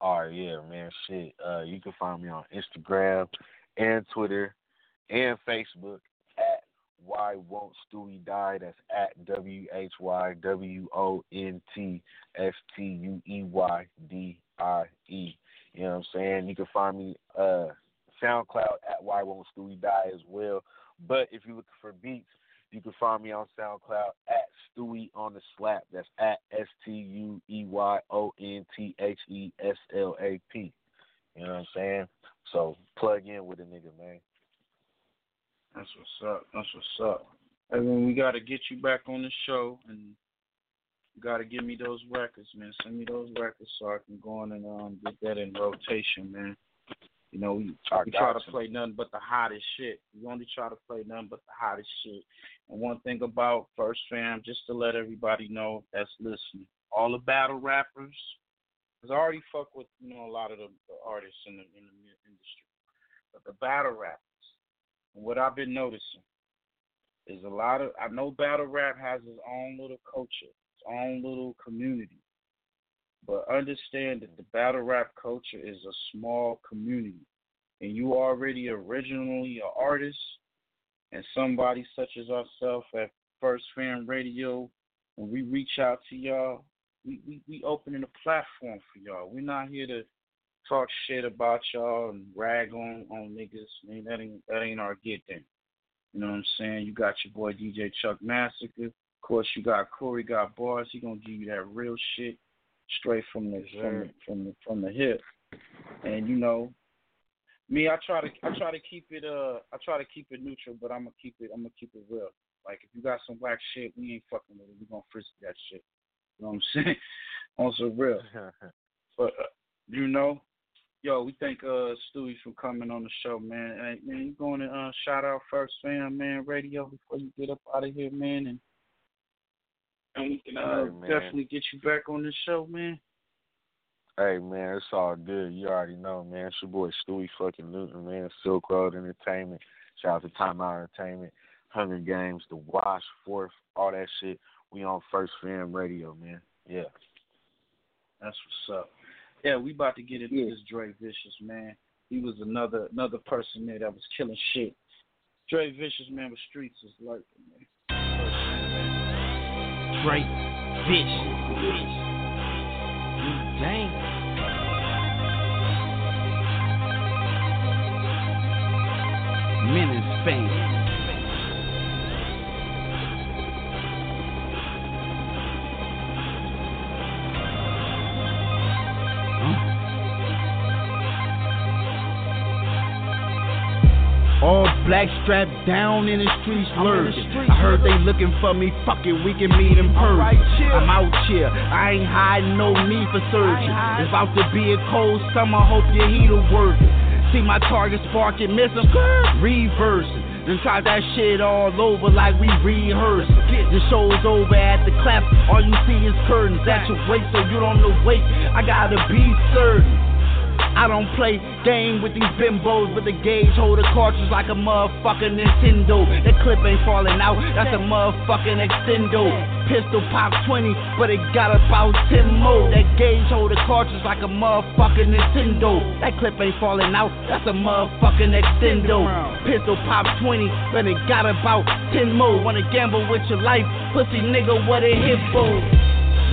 All right, yeah, man. Shit. Uh, you can find me on Instagram and Twitter and Facebook Why Won't Stuey Die. That's at W H Y W O N T S T U E Y D I E. You know what I'm saying? You can find me uh SoundCloud at Why Won't Stuey Die as well. But if you're looking for beats, you can find me on SoundCloud at Stuey on the Slap. That's at S T U E Y O N T H E S L A P. You know what I'm saying? So plug in with a nigga, man. That's what's up. That's what's up. And then we got to get you back on the show, and you got to give me those records, man. Send me those records so I can go on and um get that in rotation, man. You know, we, we try to play nothing but the hottest shit. We only try to play nothing but the hottest shit. And one thing about First Fam, just to let everybody know that's listening, all the battle rappers, because I already fuck with you know a lot of the, the artists in the in the industry, but the battle rappers. What I've been noticing is a lot of I know battle rap has its own little culture, its own little community. But understand that the battle rap culture is a small community. And you already originally an artist and somebody such as ourselves at First Fam Radio, when we reach out to y'all, we, we, we opening a platform for y'all. We're not here to talk shit about y'all and rag on, on niggas. Man, that ain't that ain't our get then. You know what I'm saying? You got your boy DJ Chuck Massacure. Of course, you got Corey got bars. He gonna give you that real shit straight from the from the from the from the hip. And you know, me, I try to I try to keep it uh I try to keep it neutral, but I'm gonna keep it I'm gonna keep it real. Like if you got some whack shit, we ain't fucking with it. We gonna frisk that shit. You know what I'm [LAUGHS] saying? On some real. [LAUGHS] But uh, you know, yo, we thank uh Stuey for coming on the show, man. Hey, man, you going to uh, shout out First Fam Man Radio before you get up out of here, man, and and we can uh, man. definitely get you back on the show, man. Hey man, it's all good. You already know, man. It's your boy Stewie fucking Newton, man. Silk Road Entertainment. Shout out to Time Out Entertainment, Hunger Games, The Wash, Fourth, all that shit. We on First Fam Radio, man. Yeah. That's what's up. Yeah, we about to get into this Dre Vicious, man. He was another another person there that was killing shit. Dre Vicious, man, with streets is like, man. Dre, bitch. Gang. Menace fame. Black strapped down in the streets lurking. I heard they looking for me. Fuck it, we can meet in person. I'm out here. I ain't hiding, no need for searching. It's about to be a cold summer. Hope your heater working. See my target sparking, missing, reversing. Then try that shit all over like we rehearsed. The show's over at the clap. All you see is curtains at your waist, so you don't know wait. I gotta be certain. I don't play game with these bimbos, but the gauge hold the cartridge like a motherfucking Nintendo. That clip ain't falling out, that's a motherfucking extendo. Pistol pop 20, but it got about 10 more. That gauge hold the cartridge like a motherfucking Nintendo. That clip ain't falling out, that's a motherfucking extendo. Pistol pop 20, but it got about 10 more. Wanna gamble with your life, pussy nigga, what a hit for?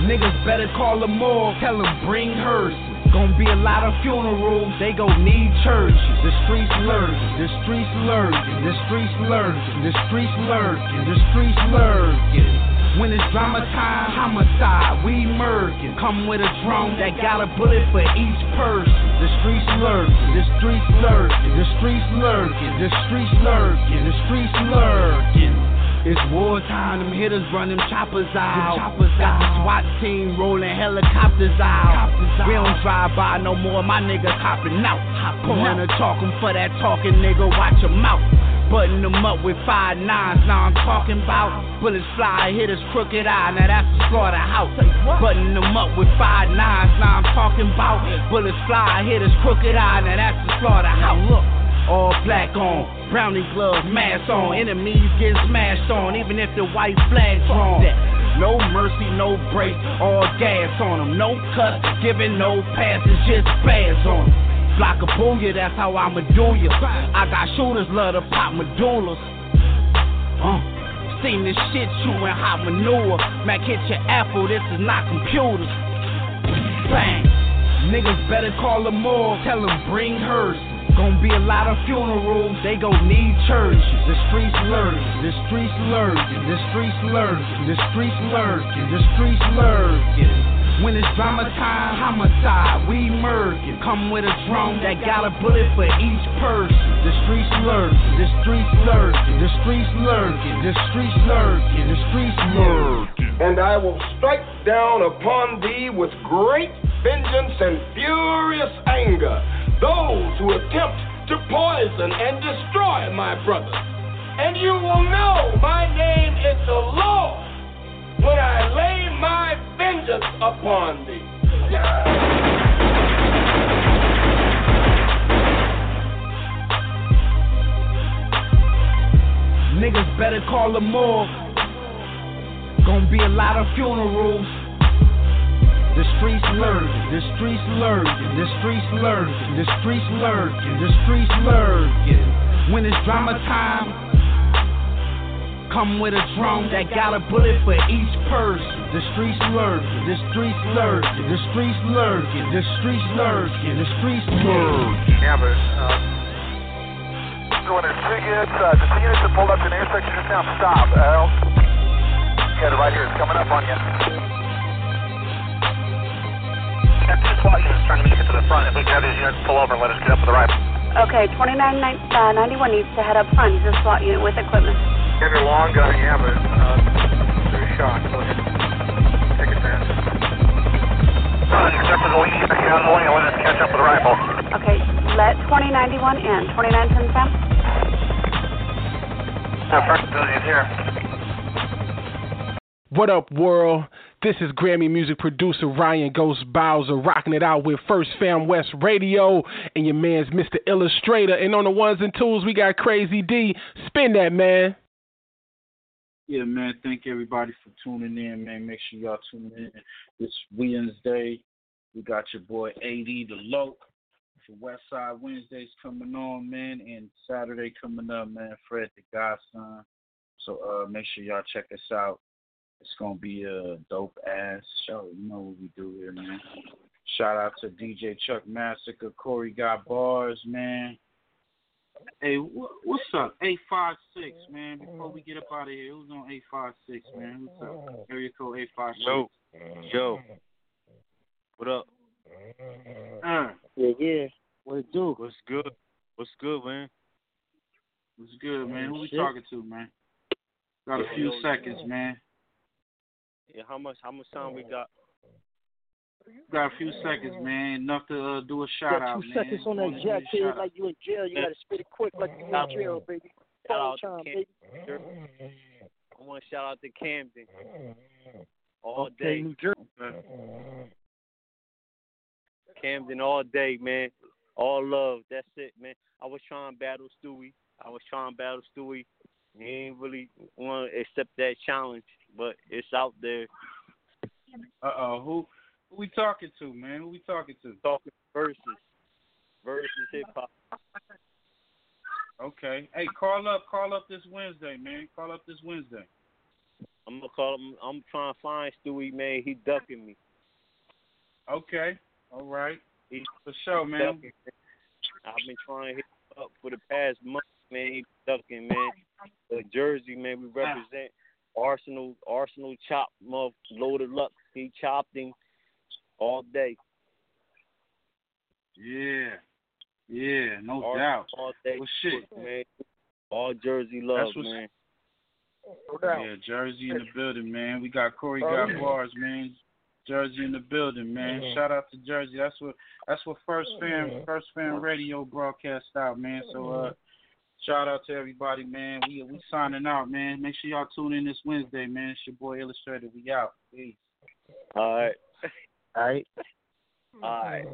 Niggas better call them all, tell them bring hers. Gonna be a lot of funerals, they gon' need churches. The streets lurking, the streets lurking, the streets lurking, the streets lurking, the streets lurking. When it's drama time, homicide, we murking. Come with a drum that got a bullet for each person. The streets lurking, the streets lurking, the streets lurking, the streets lurking, the streets lurking. It's wartime, them hitters run them choppers out. Choppers Got the SWAT team rolling helicopters out. We don't drive by no more, my niggas hopping out. Pouring a talking for that talking nigga, watch him out. Button them up with five nines, now I'm talking about bullets fly, hit his crooked eye, now that's the slaughterhouse. Button them up with five nines, now I'm talking about bullets fly, hit his crooked eye, now that's the slaughterhouse. Look. All black on, brownie gloves, mask on. Enemies get smashed on, even if the white flag's wrong. No mercy, no break, all gas on them. No cuts, giving no passes, just spaz on them. Block a booyah, that's how I'ma do ya. I got shooters, love to pop medullas. Uh. Seen this shit chewing hot manure. Mac hit your apple, this is not computers. Bang. Niggas better call them more, tell them bring hers. Gonna be a lot of funerals, they gon' need churches. The streets lurking, the streets lurking, the streets lurking, the streets lurking, the streets lurking. When it's drama time, homicide, we murking. Come with a drum that got a bullet for each person. The streets lurking, the streets lurking, the streets lurking, the streets lurking, the streets lurking. And I will strike down upon thee with great vengeance and furious anger those who attempt to poison and destroy my brothers. And you will know my name is the Lord when I lay my vengeance upon thee. Niggas better call them more. Gonna be a lot of funerals. The streets lurking, the streets lurking, the streets lurking, the streets lurking, the streets lurking. When it's drama time, come with a drum that got a bullet for each person. The streets lurking, the streets lurking, the streets lurking, the streets lurking, the streets lurking. Yeah, but, uh, going in two units, uh, the two units that pulled up to the intersection just now, stop. Uh, yeah, right here, it's coming up on you. Got two SWAT units trying to make it to the front. If we can have these units pull over and let us get up with the rifle. Okay, 2991 needs to head up front. He's a SWAT unit with equipment. Have your long gun, yeah, but, uh, through shot. Go ahead. Take it fast. Uh, intercept the lead, get out of the way and let us catch up with the rifle. Okay, let 2091 in. 2910 Sam? No, first ability is here. What up, world? This is Grammy music producer Ryan Ghost Bowser rocking it out with First Fam West Radio and your man's Mr. Illustrator. And on the ones and twos, we got Crazy D. Spin that, man. Yeah, man. Thank everybody for tuning in, man. Make sure y'all tune in this Wednesday. We got your boy AD the Loke for West Side Wednesdays coming on, man, and Saturday coming up, man. Fred the Godson. So uh, make sure y'all check us out. It's gonna be a dope ass show. You know what we do here, man. Shout out to DJ Chuck Massacure, Corey got bars, man. Hey, wh- what's up? Eight five six, man. Before we get up out of here, who's on eight five six, man? What's up? Area code eight five six. Yo, yo, what up? Uh, Yeah, yeah. What it do? What's good? What's good, man? what's good, man? Who we talking to, man? Got a few Yo, yo, seconds, man. Yeah, how much? How much time we got? Got a few seconds, man. Enough to uh, do a shout got out, two man. seconds on that give jack a kid shout like you in jail. You gotta spit it quick like you in jail, baby. Shout out time, to baby. Camden. I want to shout out to Camden. All Okay, day. New Jersey. man. Camden all day, man. All love. That's it, man. I was trying to battle Stuey. I was trying to battle Stuey. He ain't really want to accept that challenge, but it's out there. Uh oh, who who we talking to, man? Who we talking to? Talking versus versus hip hop. Okay. Hey, call up, call up this Wednesday, man. Call up this Wednesday. I'm gonna call him. I'm trying to find Stuey, man. He ducking me. Okay. All right. He For sure, man. ducking, I've been trying to hit him up for the past month, man. He ducking, man. Uh, Jersey, man, we represent Arsenal. Arsenal chop, mother loaded luck. He chopped him all day. Yeah. Yeah, no all, doubt. All day, Well, shit. man. All Jersey love, That's what's- man. Yeah, Jersey in the building, man. We got Corey Oh, got yeah. bars, man. Jersey in the building, man. Mhm. Shout out to Jersey. That's what that's what first fan First Fam Radio broadcast out, man. So uh shout out to everybody, man. We we signing out, man. Make sure y'all tune in this Wednesday, man. It's your boy Illustrator. We out. Peace. All right. All right. All right.